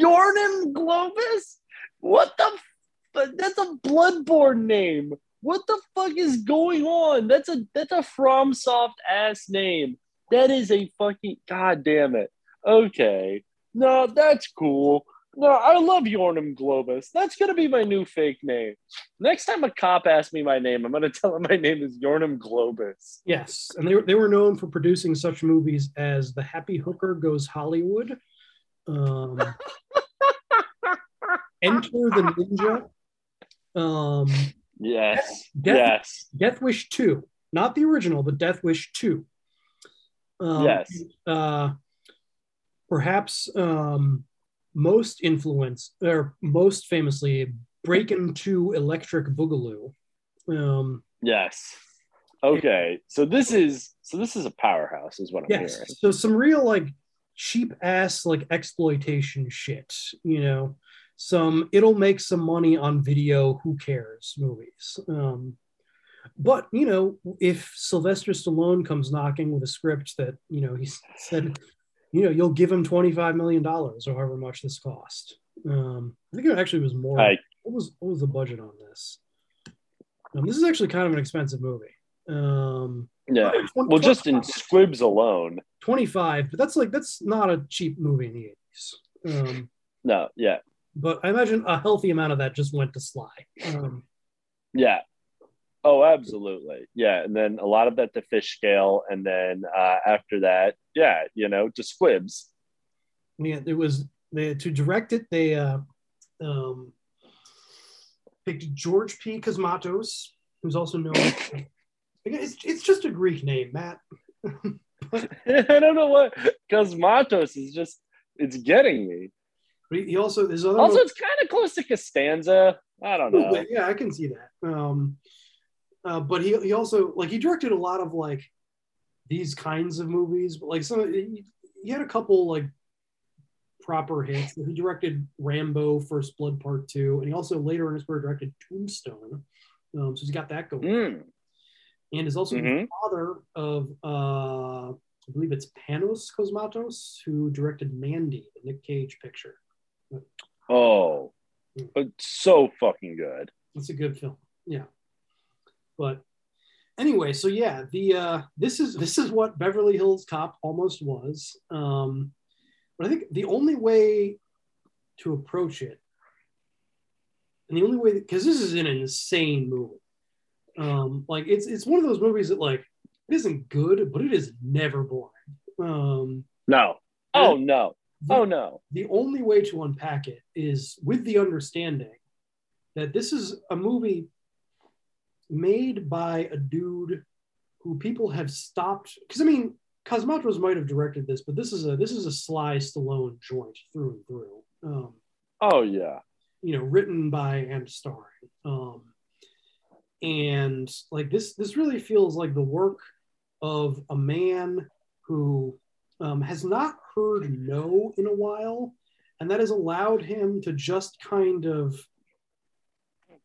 Jordan Globus? What the? F- that's a Bloodborne name. What the fuck is going on? That's a that's a FromSoft ass name. That is a fucking god damn it. Okay, no, that's cool. No, I love Yornum Globus. That's gonna be my new fake name. Next time a cop asks me my name, I'm gonna tell him my name is Yornum Globus. Yes, and they, were- they were known for producing such movies as The Happy Hooker Goes Hollywood, um, Enter the Ninja, um, Yes, Death, yes, Death Wish 2, not the original, but Death Wish 2. Um, Yes. Uh, perhaps um, most influence, or most famously, Breakin' 2 Electric Boogaloo. Um, yes. Okay, so this is so this is a powerhouse, is what I'm yes hearing. so some real like cheap ass like exploitation shit you know some it'll make some money on video who cares movies um but you know if sylvester stallone comes knocking with a script that you know he said you know you'll give him 25 million dollars or however much this cost um i think it actually was more Right. what was what was the budget on this um, this is actually kind of an expensive movie um Yeah. Well, just in squibs alone. 25 but that's like that's not a cheap movie in the 80s um, No, yeah, but i imagine a healthy amount of that just went to sly um, yeah. Oh, absolutely. Yeah. And then a lot of that to fish scale. And then uh, after that, yeah, you know, to squibs. yeah it was they to direct it they uh um picked george p cosmatos who's also known it's, it's just a greek name matt I don't know what Cosmatos is just, it's getting me. he also there's other Also, it's kind of close to Costanza. I don't know. yeah, I can see that. Um, uh, but he he also like he directed a lot of like these kinds of movies, but like some he, had a couple like proper hits. He directed Rambo: First Blood Part Two, and he also later in his career directed Tombstone. Um, so he's got that going. Mm. And is also the Mhm. father of uh, I believe it's Panos Cosmatos, who directed Mandy, the Nick Cage picture. Oh, it's so fucking good. It's a good film. Yeah. But anyway, so yeah, the uh this is this is what Beverly Hills Cop almost was. Um but I think the only way to approach it and the only way because this is an insane movie. Um like it's it's one of those movies that like it isn't good, but it is never boring. Um No. Oh no. Oh no. the only way to unpack it is with the understanding that this is a movie made by a dude who people have stopped because I mean Cosmatos might have directed this, but this is a this is a Sly Stallone joint through and through. Um, Oh yeah. you know, written by and starring. Um, and like this, this really feels like the work of a man who um, has not heard no in a while, and that has allowed him to just kind of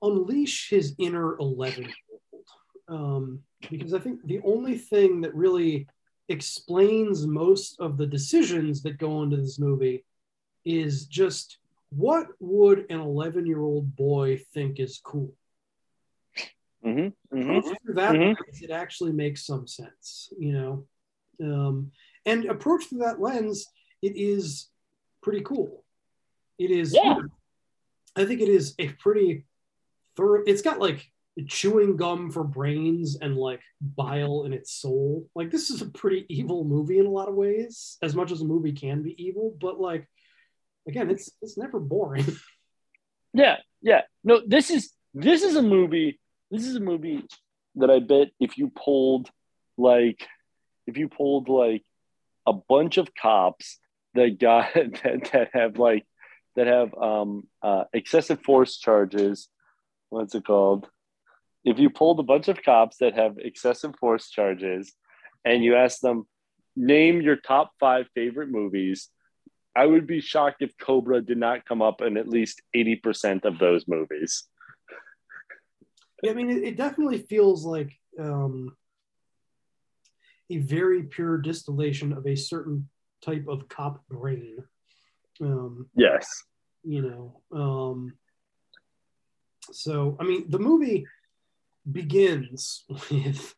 unleash his inner 11 year old. Um, because I think the only thing that really explains most of the decisions that go into this movie is just what would an 11 year old boy think is cool? Mm-hmm. Through that Mhm. lens, it actually makes some sense, you know. Um, and approach through that lens, it is pretty cool. It is. Yeah. I think it is a pretty It's got like chewing gum for brains and like bile in its soul. Like this is a pretty evil movie in a lot of ways, as much as a movie can be evil. But like, again, it's it's never boring. Yeah, yeah. No, this is this is a movie. This is a movie that I bet if you pulled like if you pulled like a bunch of cops that got that, that have like that have um uh excessive force charges, what's it called? If you pulled a bunch of cops that have excessive force charges and you ask them name your top 5 favorite movies, I would be shocked if Cobra did not come up in at least 80% of those movies. Yeah, I mean, it, it definitely feels like um, a very pure distillation of a certain type of cop brain. Um, Yes. you know, um, so I mean, the movie begins with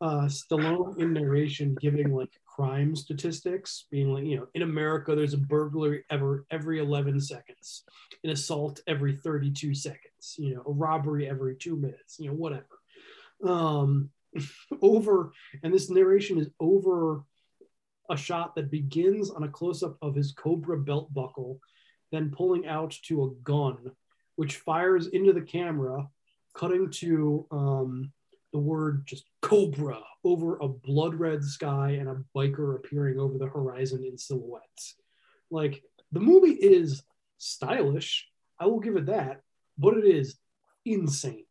uh, Stallone in narration giving like crime statistics, being like, you know, in America, there's a burglary ever every 11 seconds, an assault every 32 seconds, you know, a robbery every two minutes, you know, whatever. Um, over, and this narration is over a shot that begins on a close up of his Cobra belt buckle, then pulling out to a gun, which fires into the camera, cutting to um, the word just Cobra over a blood red sky and a biker appearing over the horizon in silhouettes. Like the movie is stylish, I will give it that, but it is insane.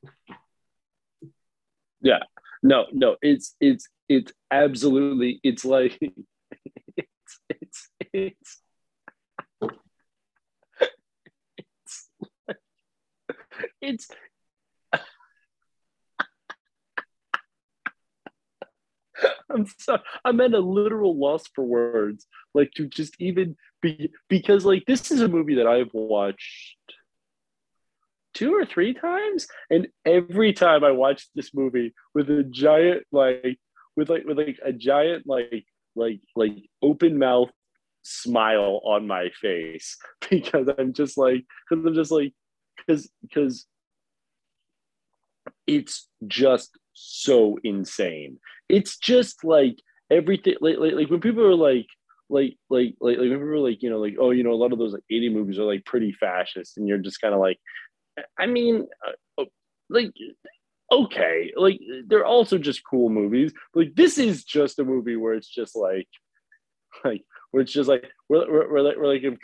Yeah. No, no, it's it's it's absolutely it's like it's it's it's it's it's I'm sorry. I'm at a literal loss for words. Like to just even be because like this is a movie that I've watched two or three times, and every time I watch this movie with a giant like with like with like a giant like like like open mouth smile on my face because I'm just like because I'm just like because because it's just so insane. It's just like everything like, like, like when people are like like like like like when people are like you know like oh you know a lot of those like 80 movies are like pretty fascist and you're just kind of like I mean uh, like okay like they're also just cool movies like this is just a movie where it's just like like where it's just like we're, we're, we're like we're like if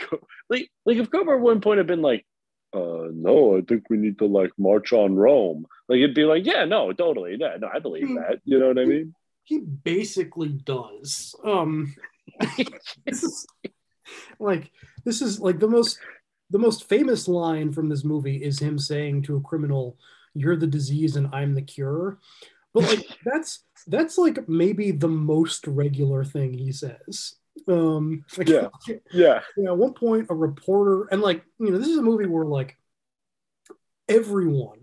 like like if Cobra at one point had been like uh no I think we need to like march on Rome like it'd be like yeah no totally yeah no I believe that you know what I mean He basically does. Um, this is like this is like the most the most famous line from this movie is him saying to a criminal, "You're the disease and I'm the cure." But like that's that's like maybe the most regular thing he says. Um, like, Yeah. Yeah. you know, at one point, a reporter, and like, you know, this is a movie where like everyone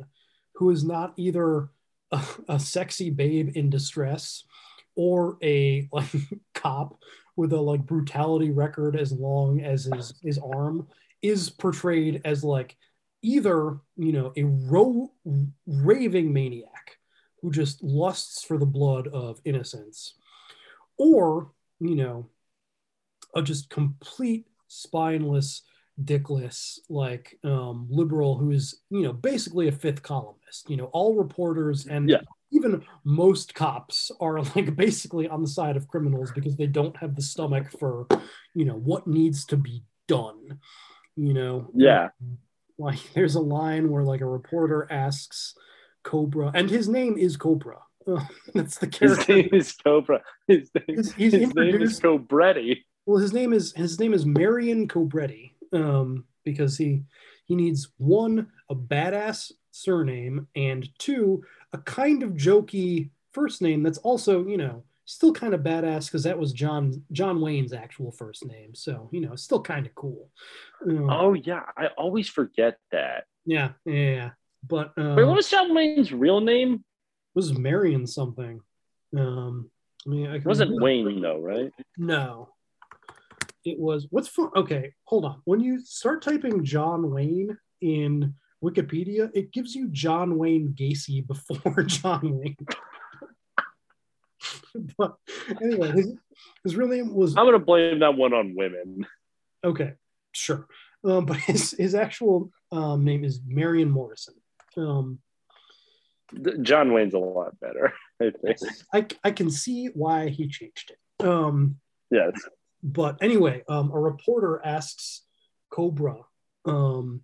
who is not either a, a sexy babe in distress or a like cop with a like brutality record as long as his his arm is portrayed as like either you know a ro- raving maniac who just lusts for the blood of innocents or you know a just complete spineless dickless like um liberal who's you know basically a fifth columnist you know all reporters and Yeah. even most cops are like basically on the side of criminals because they don't have the stomach for you know what needs to be done you know Yeah. like there's a line where like a reporter asks cobra and his name is cobra that's the His name is Cobra. His name, he's his name is Cobretti. Well his name is his name is marion cobretti um because he he needs one a badass surname and two a kind of jokey first name that's also you know still kind of badass because that was john john wayne's actual first name so you know still kind of cool Um, Oh yeah, I always forget that. yeah yeah, yeah but um, Wait, what was John Wayne's real name? was marion something um I mean, I It wasn't Wayne though, right? No. It was what's fun. Okay, hold on. When you start typing John Wayne in Wikipedia, it gives you John Wayne Gacy before John Wayne. but anyway, his, his real name was I'm gonna blame that one on women. okay, sure. Um, but his his actual um, name is Marion Morrison. Um, John Wayne's a lot better, I think. I I can see why he changed it. Um, Yes. But anyway, um, a reporter asks Cobra, um,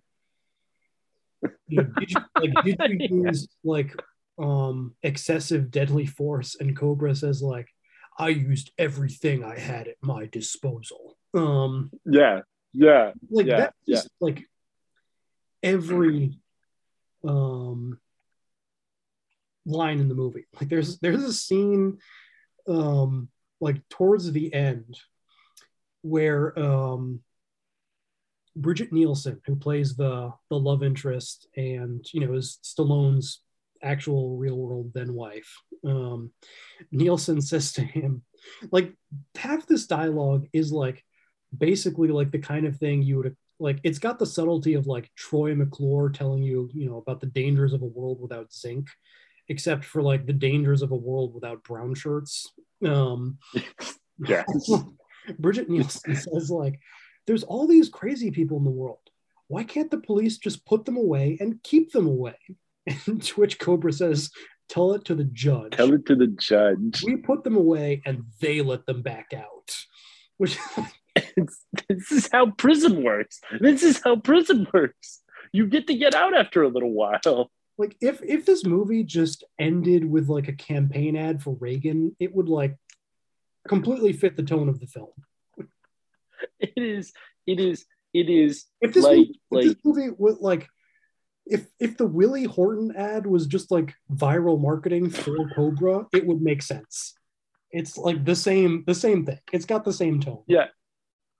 you know, did you, like, did you use like um, excessive deadly force? And Cobra says like, I used everything I had at my disposal. Um, Yeah. Yeah. like yeah. that's yeah. just like every um line in the movie like there's there's a scene um like towards the end where um Brigitte Nielsen who plays the the love interest and you know is Stallone's actual real world then wife um Nielsen says to him like half this dialogue is like basically like the kind of thing you would like it's got the subtlety of like Troy McClure telling you, you know, about the dangers of a world without zinc, except for like the dangers of a world without brown shirts. Um Yes. Brigitte Nielsen says like there's all these crazy people in the world. Why can't the police just put them away and keep them away? And to which Cobra says, tell it to the judge. Tell it to the judge. we put them away and they let them back out. Which this is how prison works. This is how prison works. You get to get out after a little while. like if if this movie just ended with like a campaign ad for Reagan, it would like completely fit the tone of the film. It is. It is. It is If this like movie, if like this movie was like if if the Willie Horton ad was just like viral marketing for Cobra, it would make sense. It's like the same the same thing. It's got the same tone. yeah.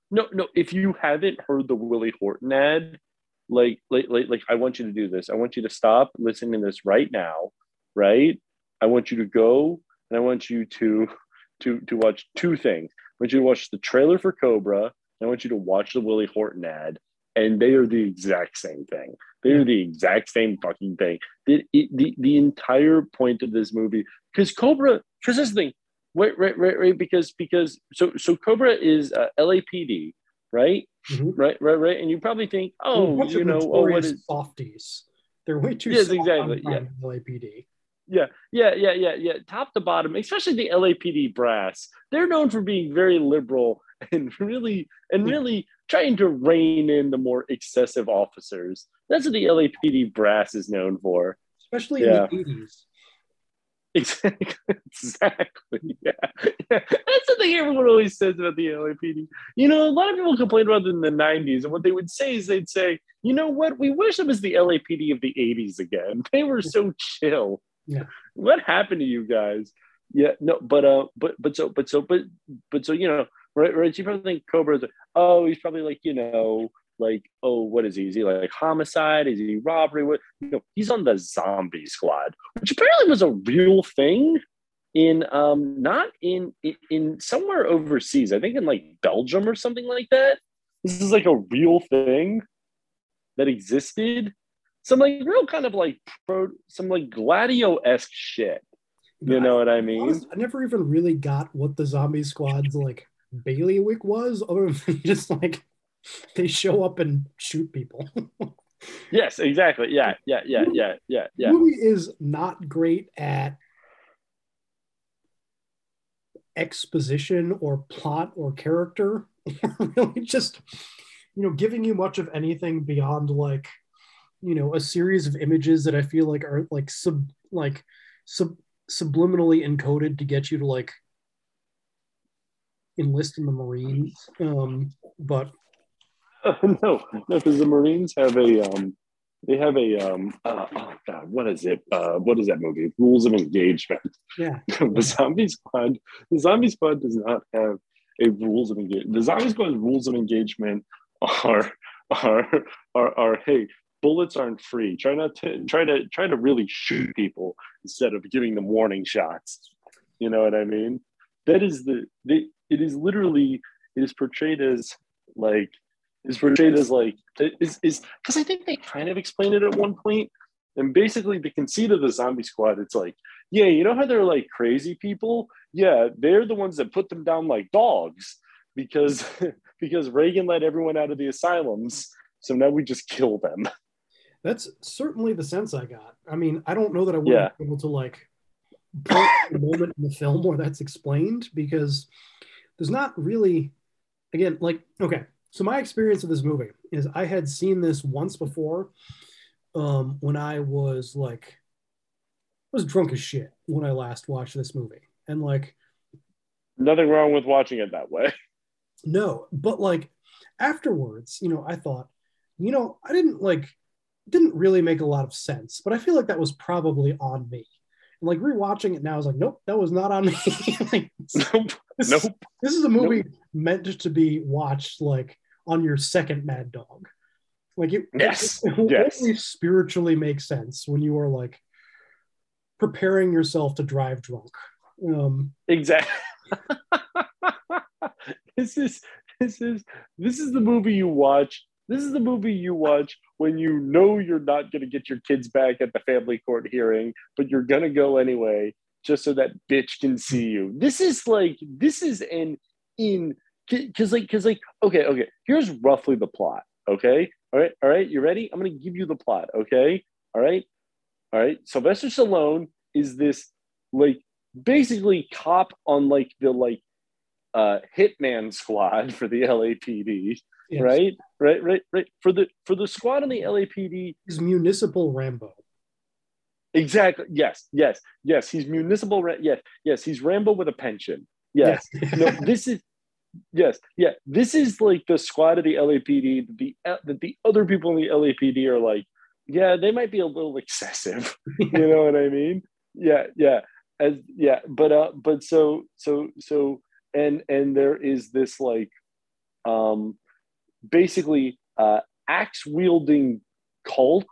No, no. If you haven't heard the Willie Horton ad, like, like, like, like, I want you to do this. I want you to stop listening to this right now, right? I want you to go and I want you to to to watch two things. I want you to watch the trailer for Cobra. And I want you to watch the Willie Horton ad, and they are the exact same thing. They are the exact same fucking thing. The the, the entire point of this movie, because Cobra, because this thing, right, right, right, right, because because so so Cobra is uh, LAPD, right, Mhm. right, right, right, and you probably think, oh, you know, oh, what is softies. They're way too Yes, soft exactly, on yeah. LAPD. Yeah, yeah, yeah, yeah, yeah. Top to bottom, especially the LAPD brass, they're known for being very liberal and really and really trying to rein in the more excessive officers. That's what the LAPD brass is known for. Especially Yeah. in the 80s. Exactly. Exactly. Yeah. yeah. That's the thing everyone always says about the LAPD. You know, a lot of people complained about it in the 90s, and what they would say is they'd say, you know what, we wish it was the LAPD of the 80s again. They were so chill. Yeah. What happened to you guys? Yeah, no, but uh, but but so but so but but so you know, right, right. You probably think Cobra's oh, he's probably like, you know, like, oh, what is he? Is he like homicide? Is he robbery? What you know, he's on the zombie squad, which apparently was a real thing in um not in, in somewhere overseas. I think in like Belgium or something like that. This is like a real thing that existed. Some like real kind of like pro some like gladio-esque shit. You know what I mean? Honest- I never even really got what the zombie squad's like bailiwick was, other than just like they show up and shoot people. Yes, exactly. Yeah, yeah, yeah, yeah, yeah, yeah. The movie is not great at exposition or plot or character. really just, you know, giving you much of anything beyond like, you know, a series of images that I feel like are like sub like sub subliminally encoded to get you to like enlist in the Marines. Um, but no, no, because the Marines have a um, they have a um, uh, oh god, what is it? Uh, what is that movie? Rules of Engagement. yeah, the Zombie Squad. The Zombie Squad does not have a rules of engagement. The Zombie Squad's rules of engagement are are are are hey. Bullets aren't free. Try not to try to try to really shoot people instead of giving them warning shots. You know what I mean? That is the, the it is literally it is portrayed as like is portrayed as like is is because I think they kind of explained it at one point. And basically, the conceit of the zombie squad, it's like, yeah, you know how they're like crazy people? Yeah, they're the ones that put them down like dogs because because Reagan let everyone out of the asylums. So now we just kill them. That's certainly the sense I got. I mean, I don't know that I would Yeah. be able to like point a moment in the film where that's explained because there's not really again like okay so my experience of this movie is i had seen this once before um when i was like I was drunk as shit when i last watched this movie and like Nothing wrong with watching it that way. no but like afterwards you know i thought you know i didn't like didn't really make a lot of sense but i feel like that was probably on me and like rewatching it now i was like nope that was not on me like, nope this, nope this is a movie meant to be watched like on your second mad dog like it, Yes, it, it yes. only spiritually makes sense when you are like preparing yourself to drive drunk um Exactly. this is this is this is the movie you watch. This is the movie you watch when you know you're not going to get your kids back at the family court hearing, but you're going to go anyway just so that bitch can see you. This is like this is an in because like because like okay okay here's roughly the plot okay? All right all right you ready? I'm gonna give you the plot okay? All right? All right sylvester stallone is this like basically cop on like the like uh hitman squad for the lapd Yes. right? Right right right. For the for the squad on the lapd is municipal rambo. Exactly. Yes yes yes. He's municipal yes yes. He's rambo with a pension. Yes. No this is yes yeah. This is like the squad of the lapd the that the other people in the lapd are like yeah they might be a little excessive. You know what i mean? Yeah yeah. As yeah but uh but so so so and and there is this like um basically uh axe wielding cult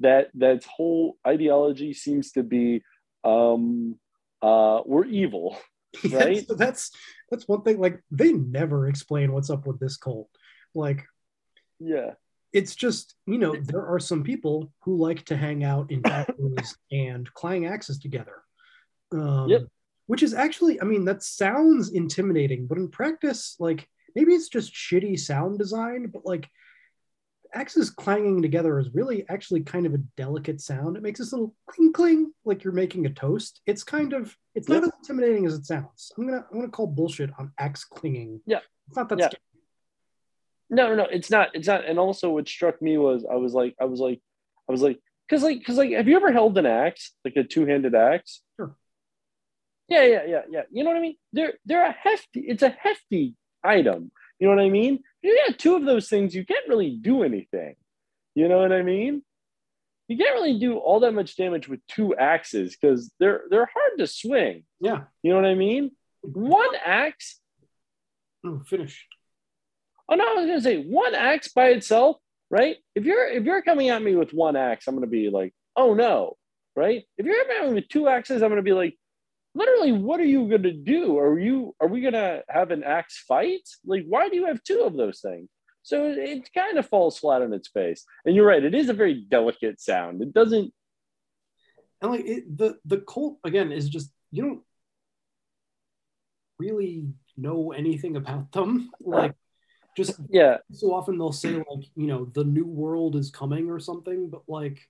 that that's whole ideology seems to be um uh we're evil right? so that's that's one thing like they never explain what's up with this cult. Like yeah. it's just you know there are some people who like to hang out in factories and clang axes together. Um, Yep. which is actually i mean that sounds intimidating but in practice like maybe it's just shitty sound design but like axes clanging together is really actually kind of a delicate sound it makes this little cling cling like you're making a toast it's kind of it's not as intimidating as it sounds i'm gonna i'm gonna call bullshit on axe clinging Yeah. it's not that Yeah. scary no no no it's not it's not and also what struck me was i was like i was like i was like because like because like have you ever held an axe like a two-handed axe Sure. Yeah, yeah, yeah, yeah. You know what I mean? They're they're a hefty. It's a hefty item. You know what I mean? You got two of those things, you can't really do anything. You know what I mean? You can't really do all that much damage with two axes because they're they're hard to swing. Yeah. You know what I mean? One axe. Oh, finish. Oh no, I was gonna say one axe by itself, right? If you're if you're coming at me with one axe, I'm gonna be like, oh no, right? If you're coming at me with two axes, I'm gonna be like, literally, what are you gonna do? Are you are we gonna have an axe fight? Like, why do you have two of those things? So it, it kind of falls flat on its face. And you're right, it is a very delicate sound. It doesn't And like it, the the cult again is just you don't really know anything about them. Like just yeah. So often they'll say like you know the new world is coming or something, but like,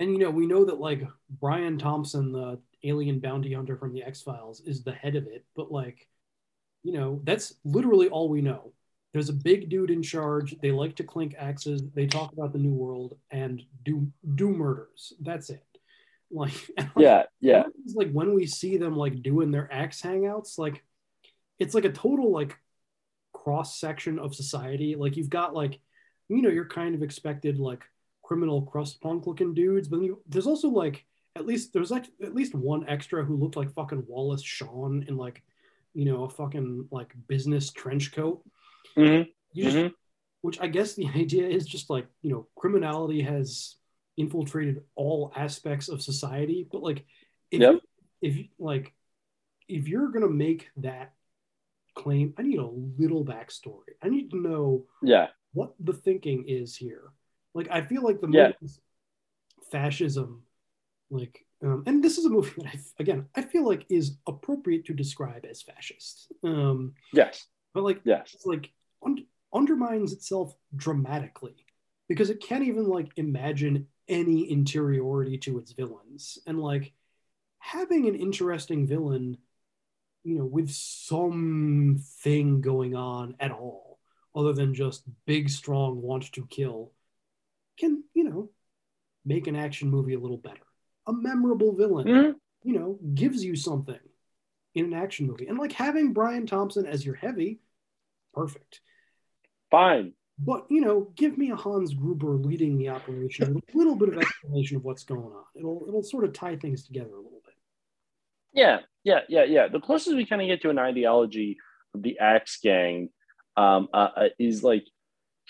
and you know we know that like Brian Thompson, the alien bounty hunter from the X Files, is the head of it, but like, you know that's literally all we know. There's a big dude in charge. They like to clink axes. They talk about the new world and do do murders. That's it. Like, Yeah, yeah. it's like when we see them like doing their axe hangouts, like it's like a total like cross section of society. Like you've got like, you know, you're kind of expected like criminal crust punk looking dudes, but then you, there's also like at least there's like at least one extra who looked like fucking Wallace Shawn in like, you know, a fucking like business trench coat. Mhm. You just- Mhm. Which I guess the idea is just like you know, criminality has infiltrated all aspects of society, but like if Yep. if like if you're gonna make that claim, I need a little backstory. I need to know Yeah. what the thinking is here. Like I feel like the Yeah. fascism, like, um, and this is a movie that I again I feel like is appropriate to describe as fascist. Um, Yes. but like Yes. it's like un- undermines itself dramatically because it can't even like imagine any interiority to its villains and like having an interesting villain you know with some thing going on at all other than just big strong want to kill can you know make an action movie a little better a memorable villain Mhm. you know gives you something in an action movie and like having brian thompson as your heavy perfect Fine. but you know, give me a Hans Gruber leading the operation with a little bit of explanation of what's going on. It'll it'll sort of tie things together a little bit. Yeah, yeah, yeah, yeah. The closest we kind of get to an ideology of the Axe Gang um, uh, uh, is like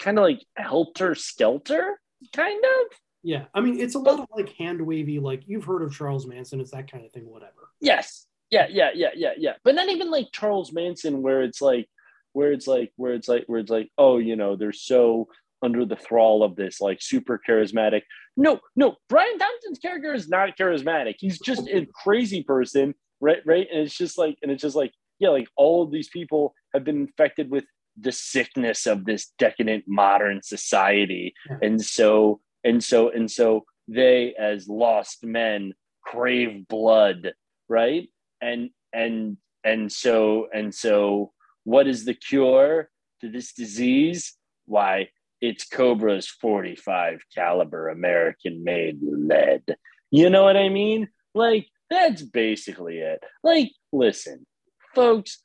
kind of like helter skelter, kind of. Yeah, I mean, it's a lot of like hand wavy, like you've heard of Charles Manson, it's that kind of thing, whatever. Yes. Yeah, yeah, yeah, yeah, yeah. But not even like Charles Manson, where it's like, where it's like, where it's like, where it's like, oh, you know, they're so under the thrall of this like super charismatic. No, no, Brian Thompson's character is not charismatic. He's just a crazy person, right? Right. And it's just like, and it's just like, yeah, like all of these people have been infected with the sickness of this decadent modern society. And so, and so, and so they as lost men crave blood, right? And and and so and so what is the cure to this disease? Why, it's Cobra's 45 caliber American made lead. You know what I mean? Like, that's basically it. Like, listen, folks,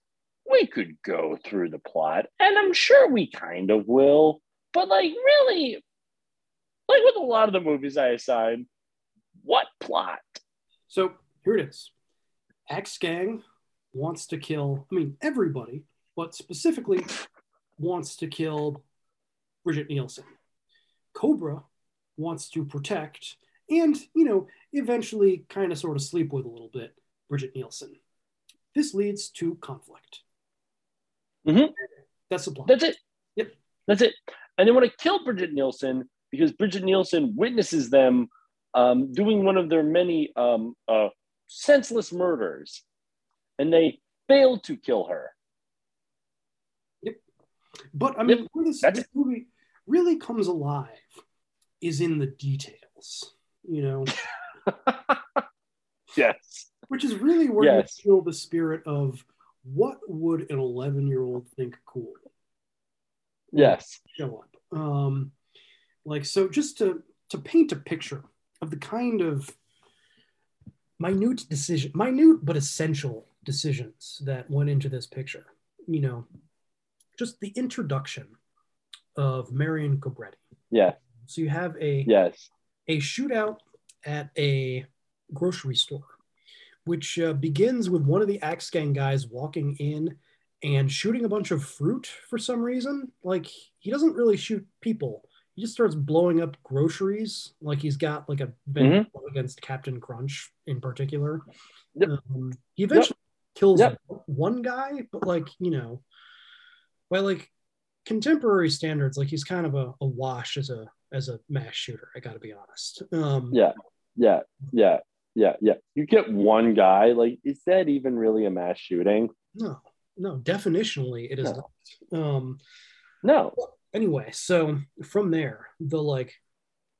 we could go through the plot, and I'm sure we kind of will, but like, really, like with a lot of the movies I assign, what plot? So here it is. Axe Gang wants to kill, I mean, everybody, but specifically wants to kill Brigitte Nielsen. Cobra wants to protect and, you know, eventually kind of sort of sleep with a little bit Brigitte Nielsen. This leads to conflict. Mm-hmm. That's the plot. That's it. Yep. That's it. And they want to kill Brigitte Nielsen because Brigitte Nielsen witnesses them um, doing one of their many um, uh, senseless murders, and they fail to kill her. Yep. But I mean, where this, this movie really comes alive is in the details, you know? yes. Which is really where Yes. you feel the spirit of what would an 11 year old think cool? Yes. Show up. Um, like, so just to, to paint a picture of the kind of minute decision, minute but essential decisions that went into this picture. You know, just the introduction of Marion Cobretti. Yeah. So you have a Yes. a shootout at a grocery store, which uh, begins with one of the Axe Gang guys walking in and shooting a bunch of fruit for some reason. Like he doesn't really shoot people. He just starts blowing up groceries. Like he's got like a vendetta against Captain Crunch in particular. Um, he eventually kills Yep. one guy, but like you know, by like contemporary standards, like he's kind of a, a wash as a as a mass shooter. I got to be honest. Um, Yeah. Yeah. Yeah. Yeah. Yeah. You get one guy. Like, is that even really a mass shooting? No, no, definitionally it is No. not. Um, no. Anyway, so from there, the like,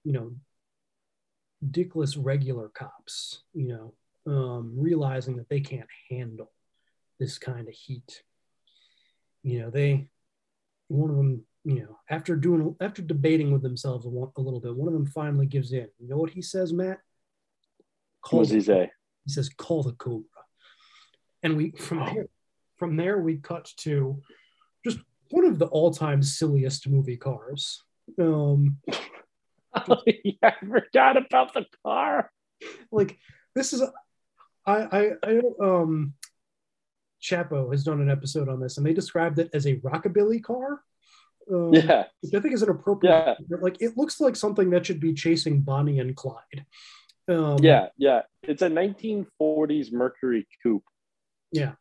you know, dickless regular cops, you know, um, realizing that they can't handle this kind of heat. You know, they, one of them, you know, after doing, after debating with themselves a, a little bit, one of them finally gives in. You know what he says, Matt? What does he say? He says, "Call the Cobra," and we from there, from there we cut to one of the all-time silliest movie cars. Um, yeah, I forgot about the car. Like this is, I I I um, Chapo has done an episode on this, and they described it as a rockabilly car. Um, Yeah. which I think is an appropriate. Yeah. Like it looks like something that should be chasing Bonnie and Clyde. Um, yeah. Yeah. It's a 1940s Mercury coupe, yeah,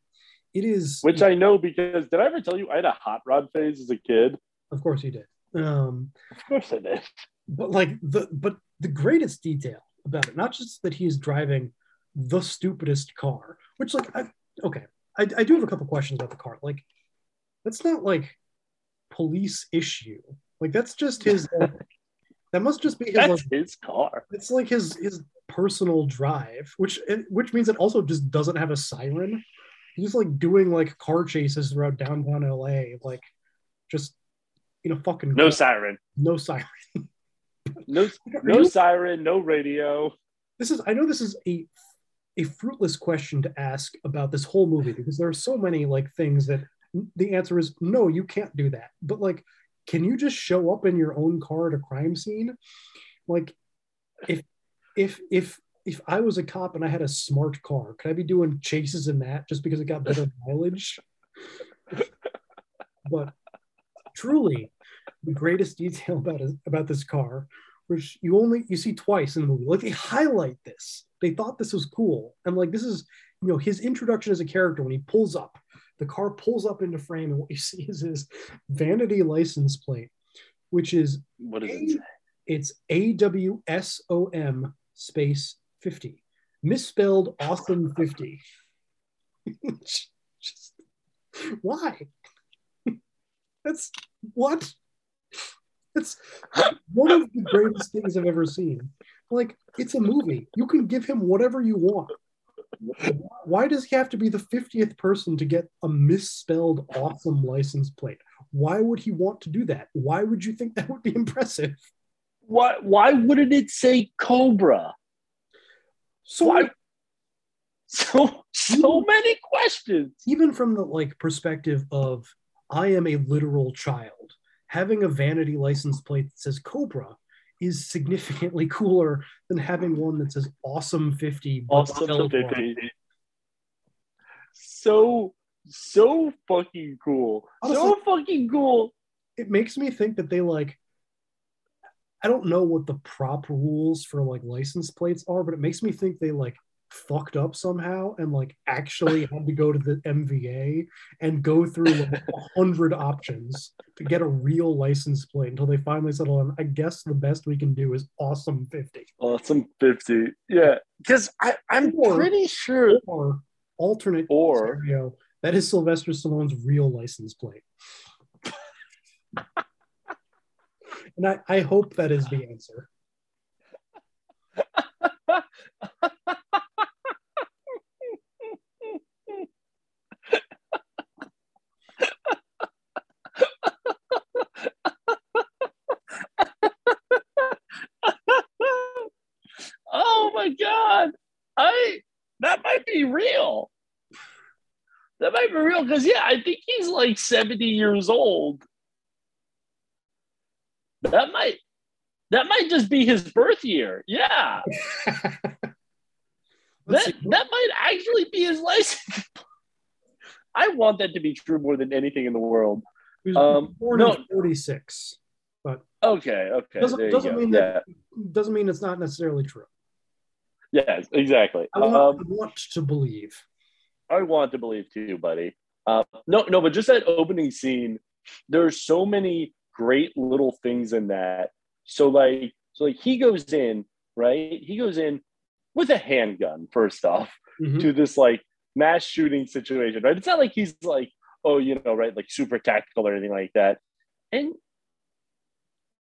it is. which I know because did I ever tell you I had a hot rod phase as a kid? Of course you did. Um, Of course I did. but like the but the greatest detail about it, not just that he's driving the stupidest car, which like I okay, I, I do have a couple questions about the car. Like that's not like police issue. Like that's just his. like, that must just be his. That's like, his car. it's like his his personal drive, which which means it also just doesn't have a siren. He's like doing like car chases throughout downtown LA, like just you know fucking No siren. no siren. No, no you- siren. No radio. this is I know this is a a fruitless question to ask about this whole movie because there are so many like things that the answer is no, you can't do that. But like, can you just show up in your own car at a crime scene? Like, if if if if I was a cop and I had a smart car, could I be doing chases in that just because it got better mileage? but truly, the greatest detail about it, about this car, which you only you see twice in the movie, like they highlight this. They thought this was cool, and like this is you know his introduction as a character when he pulls up, the car pulls up into frame, and what you see is his vanity license plate, which is what is does it it's A W S O M space 50. Misspelled awesome 50. Just, why? That's what? That's one of the greatest things I've ever seen. Like, it's a movie. You can give him whatever you want. Why does he have to be the 50th person to get a misspelled awesome license plate? Why would he want to do that? Why would you think that would be impressive? Why? Why wouldn't it say Cobra? So Why? So so many questions. even from the like perspective of I am a literal child, having a vanity license plate that says Cobra is significantly cooler than having one that says awesome 50 but Also, spelled wrong. so so fucking cool. so fucking cool. it makes me think that they like I don't know what the prop rules for like license plates are, but it makes me think they like fucked up somehow and like actually had to go to the MVA and go through like a hundred options to get a real license plate until they finally settle on. I guess the best we can do is awesome 50. Awesome fifty. Yeah, because I I'm Or- pretty sure. Or alternate Or- scenario, that is Sylvester Stallone's real license plate. And I, I hope that is the answer. oh my god! I that might be real. for real, because yeah, I think he's like 70 years old. That might that might just be his birth year. Yeah. that that might actually be his license. I want that to be true more than anything in the world. He Um, born no, in 46, but okay, okay. doesn't doesn't mean yeah. that doesn't mean it's not necessarily true. Yes, exactly. I want, Um, I want to believe. I want to believe too, buddy. Uh, no, no, but just that opening scene, there's so many great little things in that. So like, so like he goes in, right? He goes in with a handgun first off Mhm. to this like mass shooting situation, right? It's not like he's like, oh, you know, right, like super tactical or anything like that. And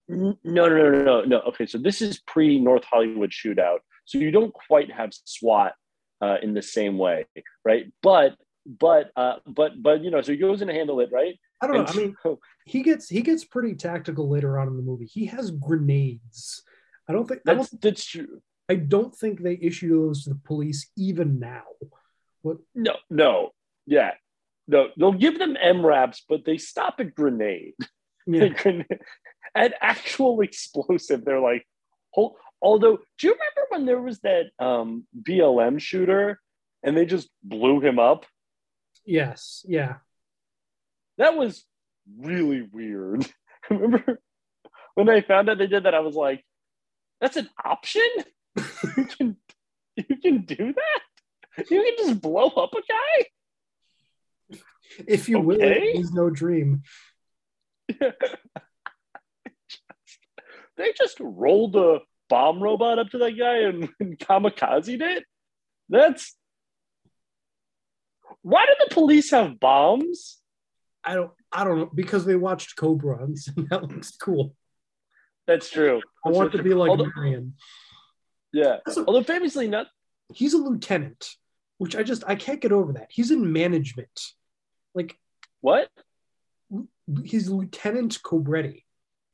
no, no, no, no, no, no. Okay, so this is pre North Hollywood shootout, so you don't quite have SWAT uh, in the same way, right? But but uh, but but you know, so he goes in to handle it, right? I don't know. I mean, he gets he gets pretty tactical later on in the movie. He has grenades. I don't think I don't, that's that's true. I don't think they issue those to the police even now. What? No, no, yeah, no. They'll give them MRAPs, but they stop at grenade. Yeah. Grenade- At actual explosive, they're like, hold. Although, do you remember when there was that um, BLM shooter and they just blew him up? Yes. Yeah. That was really weird. remember when I found out they did that? I was like, that's an option. you can you can do that. You can just blow up a guy. If you will, Okay. it is no dream. They just rolled a bomb robot up to that guy and, and kamikazed it. That's why do the police have bombs? I don't. I don't know because they watched Cobra and that looks cool. That's true. I want to be like Although- Marion. yeah. Although famously not He's a lieutenant, which I just I can't get over that. He's in management. Like what? He's Lieutenant Cobretti.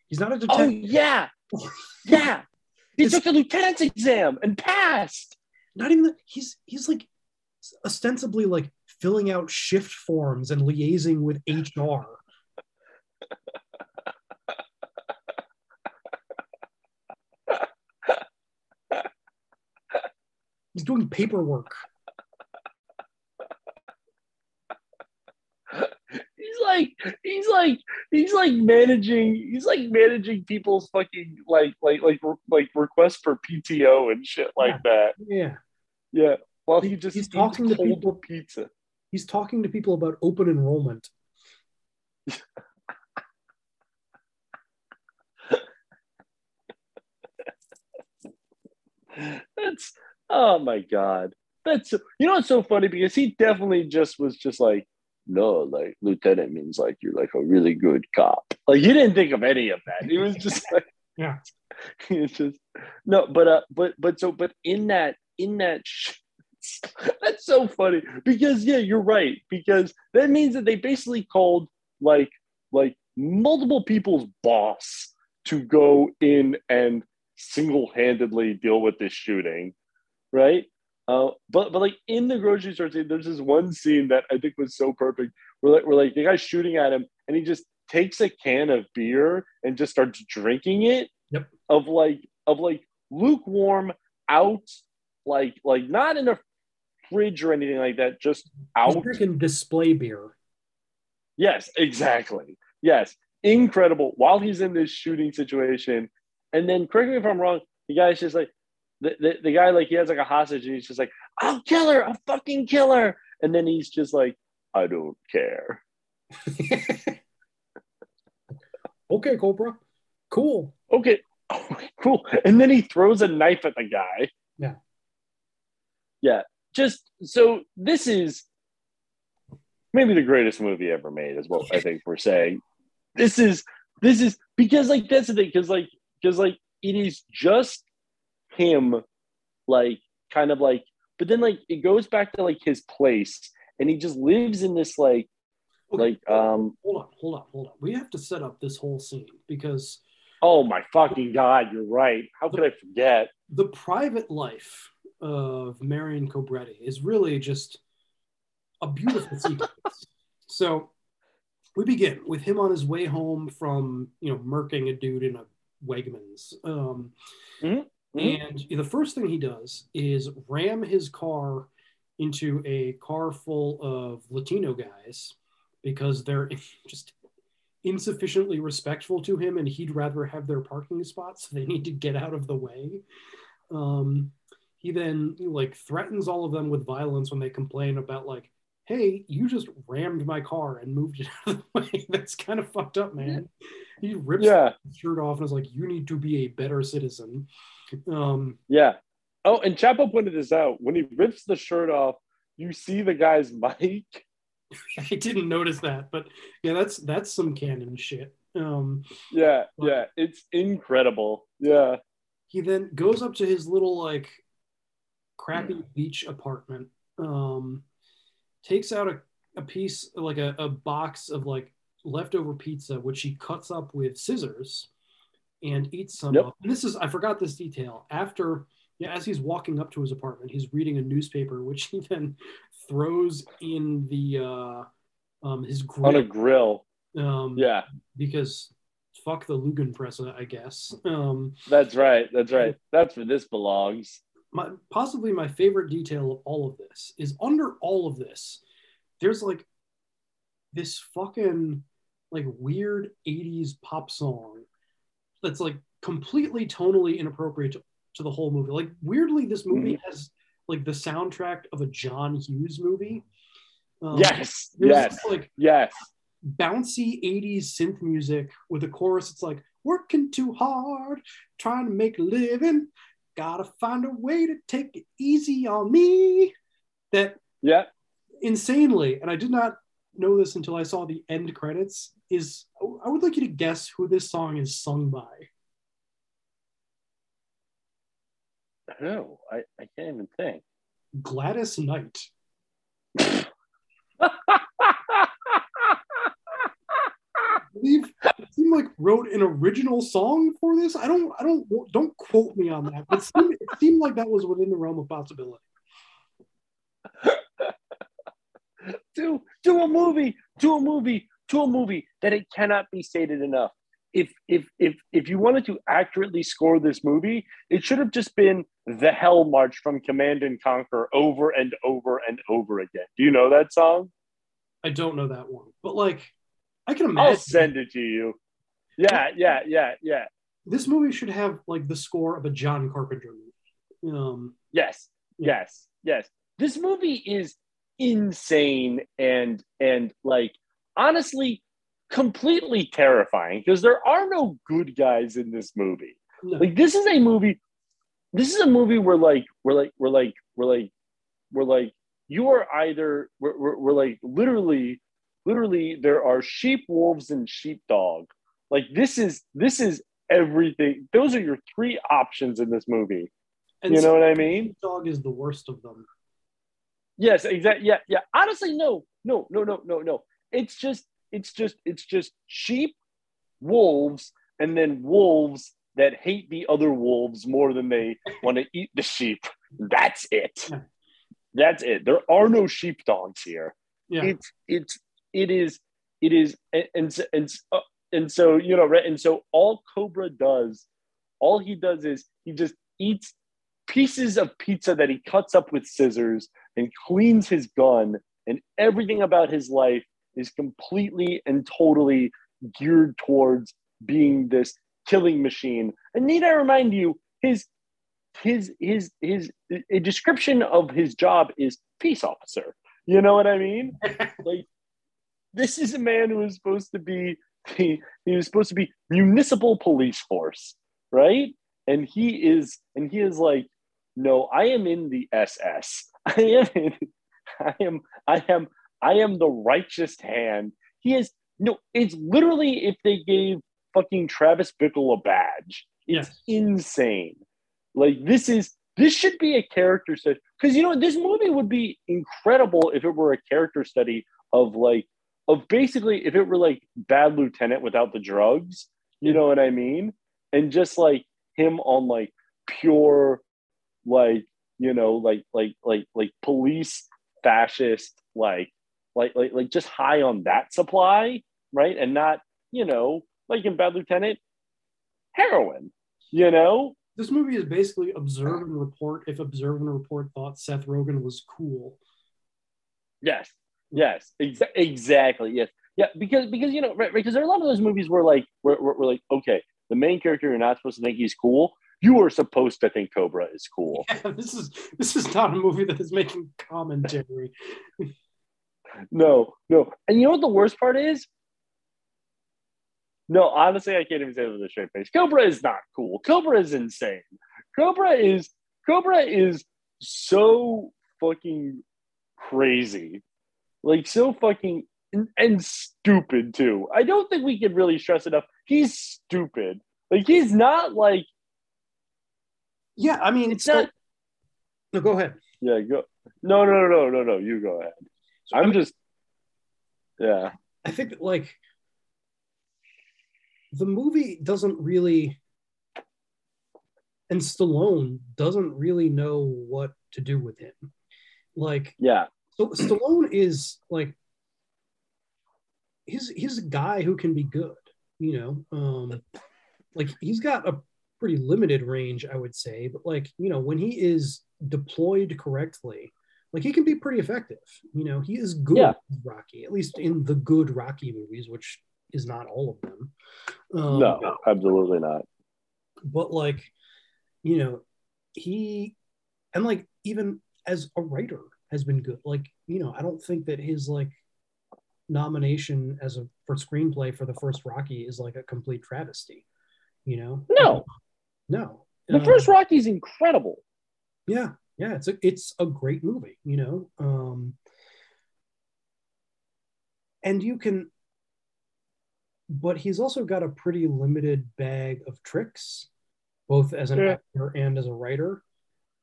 He's not a detective. Oh yeah, yeah. He took the lieutenant's exam and passed. Not even that. He's he's like ostensibly like filling out shift forms and liaising with HR. He's doing paperwork. He's like, he's like, he's like managing. He's like managing people's fucking like, like, like, like requests for PTO and shit like that. Yeah. Yeah. While he just he's talking to people. pizza. He's talking to people about open enrollment. That's oh my god. That's you know it's so funny because he definitely just was just like no like lieutenant means like you're like a really good cop. Like he didn't think of any of that. He was just like Yeah. it's just no but uh but but so but in that in that sh- that's so funny because yeah you're right because that means that they basically called like like multiple people's boss to go in and single-handedly deal with this shooting right uh, but but like in the grocery store scene, there's this one scene that I think was so perfect. Where like where like the guy's shooting at him, and he just takes a can of beer and just starts drinking it. Yep. Of like of like lukewarm out, like like not in a fridge or anything like that, just He's out. drinking display beer. Yes, exactly. Yes, incredible. While he's in this shooting situation, and then correct me if I'm wrong, the guy's just like the, the, the guy like he has like a hostage and he's just like, I'll kill her, I'll fucking kill her. And then he's just like, I don't care. Okay, Cobra. Cool. Okay, okay, cool. And then he throws a knife at the guy. Yeah. Yeah. Just so this is maybe the greatest movie ever made, is what I think we're saying. This is this is because like that's the thing, because like because like it is just him like kind of like but then like it goes back to like his place and he just lives in this like like um Hold on, hold on, hold on. We have to set up this whole scene because oh my fucking god you're right how could i forget the private life of Marion Cobretti is really just a beautiful sequence. So we begin with him on his way home from you know murking a dude in a Wegmans. Um, Mm-hmm. And the first thing he does is ram his car into a car full of Latino guys because they're just insufficiently respectful to him and he'd rather have their parking spots. So they need to get out of the way. Um, he then like threatens all of them with violence when they complain about like, hey, you just rammed my car and moved it out of the way. That's kind of fucked up, man. He rips Yeah. his shirt off and is like, you need to be a better citizen. Um, Yeah. Oh, and Chapo pointed this out. When he rips the shirt off, you see the guy's mic. I didn't notice that, but yeah, that's that's some Cannon shit. Um, Yeah, yeah. It's incredible. Yeah. he then goes up to his little like crappy beach apartment um takes out a, a piece like a, a box of like leftover pizza which he cuts up with scissors and eats some Yep. and this is i forgot this detail after yeah as he's walking up to his apartment he's reading a newspaper which he then throws in the uh um his grill On a grill. um Yeah. because fuck the lugan press i guess um That's right. That's right. That's where this belongs. My possibly my favorite detail of all of this is under all of this there's like this fucking like weird 80s pop song that's like completely tonally inappropriate to, to the whole movie like weirdly this movie has like the soundtrack of a john hughes movie Um, yes. Yes. this, like yes. bouncy 80s synth music with a chorus it's like working too hard trying to make a living gotta find a way to take it easy on me that Yeah. insanely and i did not know this until i saw the end credits is i would like you to guess who this song is sung by No, I, I can't even think. gladys knight I believe like wrote an original song for this. I don't, I don't, don't quote me on that, but it seemed, it seemed like that was within the realm of possibility. do do a movie, do a movie, do a movie that it cannot be stated enough. If if if if you wanted to accurately score this movie, it should have just been the Hell March from Command and Conquer over and over and over again. Do you know that song? I don't know that one, but like, I can imagine. I'll send it to you. Yeah, yeah, yeah, yeah. this movie should have like the score of a John Carpenter movie. Um, Yes, yes, yes. This movie is insane and and like honestly completely terrifying because there are no good guys in this movie. no. Like this is a movie this is a movie where like we're like we're like we're like we're like you are either we're, we're, we're like literally literally there are sheep wolves and sheepdog like this is this is everything those are your three options in this movie and you know what i mean Dog is the worst of them. Yes, exactly. Yeah, yeah. Honestly, no, no, no, no, no, no. It's just, it's just, it's just sheep, wolves, and then wolves that hate the other wolves more than they want to eat the sheep. That's it. That's it. There are no sheepdogs here. Yeah. It's, it's, it is, it is, and and and, uh, and so you know, right? And so all Cobra does, all he does is he just eats pieces of pizza that he cuts up with scissors and cleans his gun and everything about his life is completely and totally geared towards being this killing machine and need i remind you his his his his a description of his job is peace officer you know what i mean like this is a man who is supposed to be he, he was supposed to be municipal police force right? And he is and he is like no i am in the ss i am in, i am i am i am the righteous hand. He is no it's literally if they gave fucking travis bickle a badge. It's Yes. insane. Like this is this should be a character study because you know this movie would be incredible if it were a character study of like of basically if it were like bad lieutenant without the drugs you know what i mean and just like him on like pure like you know like like like like police fascist like like like like just high on that supply, right? And not, you know, like in Bad Lieutenant, heroin, you know? This movie is basically Observe and Report if Observe and Report thought Seth Rogen was cool. Yes. Yes. Exa- exactly. Yes. Yeah. Because because you know, right, because there are a lot of those movies where like we're, we're, we're like, okay, the main character you're not supposed to think he's cool. You are supposed to think Cobra is cool. Yeah, this is this is not a movie that is making commentary. No, no. And you know what the worst part is? No, honestly, I can't even say it with a straight face. Cobra is not cool. Cobra is insane. Cobra is Cobra is so fucking crazy. Like so fucking and, and stupid too. I don't think we could really stress enough. He's stupid. Like he's not like Yeah, I mean, it's not. No, go ahead. Yeah, go. No, no, no, no, no, no. You go ahead. I'm just. Yeah. I think that like the movie doesn't really and Stallone doesn't really know what to do with him. Like Yeah. So Stallone is like he's he's a guy who can be good, you know. Um like he's got a pretty limited range, I would say, but like, you know, when he is deployed correctly, like he can be pretty effective. You know, he is good Yeah. Rocky, at least in the good Rocky movies, which is not all of them. Um, no, absolutely not. but like you know he and like even as a writer has been good. Like you know i don't think that his like nomination as a for screenplay for the first rocky is like a complete travesty you know? No. no. The Uh, first is incredible. yeah. Yeah. It's a it's a great movie you know? Um and you can but he's also got a pretty limited bag of tricks both as an Yeah. actor and as a writer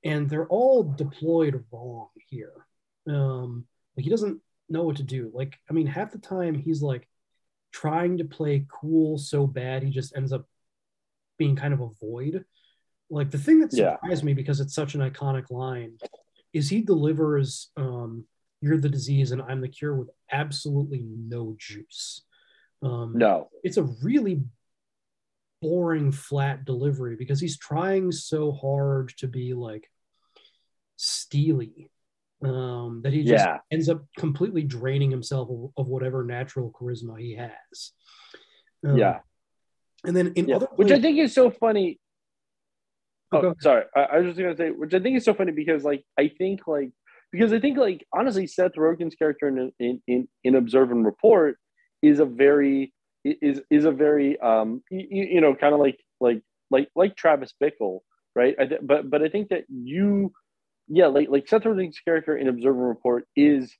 and they're all deployed wrong here um like he doesn't know what to do like i mean half the time he's like trying to play cool so bad he just ends up being kind of a void like the thing that Yeah. surprised me because it's such an iconic line is he delivers um you're the disease and i'm the cure with absolutely no juice um No. it's a really boring flat delivery because he's trying so hard to be like steely um that he just Yeah. ends up completely draining himself of, of whatever natural charisma he has Um, Yeah. and then in Yeah. other Which I think is so funny. Oh, Oh, sorry. I, I was just gonna say, which I think is so funny because, like, I think, like, because I think, like, honestly, Seth Rogen's character in in in, in Observe and Report is a very is is a very um you, you know kind of like like like like Travis Bickle, right? I th- but but I think that you, yeah, like like Seth Rogen's character in Observer and Report is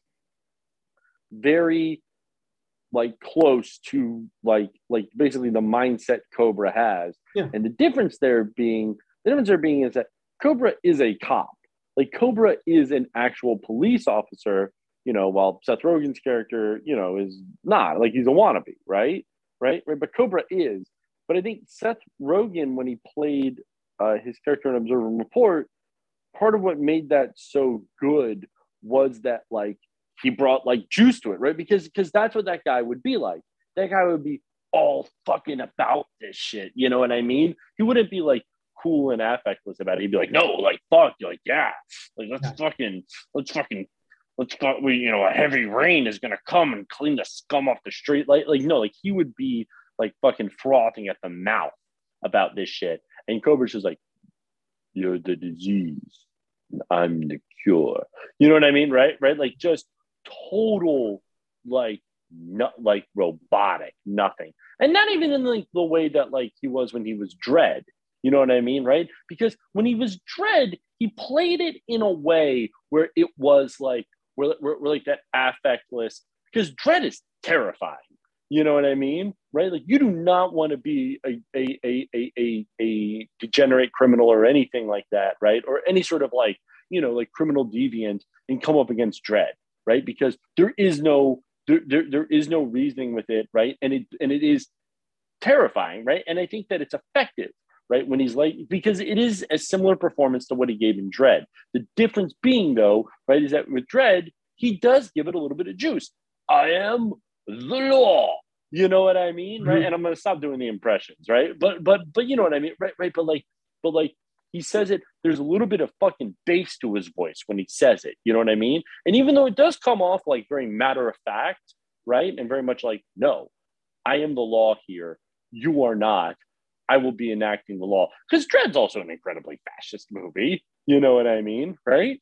very like close to like like basically the mindset Cobra has. Yeah. And the difference there being the difference there being is that Cobra is a cop. Like Cobra is an actual police officer, you know, while Seth Rogen's character, you know, is not like he's a wannabe, right? Right? Right. But Cobra is. But I think Seth Rogen, when he played uh, his character in Observer and Report, part of what made that so good was that like he brought like juice to it, right? Because because that's what that guy would be like. That guy would be all fucking about this shit. You know what I mean? He wouldn't be like cool and affectless about it. He'd be like, no, like fuck, You're like yeah, like let's fucking let's fucking let's fuck. We you know a heavy rain is gonna come and clean the scum off the street. Like like no, like he would be like fucking frothing at the mouth about this shit. And Cobra's just like, you're the disease. I'm the cure. You know what I mean? Right? Right? Like just total like not like robotic, nothing. And not even in like the way that like he was when he was Dredd. You know what I mean? Right? Because when he was Dredd, he played it in a way where it was like where, where like that affectless because Dredd is terrifying. You know what I mean? Right? Like you do not want to be a a, a, a, a degenerate criminal or anything like that, right? Or any sort of like, you know, like criminal deviant and come up against Dredd, right? Because there is no there, there, there is no reasoning with it, right? And it and it is terrifying, right? And I think that it's effective, right? When he's like because it is a similar performance to what he gave in Dredd. The difference being though, right, is that with Dredd, he does give it a little bit of juice. I am the law. You know what I mean, right? Mhm. And I'm gonna stop doing the impressions, right? But but but you know what I mean, right? Right? But like but like he says it. There's a little bit of fucking bass to his voice when he says it. You know what I mean? And even though it does come off like very matter of fact, right, and very much like, no, I am the law here. You are not. I will be enacting the law. Because Dredd's also an incredibly fascist movie. You know what I mean? Right?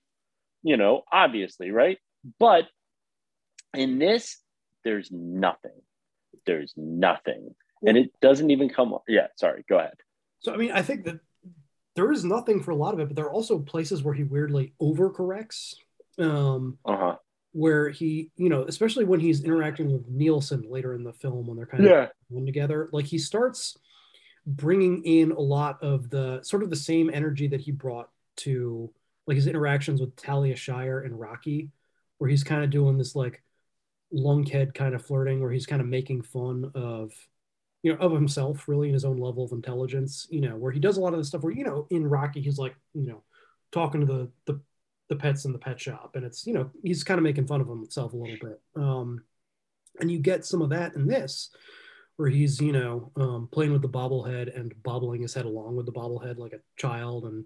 You know, obviously, right? But in this, there's nothing. There's nothing. And it doesn't even come. Yeah, sorry. Go ahead. So I mean, I think that there is nothing for a lot of it, but there are also places where he weirdly overcorrects. Um, Uh huh. where he, you know, especially when he's interacting with Nielsen later in the film when they're kind Yeah. of one together, like he starts bringing in a lot of the sort of the same energy that he brought to like his interactions with Talia Shire and Rocky, where he's kind of doing this like lunkhead kind of flirting, where he's kind of making fun of, you know, of himself really in his own level of intelligence, you know, where he does a lot of the stuff where, you know, in Rocky, he's like, you know, talking to the, the, the pets in the pet shop and it's, you know, he's kind of making fun of himself a little bit. Um, and you get some of that in this where he's, you know, um, playing with the bobblehead and bobbling his head along with the bobblehead like a child and,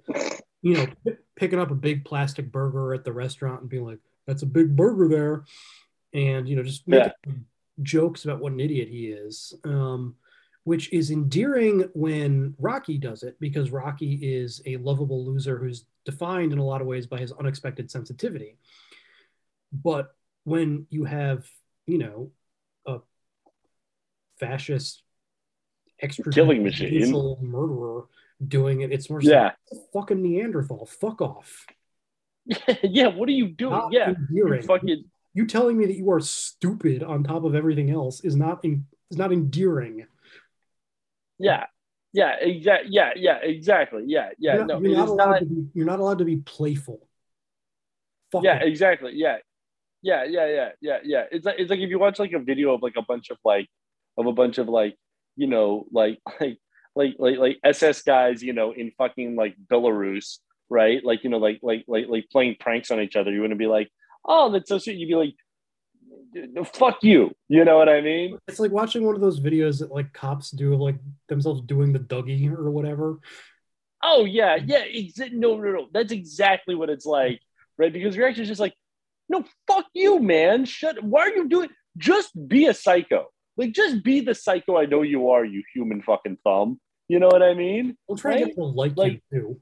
you know, p- picking up a big plastic burger at the restaurant and being like, that's a big burger there. And, you know, just making jokes about what an idiot he is, um, which is endearing when Rocky does it because Rocky is a lovable loser who's defined in a lot of ways by his unexpected sensitivity. But when you have, you know, a fascist extra Killing machine. murderer doing it, it's more Yeah. like, fucking Neanderthal, fuck off. yeah. What are you doing? Not yeah. fucking. You telling me that you are stupid on top of everything else is not in, is not endearing. Yeah. Yeah. Exactly. Yeah. Yeah. Exactly. Yeah. Yeah. you're not, no, you're not allowed not. to be. You're not allowed to be playful. Fuck yeah. it. Exactly. Yeah. Yeah. Yeah. Yeah. Yeah. Yeah. It's like it's like if you watch like a video of like a bunch of like of a bunch of like you know like like like like like SS guys you know in fucking like Belarus right like you know like like like like playing pranks on each other you wouldn't be like oh that's so sweet you'd be like fuck you you know what I mean It's like watching one of those videos that like cops do of like themselves doing the Dougie or whatever. Oh yeah, yeah. Exa- no, no, no. That's exactly what it's like, right? Because you're actually just like, no, fuck you, man. Shut. Why are you doing? Just be a psycho. Like, just be the psycho I know you are, you human fucking thumb. You know what I mean? We'll try to Right? get to like, Like- you too.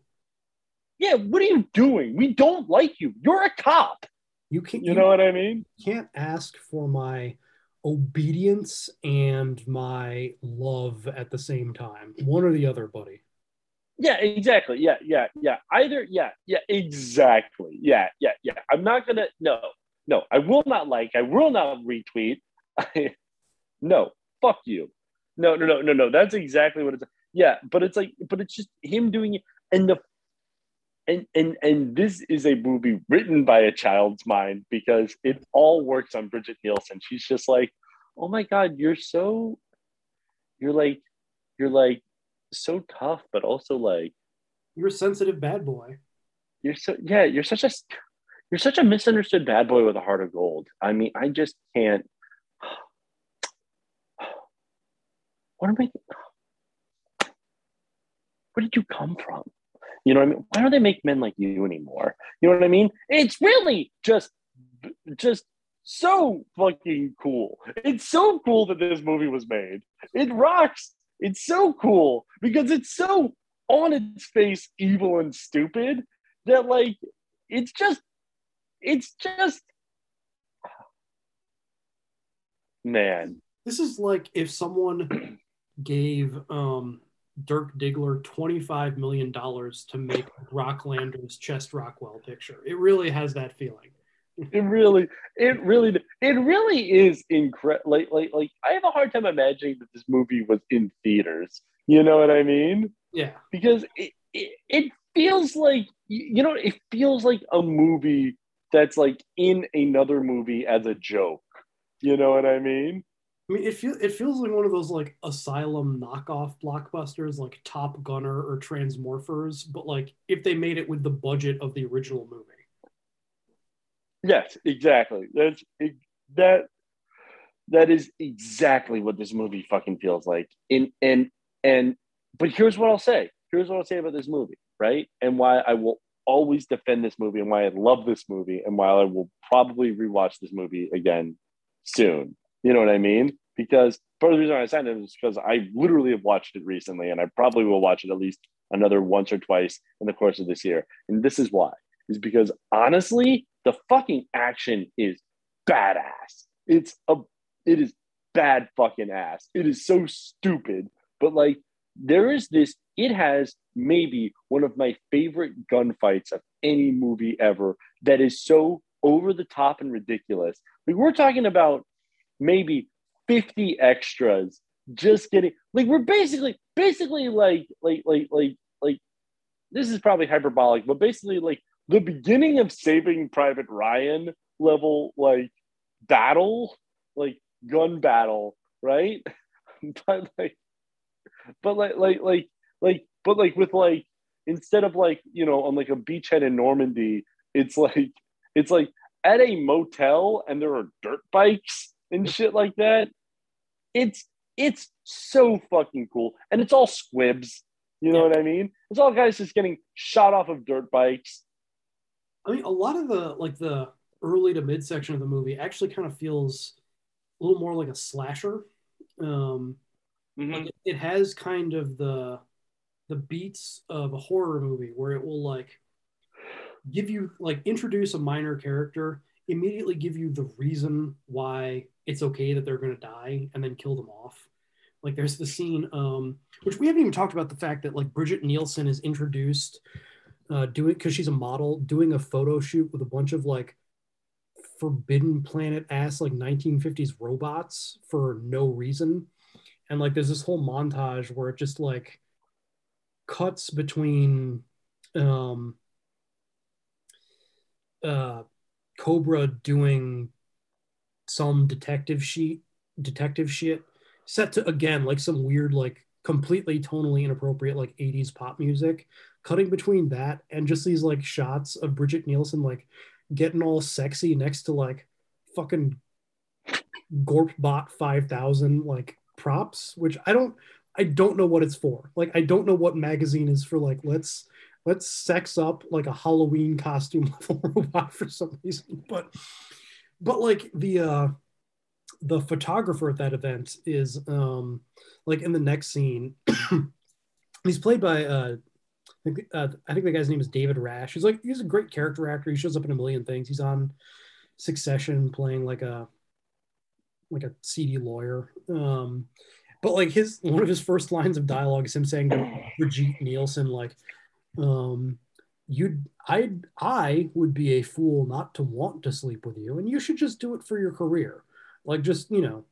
Yeah. What are you doing? We don't like you. You're a cop. You can't. You know what I mean? can't ask for my obedience and my love at the same time. One or the other, buddy. Yeah, exactly. Yeah, yeah, yeah. Either, yeah, yeah, exactly. Yeah, yeah, yeah. I'm not gonna. No, no. I will not like. I will not retweet. no, fuck you. No, no, no, no, no. That's exactly what it's. Yeah, but it's like, but it's just him doing it, and the, and and and this is a movie written by a child's mind because it all works on Brigitte Nielsen. She's just like, oh my god, you're so, you're like, you're like so tough, but also like You're a sensitive bad boy. you're so yeah, you're such a you're such a misunderstood bad boy with a heart of gold. I mean, I just can't. What am I? Where did you come from? You know what I mean? Why don't they make men like you anymore? You know what I mean? It's really just, just so fucking cool. It's so cool that this movie was made. It rocks. It's so cool because it's so on its face evil and stupid that like it's just it's just man This is like if someone gave um, Dirk Diggler $25 million to make Brock Landers' Chest Rockwell picture. It really has that feeling. it really it really it really is incredible like like like i have a hard time imagining that this movie was in theaters you know what i mean Yeah. because it, it, it feels like you know it feels like a movie that's like in another movie as a joke you know what i mean I mean, it feels it feels like one of those like asylum knockoff blockbusters, like Top Gunner or Transmorphers, but like if they made it with the budget of the original movie. yes exactly that's that that is exactly what this movie fucking feels like. In and and but here's what I'll say. Here's what I'll say about this movie, right? And why I will always defend this movie and why I love this movie and why I will probably rewatch this movie again soon. You know what I mean? Because part of the reason I said it is because I literally have watched it recently and I probably will watch it at least another once or twice in the course of this year. And this is why. Is because honestly, the fucking action is badass. It's a it is bad fucking ass. It is so stupid. But like there is this, it has maybe one of my favorite gunfights of any movie ever that is so over the top and ridiculous. Like we're talking about maybe 50 extras just getting like we're basically basically like like like like like this is probably hyperbolic, but basically like the beginning of Saving Private Ryan level like battle, like gun battle, right? but like, but like, like, like, like, but like with like instead of like you know on like a beachhead in Normandy, it's like it's like at a motel and there are dirt bikes and shit like that. It's it's so fucking cool, and it's all squibs. You know what I mean? It's all guys just getting shot off of dirt bikes. I mean, a lot of the like the early to mid section of the movie actually kind of feels a little more like a slasher. Um, like it, it has kind of the the beats of a horror movie where it will like give you like introduce a minor character, immediately give you the reason why it's okay that they're going to die, and then kill them off. Like there's the scene, um, which we haven't even talked about the fact that like Brigitte Nielsen is introduced uh, doing because she's a model doing a photo shoot with a bunch of like forbidden planet ass like 1950s robots for no reason and like there's this whole montage where it just like cuts between um uh cobra doing some detective sheet detective shit set to again like some weird like completely tonally inappropriate like 80s pop music cutting between that and just these like shots of brigitte nielsen like getting all sexy next to like fucking Gorpbot 5000 like props, which I don't I don't know what it's for. Like I don't know what magazine is for like let's let's sex up like a Halloween costume level robot for some reason. But but like the uh the photographer at that event is um like in the next scene he's played by uh I think, uh, I think the guy's name is David Rasche. He's like he's a great character actor. He shows up in a million things. He's on Succession playing like a like a seedy lawyer. Um, but like his one of his first lines of dialogue is him saying to Brigitte Nielsen like, um, "You, I, I would be a fool not to want to sleep with you, and you should just do it for your career." Like just you know,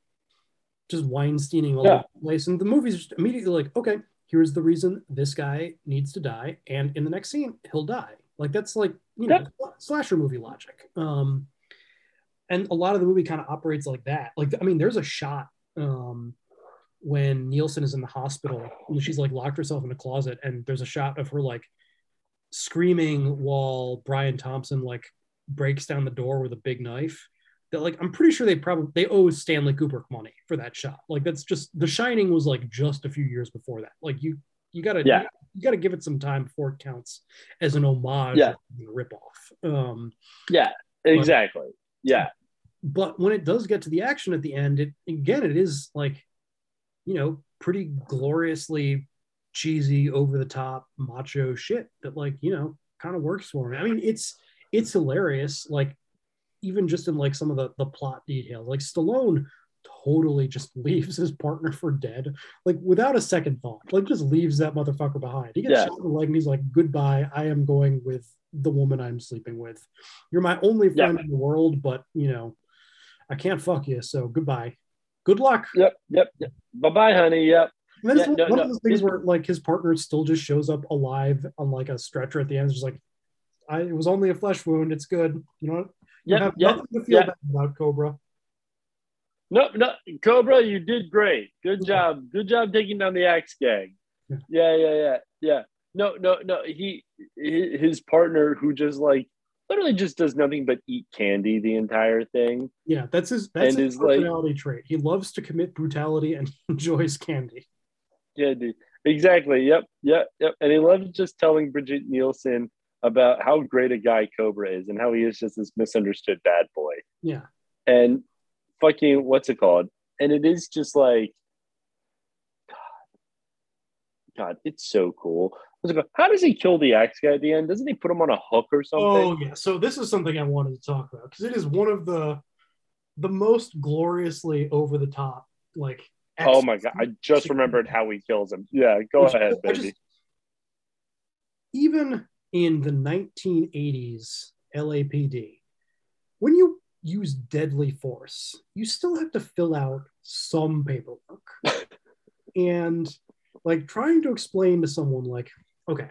just Weinsteining all Yeah. over the place, and the movie's just immediately like, okay, here's the reason this guy needs to die, and in the next scene he'll die. Like that's like you know slasher movie logic. Um, and a lot of the movie kind of operates like that. Like I mean, there's a shot um, when Nielsen is in the hospital she's like locked herself in a closet, and there's a shot of her like screaming while Brian Thompson like breaks down the door with a big knife. That like I'm pretty sure they probably they owe Stanley Kubrick money for that shot. Like that's just The Shining was like just a few years before that. Like you you gotta Yeah. you gotta give it some time before it counts as an homage Yeah. or a ripoff. Um, Yeah, exactly. Yeah. but when it does get to the action at the end, it again it is like, you know, pretty gloriously cheesy, over the top, macho shit that like you know kind of works for me. I mean, it's it's hilarious. Like even just in like some of the the plot details, like Stallone totally just leaves his partner for dead, like without a second thought. Like just leaves that motherfucker behind. He gets Yeah. shot in the leg and he's like, "Goodbye. I am going with the woman I'm sleeping with. You're my only Yeah. friend in the world, but you know." I can't fuck you, so goodbye. Good luck. Yep, yep, yep. Bye bye, honey. Yep. And then Yeah, it's no, one no. of those things where like his partner still just shows up alive on like a stretcher at the end. It's just like, I it was only a flesh wound. It's good. You know what? You Yep, have yep, nothing to feel yep. bad about Cobra. No, no, Cobra, you did great. Good job. Good job taking down the axe gang. Yeah, yeah, yeah, yeah. No, no, no. He, hi- his partner, who just like literally just does nothing but eat candy the entire thing. Yeah, that's his that's And his is like- personality trait. He loves to commit brutality and enjoys candy. Yeah, dude. Exactly. Yep. Yep. Yep. And he loves just telling Brigitte Nielsen about how great a guy Cobra is and how he is just this misunderstood bad boy. Yeah. And fucking what's it called? And it is just like God, it's so cool. It called? How does he kill the axe guy at the end? Doesn't he put him on a hook or something? Oh yeah. So this is something I wanted to talk about because it is one of the the most gloriously over the top like Oh my god! I just remembered how he kills him. Yeah, go Which- ahead, baby. just- even in the 1980s LAPD, when you use deadly force, you still have to fill out some paperwork. and like trying to explain to someone, like, okay,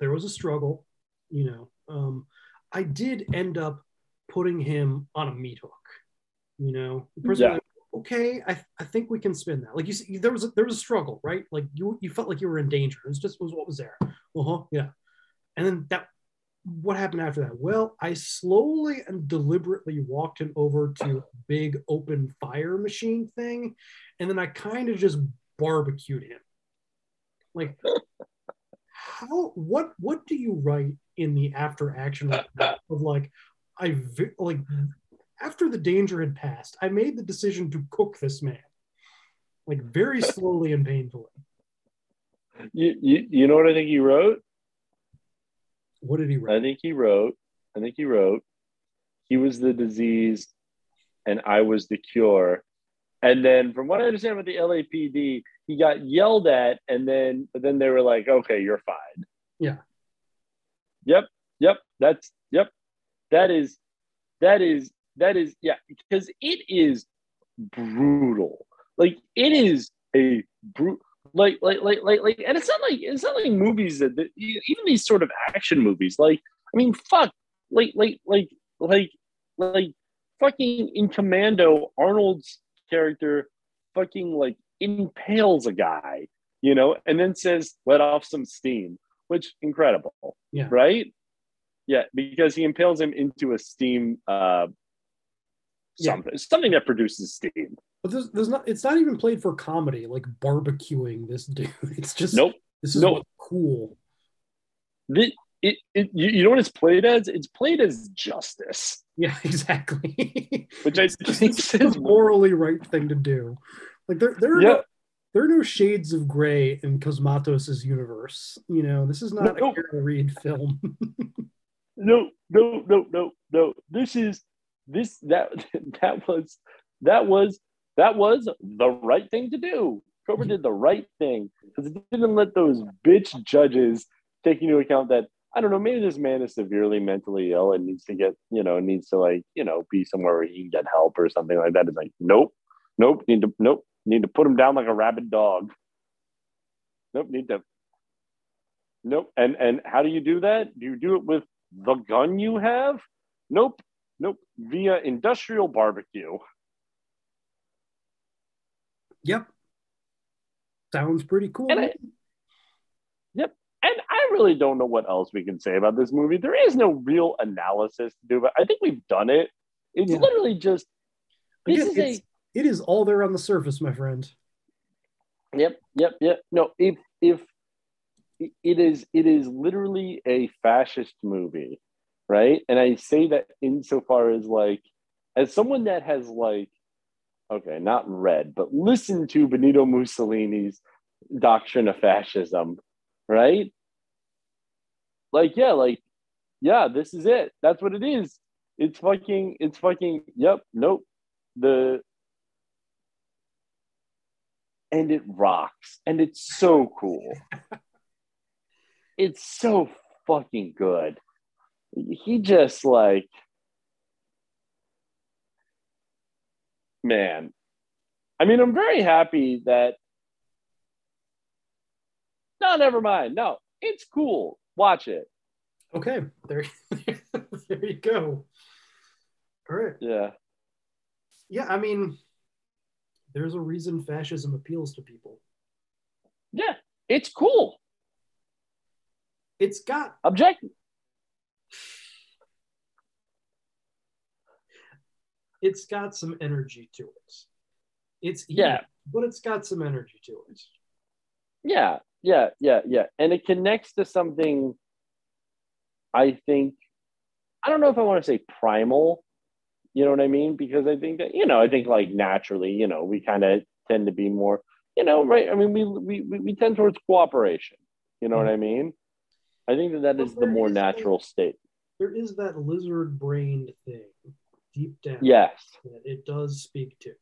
there was a struggle, you know, um, I did end up putting him on a meat hook, you know, the person Yeah. like, okay, I, I think we can spin that. Like you see, there was a, there was a struggle, right? Like you you felt like you were in danger. It was just was what was there. Uh-huh, yeah. And then that what happened after that? Well, I slowly and deliberately walked him over to a big open fire machine thing, and then I kind of just barbecued him. Like how what what do you write in the after action of like I like after the danger had passed, I made the decision to cook this man, like very slowly and painfully. You, you you know what I think he wrote? What did he write? I think he wrote. I think he wrote. He was the disease, and I was the cure. And then, from what I understand about the LAPD, he got yelled at, and then but then they were like, "Okay, you're fine." Yeah. Yep. Yep. That's yep. That is that is that is yeah, because it is brutal. Like it is a brute like like like like like and it's not like it's not like movies that, that even these sort of action movies like i mean fuck like like like like like fucking in commando arnold's character fucking like impales a guy you know and then says let off some steam which incredible Yeah. right yeah because he impales him into a steam uh Yeah. something something that produces steam But there's, there's not. It's not even played for comedy, like barbecuing this dude. It's just Nope. This is Nope. cool. the, it, it you, you know what it's played as? It's played as justice, Yeah, exactly. which I think is the morally right thing to do. Like there, there are Yeah. no, there are no shades of gray in Cosmatos' universe. You know, this is not No. a Carol Reed film. no, no, no, no, no. This is this that that was that was that was the right thing to do. Cobra did the right thing because it didn't let those bitch judges take into account that I don't know. Maybe this man is severely mentally ill and needs to get you know needs to like you know be somewhere where he can get help or something like that. It's like nope, nope, need to nope, need to put him down like a rabid dog. Nope, need to Nope. And and how do you do that? Do you do it with the gun you have? Nope. Nope. Via industrial barbecue. yep. Sounds pretty cool. And I- Yep. And I really don't know what else we can say about this movie. There is no real analysis to do, but I think we've done it. It's Yeah. literally just this is it's, it is all there on the surface, my friend. yep, yep, yep. No, if if it is it is literally a fascist movie, right? And I say that insofar as like as someone that has like okay, not read, but listened to Benito Mussolini's doctrine of fascism, right? Like, yeah, like, yeah, this is it. That's what it is. It's fucking, it's fucking, yep, nope. The and it rocks. And it's so cool. it's so fucking good. He just like man. I mean, I'm very happy that. No, never mind. No, it's cool. Watch it. Okay, there, there you go. All right. Yeah. Yeah, I mean, there's a reason fascism appeals to people. Yeah, it's cool. It's got objective. It's got some energy to it. It's evil, yeah, but it's got some energy to it. Yeah, yeah, yeah, yeah, and it connects to something. I think I don't know if I want to say primal, you know what I mean? Because I think that, you know, I think like naturally, you know, we kind of tend to be more, you know, right? I mean, we we we tend towards cooperation. You know what I mean? I think that that is the more is natural state. There is that lizard brained thing deep down. Yes. That it does speak to.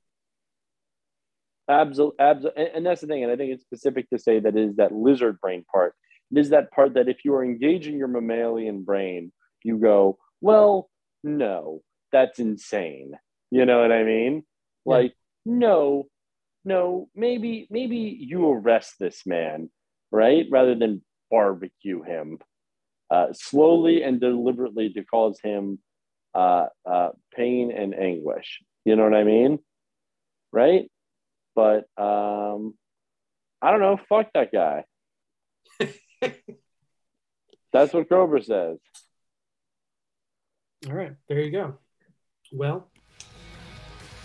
Absolutely, absolutely, and, and that's the thing. And I think it's specific to say that it is that lizard brain part. It is that part that if you are engaging your mammalian brain, you go, well, no, that's insane. You know what I mean? Like, no, no, maybe, maybe you arrest this man, right? Rather than barbecue him uh, slowly and deliberately to cause him uh, uh, pain and anguish. You know what I mean? Right? But um, I don't know. Fuck that guy. That's what Grover says. All right, there you go. Well,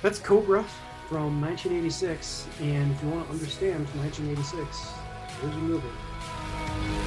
that's Cobra from 1986, and if you want to understand 1986, here's your movie.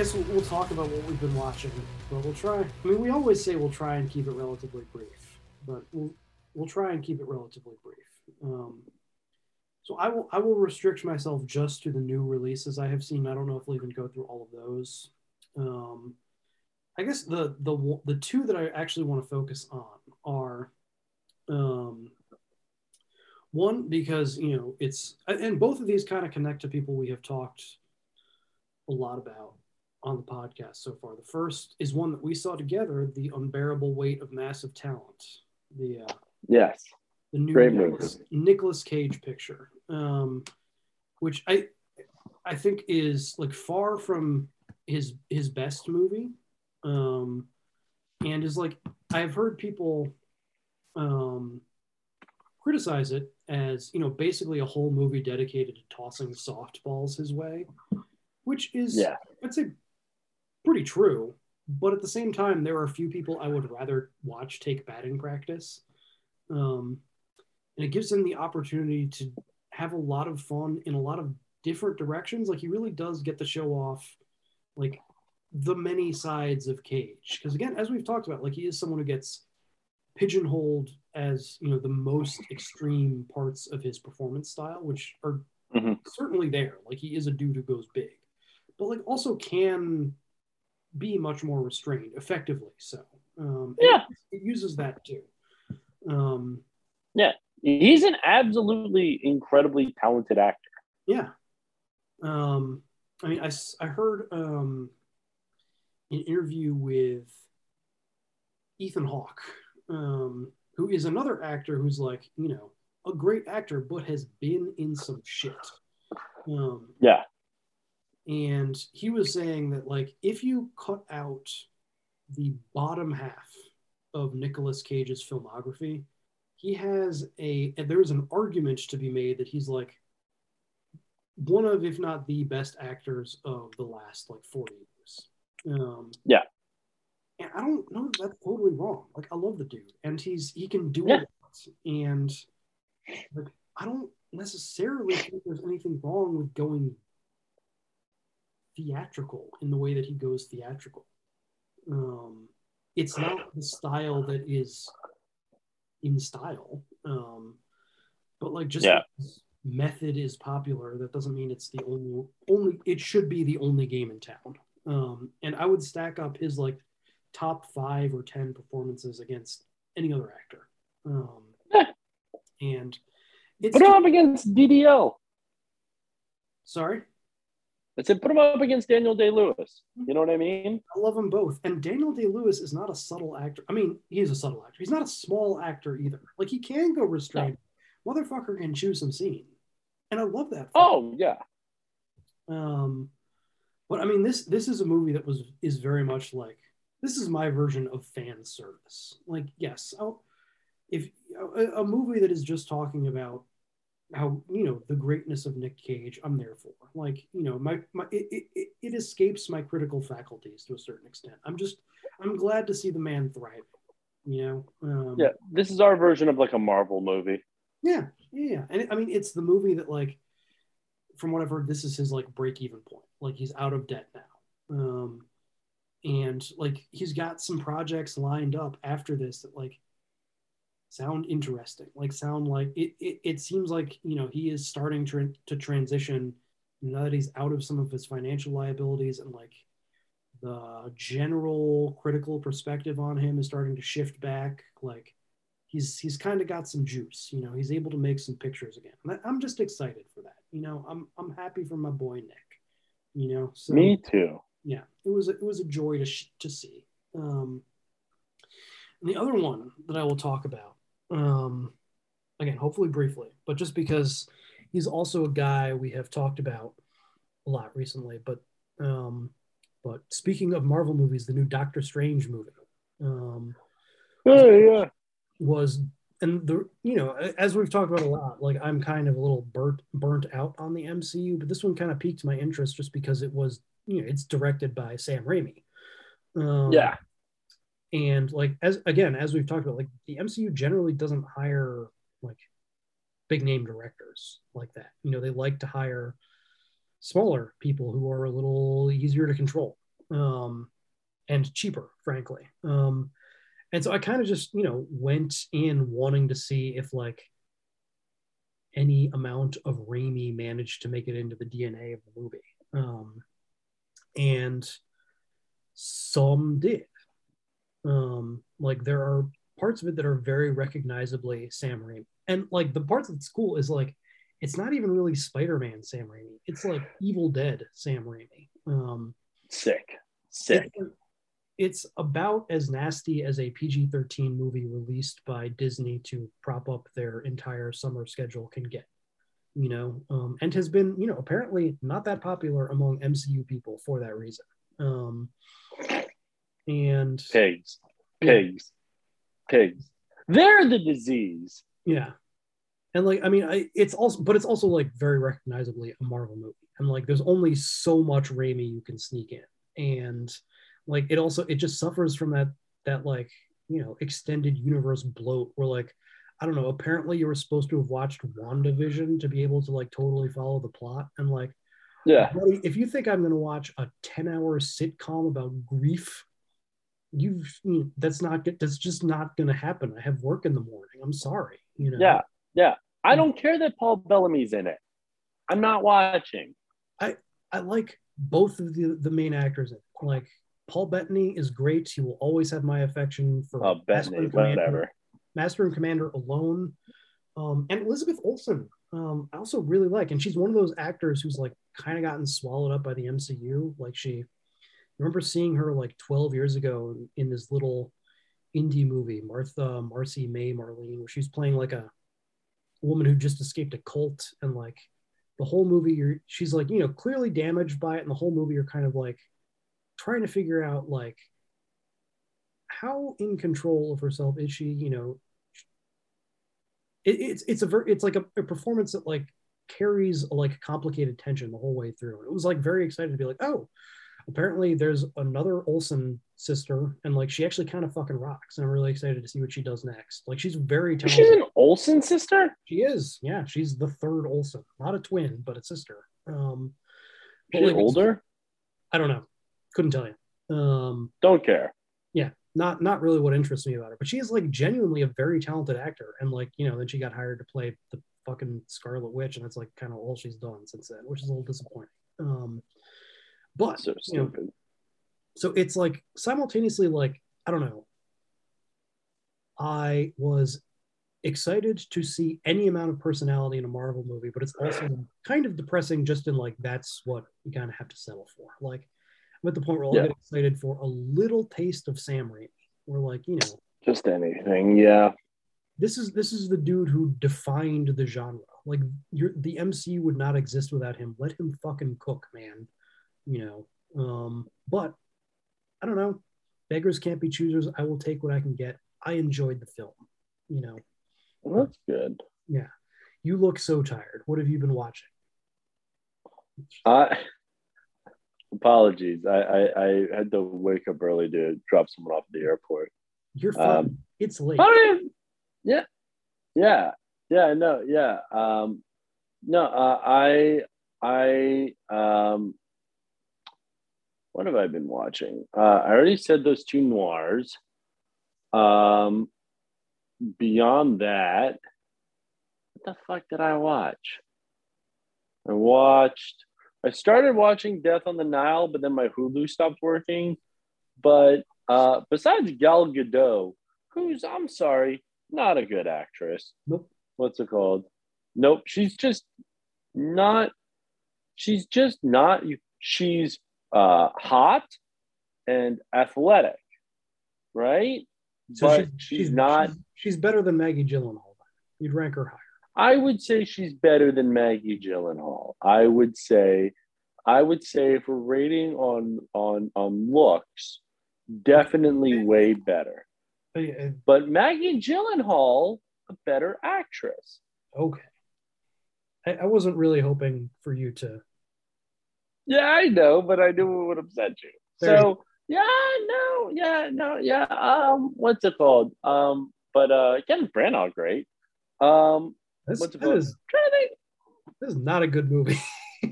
Guess we'll, we'll talk about what we've been watching, but we'll try. I mean, we always say we'll try and keep it relatively brief, but we'll we'll try and keep it relatively brief. Um, so I will I will restrict myself just to the new releases I have seen. I don't know if we'll even go through all of those. Um, I guess the the the two that I actually want to focus on are um, one because you know it's and both of these kind of connect to people we have talked a lot about on the podcast so far. The first is one that we saw together, The Unbearable Weight of Massive Talent. The uh, Yes. the new Great. Nicolas, Nicolas Cage picture, um, which I I think is like far from his his best movie, um, and is like I've heard people um, criticize it as you know basically a whole movie dedicated to tossing softballs his way, which is Yeah. I'd say pretty true. But at the same time, there are a few people I would rather watch take batting practice. Um, and it gives him the opportunity to have a lot of fun in a lot of different directions. Like he really does get to show off like the many sides of Cage. Because again, as we've talked about, like he is someone who gets pigeonholed as you know the most extreme parts of his performance style, which are certainly there. Like he is a dude who goes big, but like also can be much more restrained, effectively so. Um, Yeah. it uses that too. Um, Yeah. He's an absolutely incredibly talented actor. Yeah. Um, I mean, I, I heard um, an interview with Ethan Hawke, um, who is another actor who's like, you know, a great actor, but has been in some shit. Um, Yeah. And he was saying that, like, if you cut out the bottom half of Nicolas Cage's filmography, he has a, and there's an argument to be made that he's like one of, if not the best actors of the last like 40 years. Um, Yeah. and I don't know that's totally wrong. Like, I love the dude, and he's he can do Yeah. lot. and like I don't necessarily think there's anything wrong with going theatrical in the way that he goes theatrical. Um, it's not the style that is in style, um, but like just Yeah. method is popular, that doesn't mean it's the only only. It should be the only game in town. Um, and I would stack up his like top five or ten performances against any other actor. Um, and it's Put him up against DDL. sorry. I said put him up against Daniel Day Lewis. You know what I mean? I love them both. And Daniel Day Lewis is not a subtle actor. I mean, he is a subtle actor. He's not a small actor either. Like he can go restrained. Motherfucker can choose some scene. And I love that. Oh yeah. Um, but I mean, this this is a movie that was is very much like this is my version of fan service. Like, yes, I'll, if a, a movie that is just talking about how you know the greatness of Nick Cage, I'm there for. Like, you know, my my it, it, it- escapes my critical faculties to a certain extent. I'm just I'm glad to see the man thriving. You know, um, Yeah. This is our version of like a Marvel movie. yeah, yeah, and I mean, it's the movie that like, from what I've heard, this is his like break even point. Like he's out of debt now, um, and like he's got some projects lined up after this that like sound interesting. Like sound like it. It, it seems like you know he is starting to to transition now that he's out of some of his financial liabilities and like the general critical perspective on him is starting to shift back. Like he's he's kind of got some juice. You know, he's able to make some pictures again. I'm just excited for that. You know, I'm I'm happy for my boy Nick. You know, so Me too. yeah, it was it was a joy to sh- to see. Um, and the other one that I will talk about, um, again, hopefully briefly, but just because he's also a guy we have talked about a lot recently. But um, but speaking of Marvel movies, the new Doctor Strange movie. Um, Oh yeah. was and the you know as we've talked about a lot like i'm kind of a little burnt burnt out on the mcu but this one kind of piqued my interest just because it was you know it's directed by sam raimi um, Yeah. And like as again as we've talked about like the mcu generally doesn't hire like big name directors like that. You know they like to hire smaller people who are a little easier to control um, and cheaper frankly. Um, and so I kind of just you know went in wanting to see if like any amount of Raimi managed to make it into the DNA of the movie, um, and some did. Um, like there are parts of it that are very recognizably Sam Raimi, and like the parts that's cool is like it's not even really Spider-Man Sam Raimi; it's like Evil Dead Sam Raimi. Um, Sick. Sick. it's, it's about as nasty as a PG 13 movie released by Disney to prop up their entire summer schedule can get, you know, um, and has been, you know, apparently not that popular among MCU people for that reason. Um, and Pigs. Pigs. Pigs. They're the disease. Yeah. And like, I mean, I, it's also, but it's also like very recognizably a Marvel movie. And like, there's only so much Raimi you can sneak in. And like, it also, it just suffers from that, that like, you know, extended universe bloat where like, I don't know, apparently you were supposed to have watched WandaVision to be able to like totally follow the plot. And like, Yeah. if you think I'm going to watch a 10 hour sitcom about grief, you that's not, that's just not going to happen. I have work in the morning. I'm sorry. You know? Yeah. Yeah. I don't care that Paul Bellamy's in it. I'm not watching. I I like both of the the main actors. In it. Like Paul Bettany is great. He will always have my affection for Oh, Master Bettany, and Commander- whatever. Master and Commander alone. Um, and Elizabeth Olsen, um, I also really like, and she's one of those actors who's like kind of gotten swallowed up by the MCU. Like she, remember seeing her like 12 years ago in, this little indie movie, Martha, Marcy May Marlene, where she's playing like a woman who just escaped a cult. And like the whole movie you're she's like you know clearly damaged by it. And the whole movie you're kind of like trying to figure out like how in control of herself is she you know? It, it's it's a ver- it's like a, a performance that like carries a like complicated tension the whole way through. And it was like very excited to be like oh apparently there's another Olsen sister, and like she actually kind of fucking rocks. And I'm really excited to see what she does next. Like she's very talented. She's an Olsen sister. She is, yeah. She's the third Olsen, not a twin, but a sister. Um, but, like, older. I don't know. Couldn't tell you. Um, Don't care. yeah, not not really what interests me about her. But she is like genuinely a very talented actor, and like you know, then she got hired to play the fucking Scarlet Witch, and that's like kind of all she's done since then, which is a little disappointing. Um, but So you know, so it's like simultaneously like i don't know i was excited to see any amount of personality in a marvel movie but it's also kind of depressing just in like that's what you kind of have to settle for like i'm at the point where i'll Yeah. get excited for a little taste of sam raimi where like you know Just anything. Yeah. this is this is the dude who defined the genre like you're the mc would not exist without him let him fucking cook man you know um but i don't know. Beggars can't be choosers. I will take what i can get. I enjoyed the film you know. Well, that's good. yeah. You look so tired. What have you been watching? I apologies. I, I I had to wake up early to drop someone off at the airport. you're fine. Um, it's late. mean, yeah, yeah, yeah. No, yeah. Um, no, uh, I I um, what have I been watching? Uh, I already said those two noirs. Um, beyond that, what the fuck did I watch? I watched. I started watching Death on the Nile, but then my Hulu stopped working. But uh, besides Gal Gadot, who's I'm sorry, not a good actress. Nope. What's it called? Nope. She's just not. She's just not. She's uh, hot and athletic, right? but she's, not. she's, she's better than maggie gyllenhaal you'd rank her higher I would say she's better than Maggie Gyllenhaal. I would say, I would say if we're rating on on on looks, definitely way better. But, But Maggie Gyllenhaal, a better actress. okay I, I wasn't really hoping for you to Yeah, I know, but I knew it would upset you. So yeah, no, yeah, no, yeah. Um, what's it called? Um, but uh, Kenneth Branagh, great. Um, This, what's it called? is, trying to think. this is not a good movie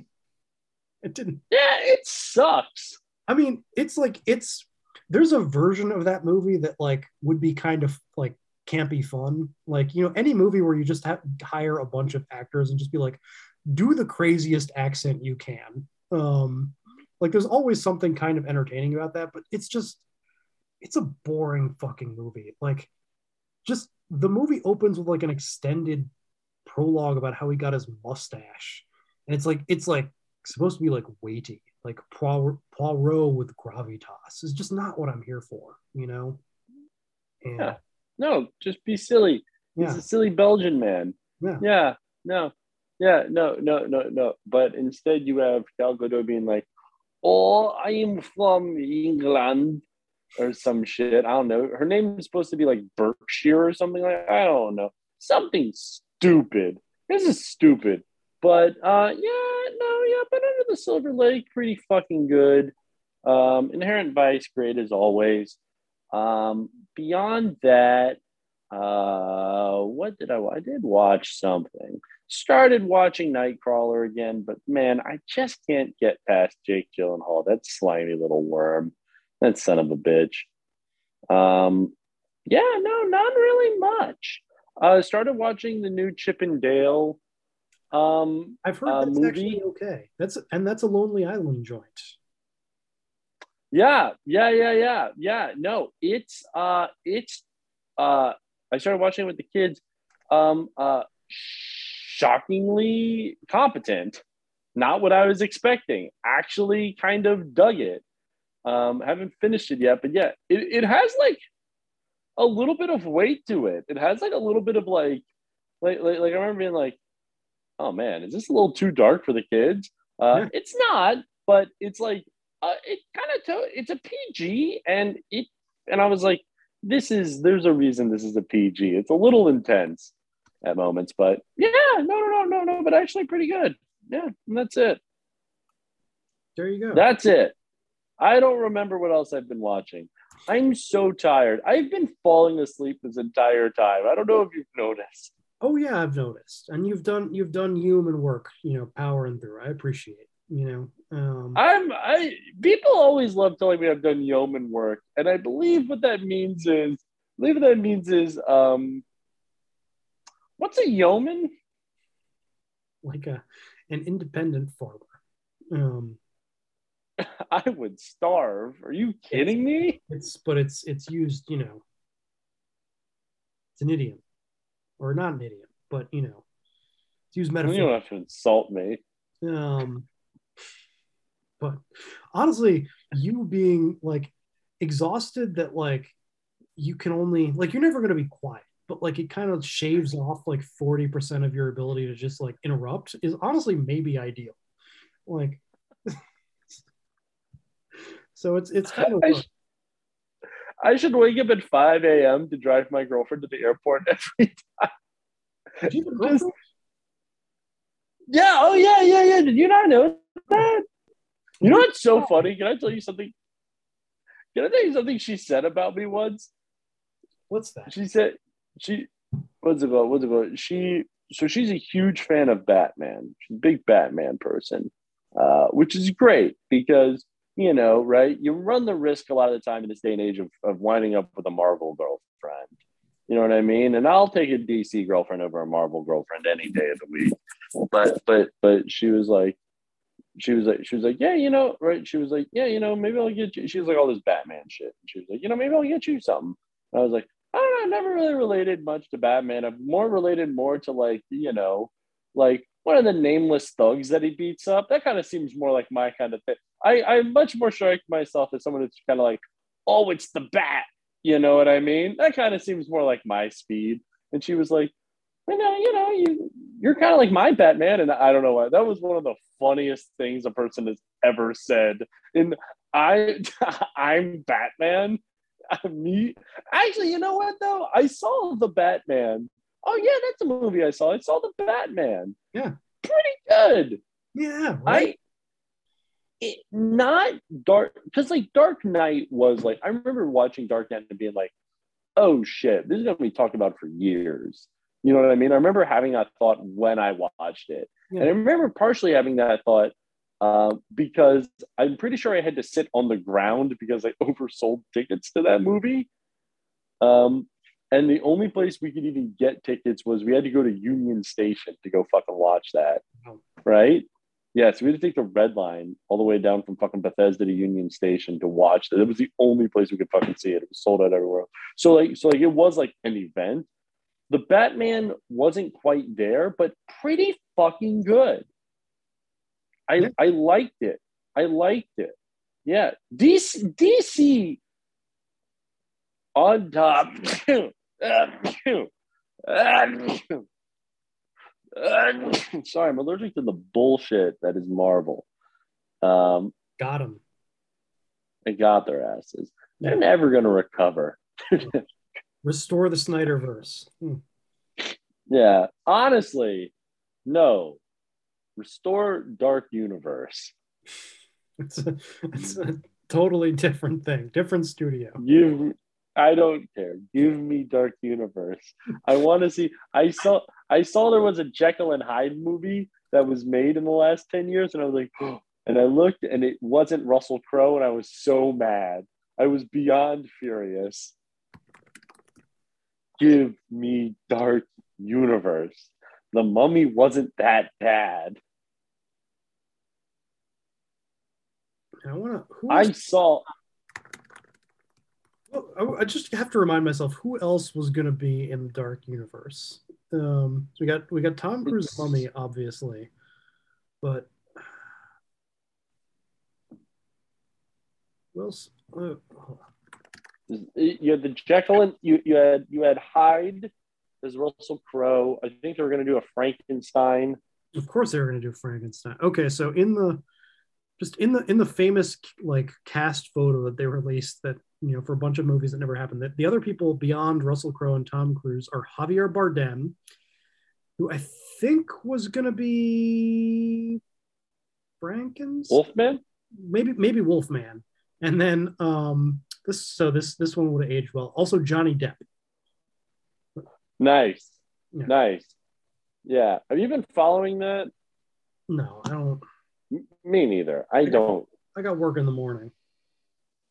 it didn't Yeah, it sucks. I mean, it's like it's there's a version of that movie that like would be kind of like campy fun. Like, you know, any movie where you just have hire a bunch of actors and just be like, do the craziest accent you can. Um, like there's always something kind of entertaining about that, but it's just it's a boring fucking movie. Like just the movie opens with like an extended prologue about how he got his mustache. And it's like it's like supposed to be like weighty, like Poirot, Poirot with gravitas. Is just not what I'm here for, you know. And Yeah. No, just be silly. Yeah. He's a silly Belgian man. Yeah. Yeah. No. Yeah. No. No. No. No. But instead, you have Gal Gadot being like, "Oh, I am from England," or some shit. I don't know. Her name is supposed to be like Berkshire or something like. I don't know. Something stupid. This is stupid. But uh, yeah, no, yeah. But Under the Silver Lake, pretty fucking good. Um, Inherent Vice, great as always. Um, beyond that, uh, what did I? I did watch something. Started watching Nightcrawler again, but man, I just can't get past Jake Gyllenhaal. That slimy little worm. That son of a bitch. Um, yeah, no, not really much. Uh, started watching the new Chip and Dale. Um, I've heard uh, that's movie. actually okay. That's and that's a Lonely Island joint. Yeah, yeah, yeah, yeah, yeah. No, it's uh it's uh I started watching it with the kids. Um uh shockingly competent. Not what I was expecting. Actually kind of dug it. Um haven't finished it yet, but yeah, it, it has like a little bit of weight to it. It has like a little bit of like like like, like I remember being like, oh man, is this a little too dark for the kids? Uh Yeah. it's not, but it's like uh, it kind of to- it's a PG and it and I was like this is there's a reason this is a PG. It's a little intense at moments, but yeah, no no no no no, but actually pretty good. Yeah, and that's it. There you go. That's it. I don't remember what else I've been watching. I'm so tired. I've been falling asleep this entire time. I don't know if you've noticed. Oh yeah, I've noticed, and you've done you've done human work, you know, powering through. I appreciate, you know. Um, I'm I people always love telling me I've done yeoman work, and I believe what that means is I believe what that means is um what's a yeoman? like a an independent farmer. Um, I would starve. Are you kidding me? it's but it's it's used, you know, it's an idiom, or not an idiom, but you know, it's used You don't have to insult me. Um, but honestly, you being like exhausted that like you can only like you're never going to be quiet, but like it kind of shaves off like 40% of your ability to just like interrupt is honestly maybe ideal. Like, so it's it's kind of I, sh- I should wake up at 5 a.m. to drive my girlfriend to the airport every time. Just- yeah, oh yeah, yeah, yeah. Did you not know that? You know what's so funny? Can I tell you something? Can I tell you something she said about me once? What's that? She said she what's it called? What's? She so she's a huge fan of Batman. She's a big Batman person, uh, which is great because you know, right? You run the risk a lot of the time in this day and age of, of winding up with a Marvel girlfriend. You know what I mean? And I'll take a DC girlfriend over a Marvel girlfriend any day of the week. But but but she was like, she was like, she was like, yeah, you know, right? She was like, yeah, you know, maybe I'll get you. She was like all this Batman shit. And She was like, you know, maybe I'll get you something. And I was like, I don't know, never really related much to Batman. I'm more related more to like, you know, like one of the nameless thugs that he beats up. That kind of seems more like my kind of thing. I, I much more strike myself as someone that's kind of like, oh, it's the bat. You know what I mean? That kind of seems more like my speed. And she was like, you know, you know, you you're kind of like my Batman. And I don't know why. That was one of the funniest things a person has ever said. And I I'm Batman. Me actually, you know what though? I saw the Batman. Oh yeah, that's a movie I saw. I saw the Batman. Yeah. Pretty good. Yeah, I it not dark because like Dark Knight was like I remember watching Dark Knight and being like, oh shit, this is gonna be talked about for years. You know what I mean? I remember having that thought when I watched it. Yeah. And I remember partially having that thought uh, because I'm pretty sure I had to sit on the ground because I oversold tickets to that movie. Um, and the only place we could even get tickets was we had to go to Union Station to go fucking watch that. Right? Yeah, so we had to take the red line all the way down from fucking Bethesda to Union Station to watch that. It was the only place we could fucking see it. It was sold out everywhere. So like, so like, it was like an event. The Batman wasn't quite there, but pretty fucking good. I Yeah. I liked it. I liked it. Yeah, DC DC on top. Sorry, I'm allergic to the bullshit that is Marvel. Um, got him. they got their asses. They're Yeah. never gonna recover. Restore the Snyderverse. Hmm. Yeah, honestly, no. Restore Dark Universe. It's a, it's a totally different thing, different studio. You, I don't care. Give me Dark Universe. I want to see. I saw. I saw there was a Jekyll and Hyde movie that was made in the last ten years, and I was like, and I looked, and it wasn't Russell Crowe, and I was so mad. I was beyond furious. Give me Dark Universe. The Mummy wasn't that bad. And I want to. I saw. Well, I, I just have to remind myself who else was going to be in the Dark Universe. Um, so we got we got Tom Cruise Mummy, obviously, but who else? Uh, you had the Jekyll and you, you had you had Hyde as Russell Crowe. I think they were going to do a Frankenstein. of course, they were going to do Frankenstein. Okay, so in the just in the in the famous like cast photo that they released that you know for a bunch of movies that never happened, that the other people beyond Russell Crowe and Tom Cruise are Javier Bardem, who I think was going to be Frankens Wolfman. maybe maybe Wolfman, And then um this so this this one would have aged well. Also Johnny Depp. Nice. Yeah. Nice. Yeah. Have you been following that? No, I don't. Me neither. I don't. I got work in the morning.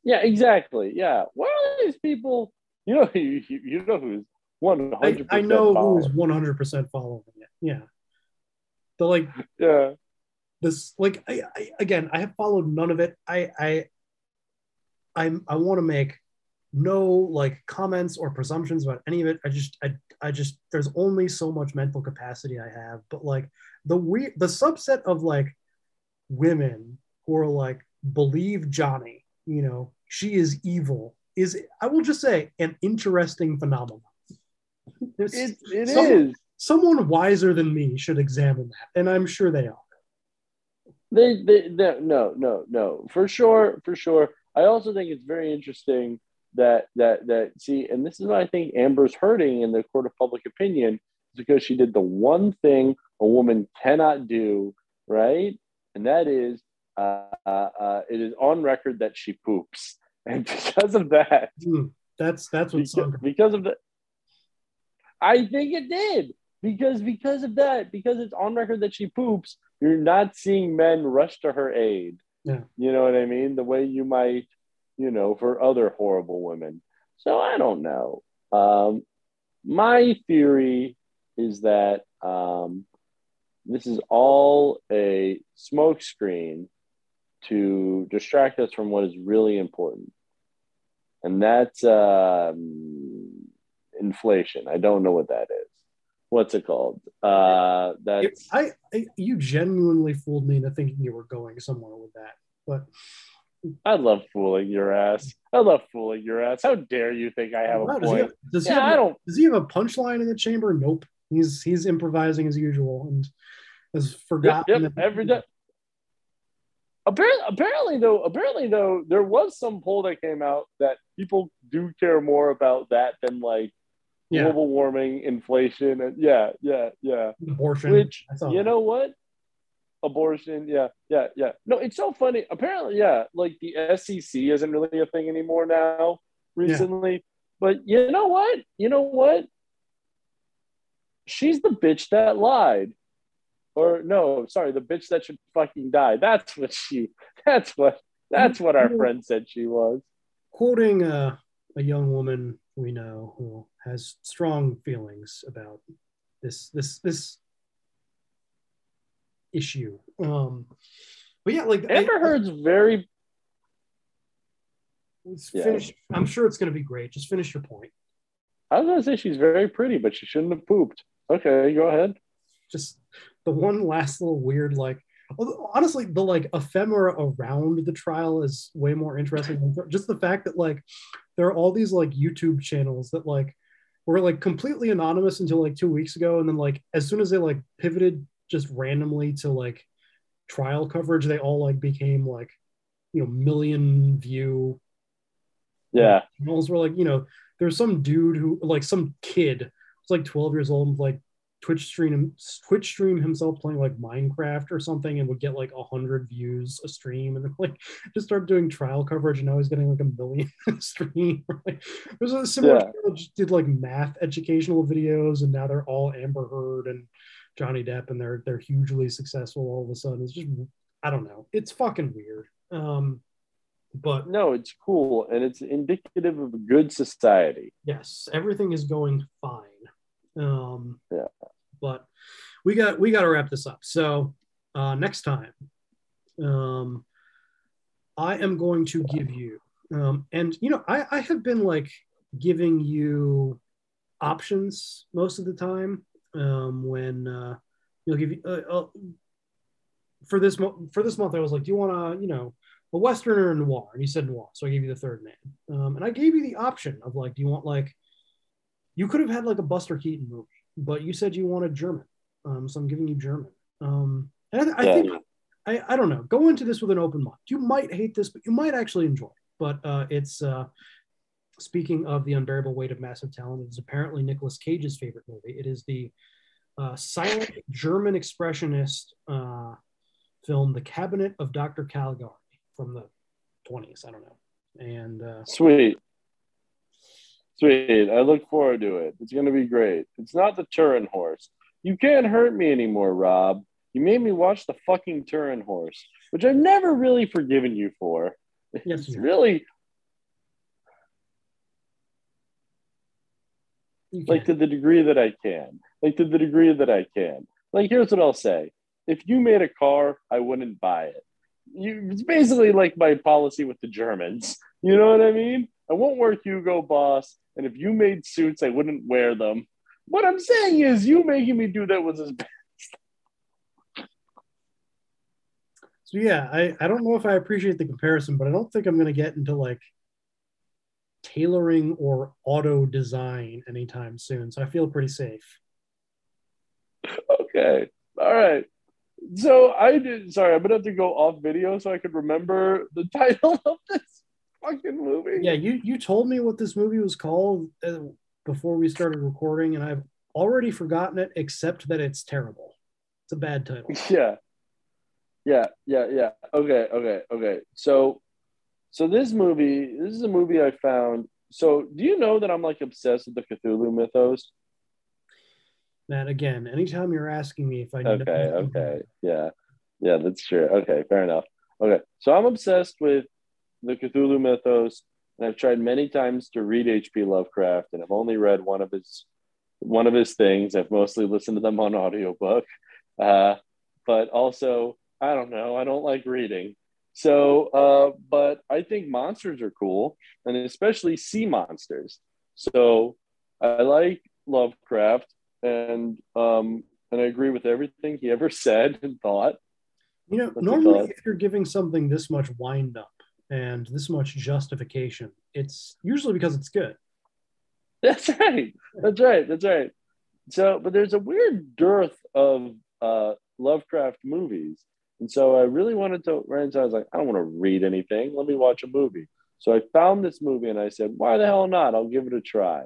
Yeah, exactly. Yeah. Why are these people? You know, you, you know who's one I, hundred. I know who's one hundred percent following it. Yeah. The like Yeah. this like I, I again I have followed none of it. I I I'm I want to make no like comments or presumptions about any of it. I just I I just there's only so much mental capacity I have. But like the weird the subset of like women who are like believe Johnny, you know, she is evil is I will just say an interesting phenomenon. There's It, it some- is. Someone wiser than me should examine that, and I'm sure they are. They, they, they, no, no, no, for sure, for sure. I also think it's very interesting that that that see, and this is why I think Amber's hurting in the court of public opinion, because she did the one thing a woman cannot do, right? And that is, uh, uh, uh, it is on record that she poops, and because of that, Hmm, that's that's what because, because of the, I think it did because because of that because it's on record that she poops. You're not seeing men rush to her aid. Yeah. You know what I mean? The way you might, you know, for other horrible women. So I don't know. Um, my theory is that um, this is all a smokescreen to distract us from what is really important, and that's um, inflation. I don't know what that is. What's it called? Uh, that's I, I you genuinely fooled me into thinking you were going somewhere with that, but I love fooling your ass. I love fooling your ass. How dare you think I have a does he point? have, does he have, I don't. Does he have a punchline in the chamber? Nope. He's he's improvising as usual and has forgotten. yep, that- every day. Apparently, apparently, though, apparently, though, there was some poll that came out that people do care more about that than like Yeah. global warming, inflation, and yeah, yeah, yeah. abortion. Which you know what? Abortion, yeah, yeah, yeah. No, it's so funny. Apparently, yeah, like the SEC isn't really a thing anymore now. Recently, but you know what? You know what? She's the bitch that lied. Or no, sorry, the bitch that should fucking die. That's what she. That's what. That's what our friend said she was. quoting uh, a young woman we know who has strong feelings about this this this issue. Um, but yeah, like I- Amber Heard's very. Yeah. finish. I'm sure it's going to be great. Just finish your point. I was gonna say she's very pretty, but she shouldn't have pooped. Okay, go ahead. Just the one last little weird like. Honestly, the like ephemera around the trial is way more interesting. Just the fact that like there are all these like YouTube channels that like were like completely anonymous until like two weeks ago, and then like as soon as they like pivoted just randomly to like trial coverage, they all like became like you know million view Yeah. channels were like, you know, there's some dude who like some kid who's like 12 years old and like Twitch stream Twitch stream himself playing like Minecraft or something and would get like a hundred views a stream and then like just start doing trial coverage and now he's getting like a million a stream. Like, there's a similar Yeah. did like math educational videos and now they're all Amber Heard and Johnny Depp and they're they're hugely successful all of a sudden. It's just I don't know. It's fucking weird. Um but No, it's cool and it's indicative of a good society. yes everything is going fine um Yeah. but we got we got to wrap this up. So uh next time um i am going to give you um and you know i i have been like giving you options most of the time um when uh you'll give you uh, uh, for this mo- for this month i was like do you want to you know a western or a noir? And you said noir so i gave you the third man, um, and i gave you the option of like do you want like you could have had like a buster keaton movie but you said you wanted german um, so i'm giving you german um, and i, I Yeah. think I, I don't know go into this with an open mind you might hate this but you might actually enjoy it but uh, it's uh, speaking of the unbearable weight of massive talent it is apparently Nicolas cage's favorite movie it is the uh, silent german expressionist uh, film the cabinet of dr caligari from the 20s. I don't know. And uh, Sweet. Sweet. I look forward to it. It's going to be great. It's not the Turin horse. You can't hurt me anymore, Rob. You made me watch the fucking Turin horse, which I've never really forgiven you for. Yes, It's really like to the degree that I can. Like to the degree that I can. Like here's what I'll say. If you made a car, I wouldn't buy it. You it's basically like my policy with the Germans. You know what I mean? I won't wear Hugo Boss, and if you made suits, I wouldn't wear them. What I'm saying is you making me do that was as bad. So yeah, I, I don't know if I appreciate the comparison, but I don't think I'm gonna get into like tailoring or auto design anytime soon. So I feel pretty safe. Okay. All right. So I did sorry, I'm gonna have to go off video so I could remember the title of this fucking movie. Yeah, you you told me what this movie was called uh, before we started recording, and I've already forgotten it, except that it's terrible. It's a bad title. Yeah. Yeah, yeah, yeah. Okay, okay, okay. So so this movie, this is a movie I found. So do you know that I'm like obsessed with the Cthulhu mythos? Matt, again, anytime you're asking me if I Okay, okay. Yeah. Yeah, that's true. Okay, fair enough. Okay. So I'm obsessed with the Cthulhu mythos, and I've tried many times to read H.P. Lovecraft, and I've only read one of his one of his things. I've mostly listened to them on audiobook. Uh, but also, I don't know, I don't like reading. So, uh, but I think monsters are cool, and especially sea monsters. So I like Lovecraft, and um, and I agree with everything he ever said and thought. You know, What's it normally if you're giving something this much wind up and this much justification, it's usually because it's good. That's right. That's right. That's right. So, but there's a weird dearth of uh, Lovecraft movies. And so I really wanted to, right? So I was like, I don't want to read anything. Let me watch a movie. So I found this movie and I said, why the hell not? I'll give it a try.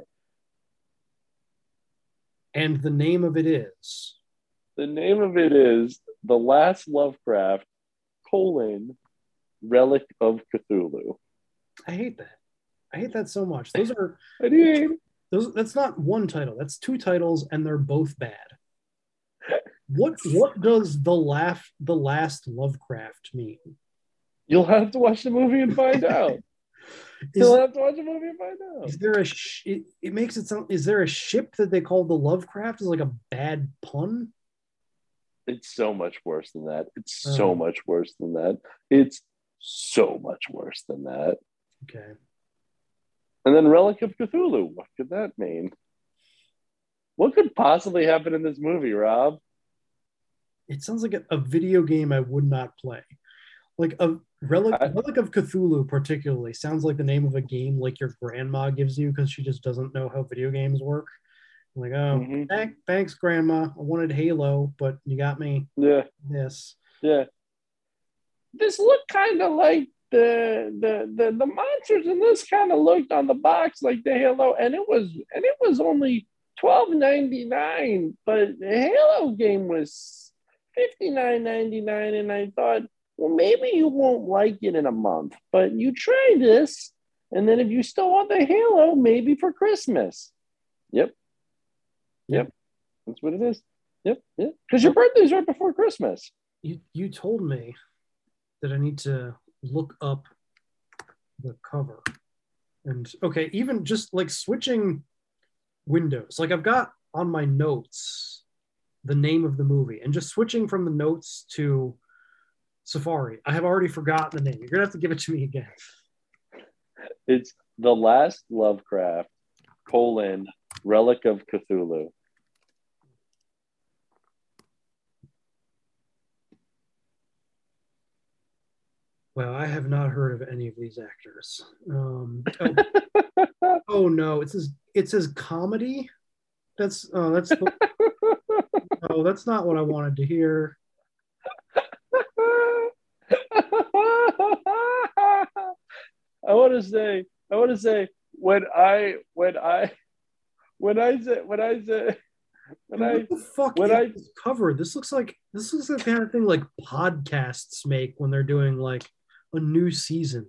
And the name of it is The name of it is The Last Lovecraft, colon, Relic of Cthulhu. I hate that. I hate that so much. Those are I do. those that's not one title. That's two titles and they're both bad. What what does the laugh the last Lovecraft mean? You'll have to watch the movie and find out. Is, You'll have to watch the movie and find out. is there a sh- it, it makes it sound is there a ship that they call the Lovecraft is like a bad pun? It's so much worse than that. It's so Oh. much worse than that. It's so much worse than that. Okay. And then Relic of Cthulhu. What could that mean? What could possibly happen in this movie, Rob? It sounds like a, a video game I would not play. Like a relic, I- relic of Cthulhu, particularly, sounds like the name of a game like your grandma gives you because she just doesn't know how video games work. Like, oh, Mhm. thank, thanks, grandma. I wanted Halo, but you got me Yeah, this. yeah. This looked kind of like the, the the the monsters, and this kind of looked on the box like the Halo, and it was and it was only twelve ninety nine, but the Halo game was fifty nine ninety nine, and I thought, well, maybe you won't like it in a month, but you try this, and then if you still want the Halo, maybe for Christmas. Yep, yep, that's what it is. Yep, yep. Because your birthday's right before Christmas. You you told me that I need to look up the cover. And okay, even just like switching windows. Like I've got on my notes the name of the movie and just switching from the notes to Safari. I have already forgotten the name. You're gonna have to give it to me again. It's the last Lovecraft colon relic of Cthulhu. Well, I have not heard of any of these actors. Um, oh, oh, no, it says it says comedy. That's oh, that's oh, that's not what I wanted to hear. I want to say, I want to say, when I, when I, when I say, when I say, when I, the fuck when I- cover? This looks like this looks like the kind of thing like podcasts make when they're doing like a new season.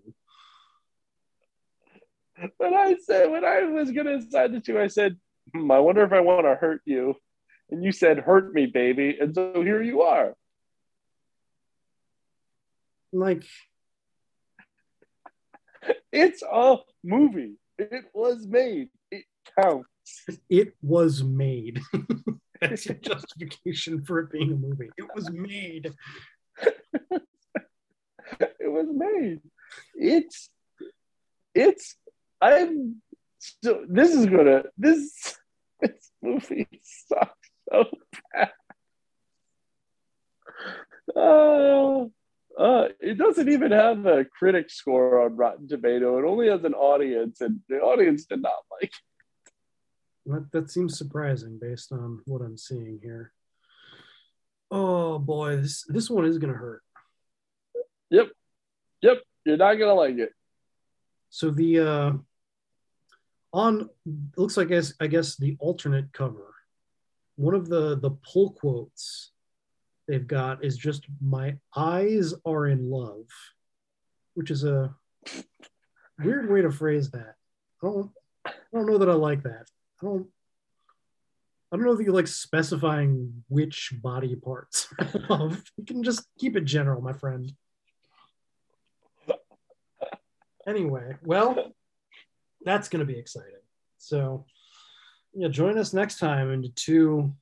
when I said when I was gonna decide the two, I said, hmm, I wonder if I want to hurt you, and you said, "Hurt me, baby," and so here you are. Like It's a movie. It was made. It counts. it was made. That's your justification for it being a movie. It was made. It was made. It's it's I'm so this is gonna this this movie sucks so bad. Uh, uh, it doesn't even have a critic score on Rotten Tomato. It only has an audience, and the audience did not like it. That, that seems surprising based on what I'm seeing here. Oh boy, this this one is gonna hurt. Yep. Yep. You're not gonna like it. So the uh on looks like as I guess the alternate cover, one of the the pull quotes they've got is just "My eyes are in love," which is a weird way to phrase that. I don't I don't know that I like that. I don't I don't know that you like specifying which body parts. you can just keep it general, my friend. Anyway, well, that's going to be exciting. So, yeah, join us next time into two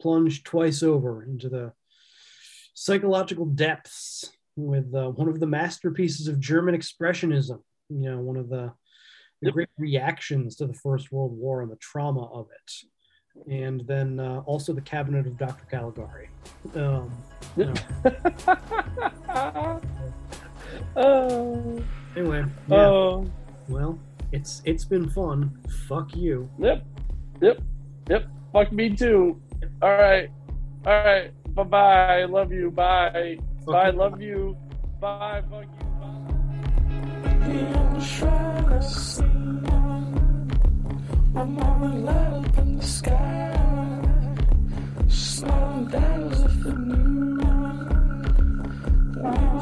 plunge twice over into the psychological depths with uh, one of the masterpieces of German expressionism. You know, one of the, the great reactions to the First World War and the trauma of it. And then uh, also the cabinet of Dr. Caligari. Um, you know. Oh. Anyway, oh. yeah. Oh. Well, it's it's been fun. Fuck you. Yep. Yep. Yep. Fuck me too. All right. All right. Bye bye. I love you. Bye. Bye. Love you. Bye. Fuck you.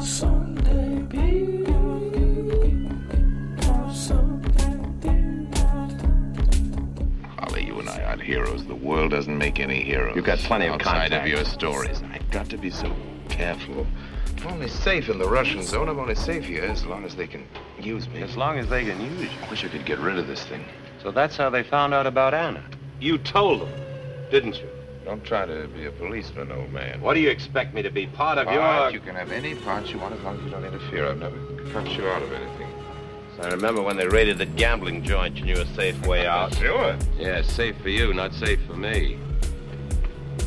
I'm world doesn't make any heroes. You've got plenty of outside of your stories. I've got to be so careful. I'm only safe in the Russian zone. I'm only safe here as long as they can use me. As long as they can use you. I wish I could get rid of this thing. So that's how they found out about Anna. You told them, didn't you? Don't try to be a policeman, old man. What do you expect me to be part of Part, your... You can have any part you want as long as you don't interfere. I've never cut you out of anything. I remember when they raided the gambling joint, you knew a safe way out. Sure. Yeah, safe for you, not safe for me.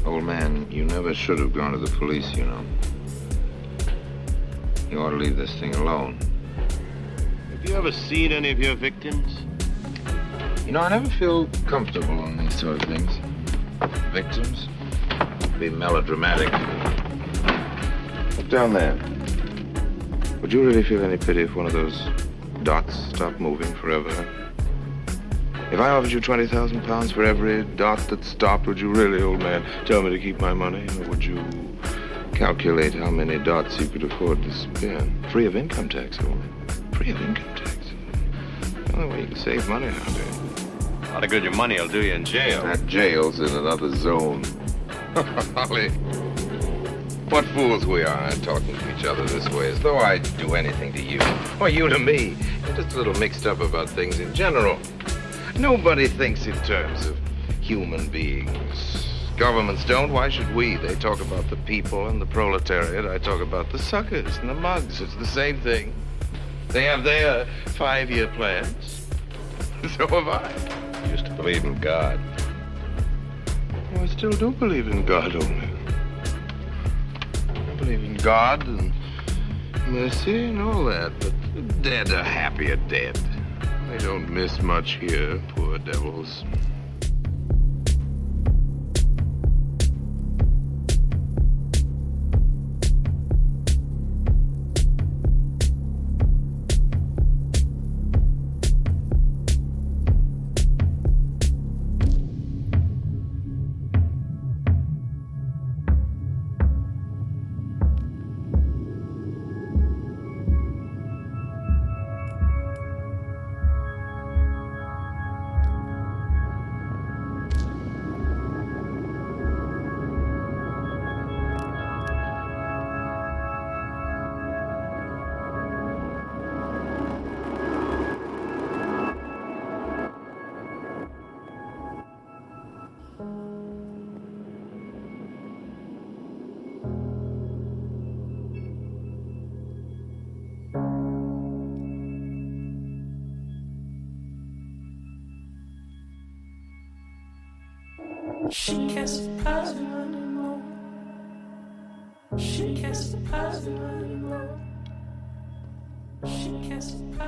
Old man, you never should have gone to the police, you know. You ought to leave this thing alone. Have you ever seen any of your victims? You know, I never feel comfortable on these sort of things. Victims? Be melodramatic. Look down there. Would you really feel any pity if one of those dots stop moving forever? If I offered you 20,000 pounds for every dot that stopped, would you really, old man, tell me to keep my money? Or would you calculate how many dots you could afford to spend? Free of income tax, old man. Free of income tax. The only way you can save money nowadays. A lot of good your money will do you in jail. That jail's in another zone. Holly, what fools we are eh, talking to each other this way, as though I'd do anything to you. Or you to me. You're just a little mixed up about things in general. Nobody thinks in terms of human beings. Governments don't. Why should we? They talk about the people and the proletariat. I talk about the suckers and the mugs. It's the same thing. They have their five-year plans. So have I. You used to believe in God. Well, I still do believe in God only. Believe in God and mercy and all that, but the dead are happier dead. They don't miss much here, poor devils.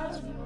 Can't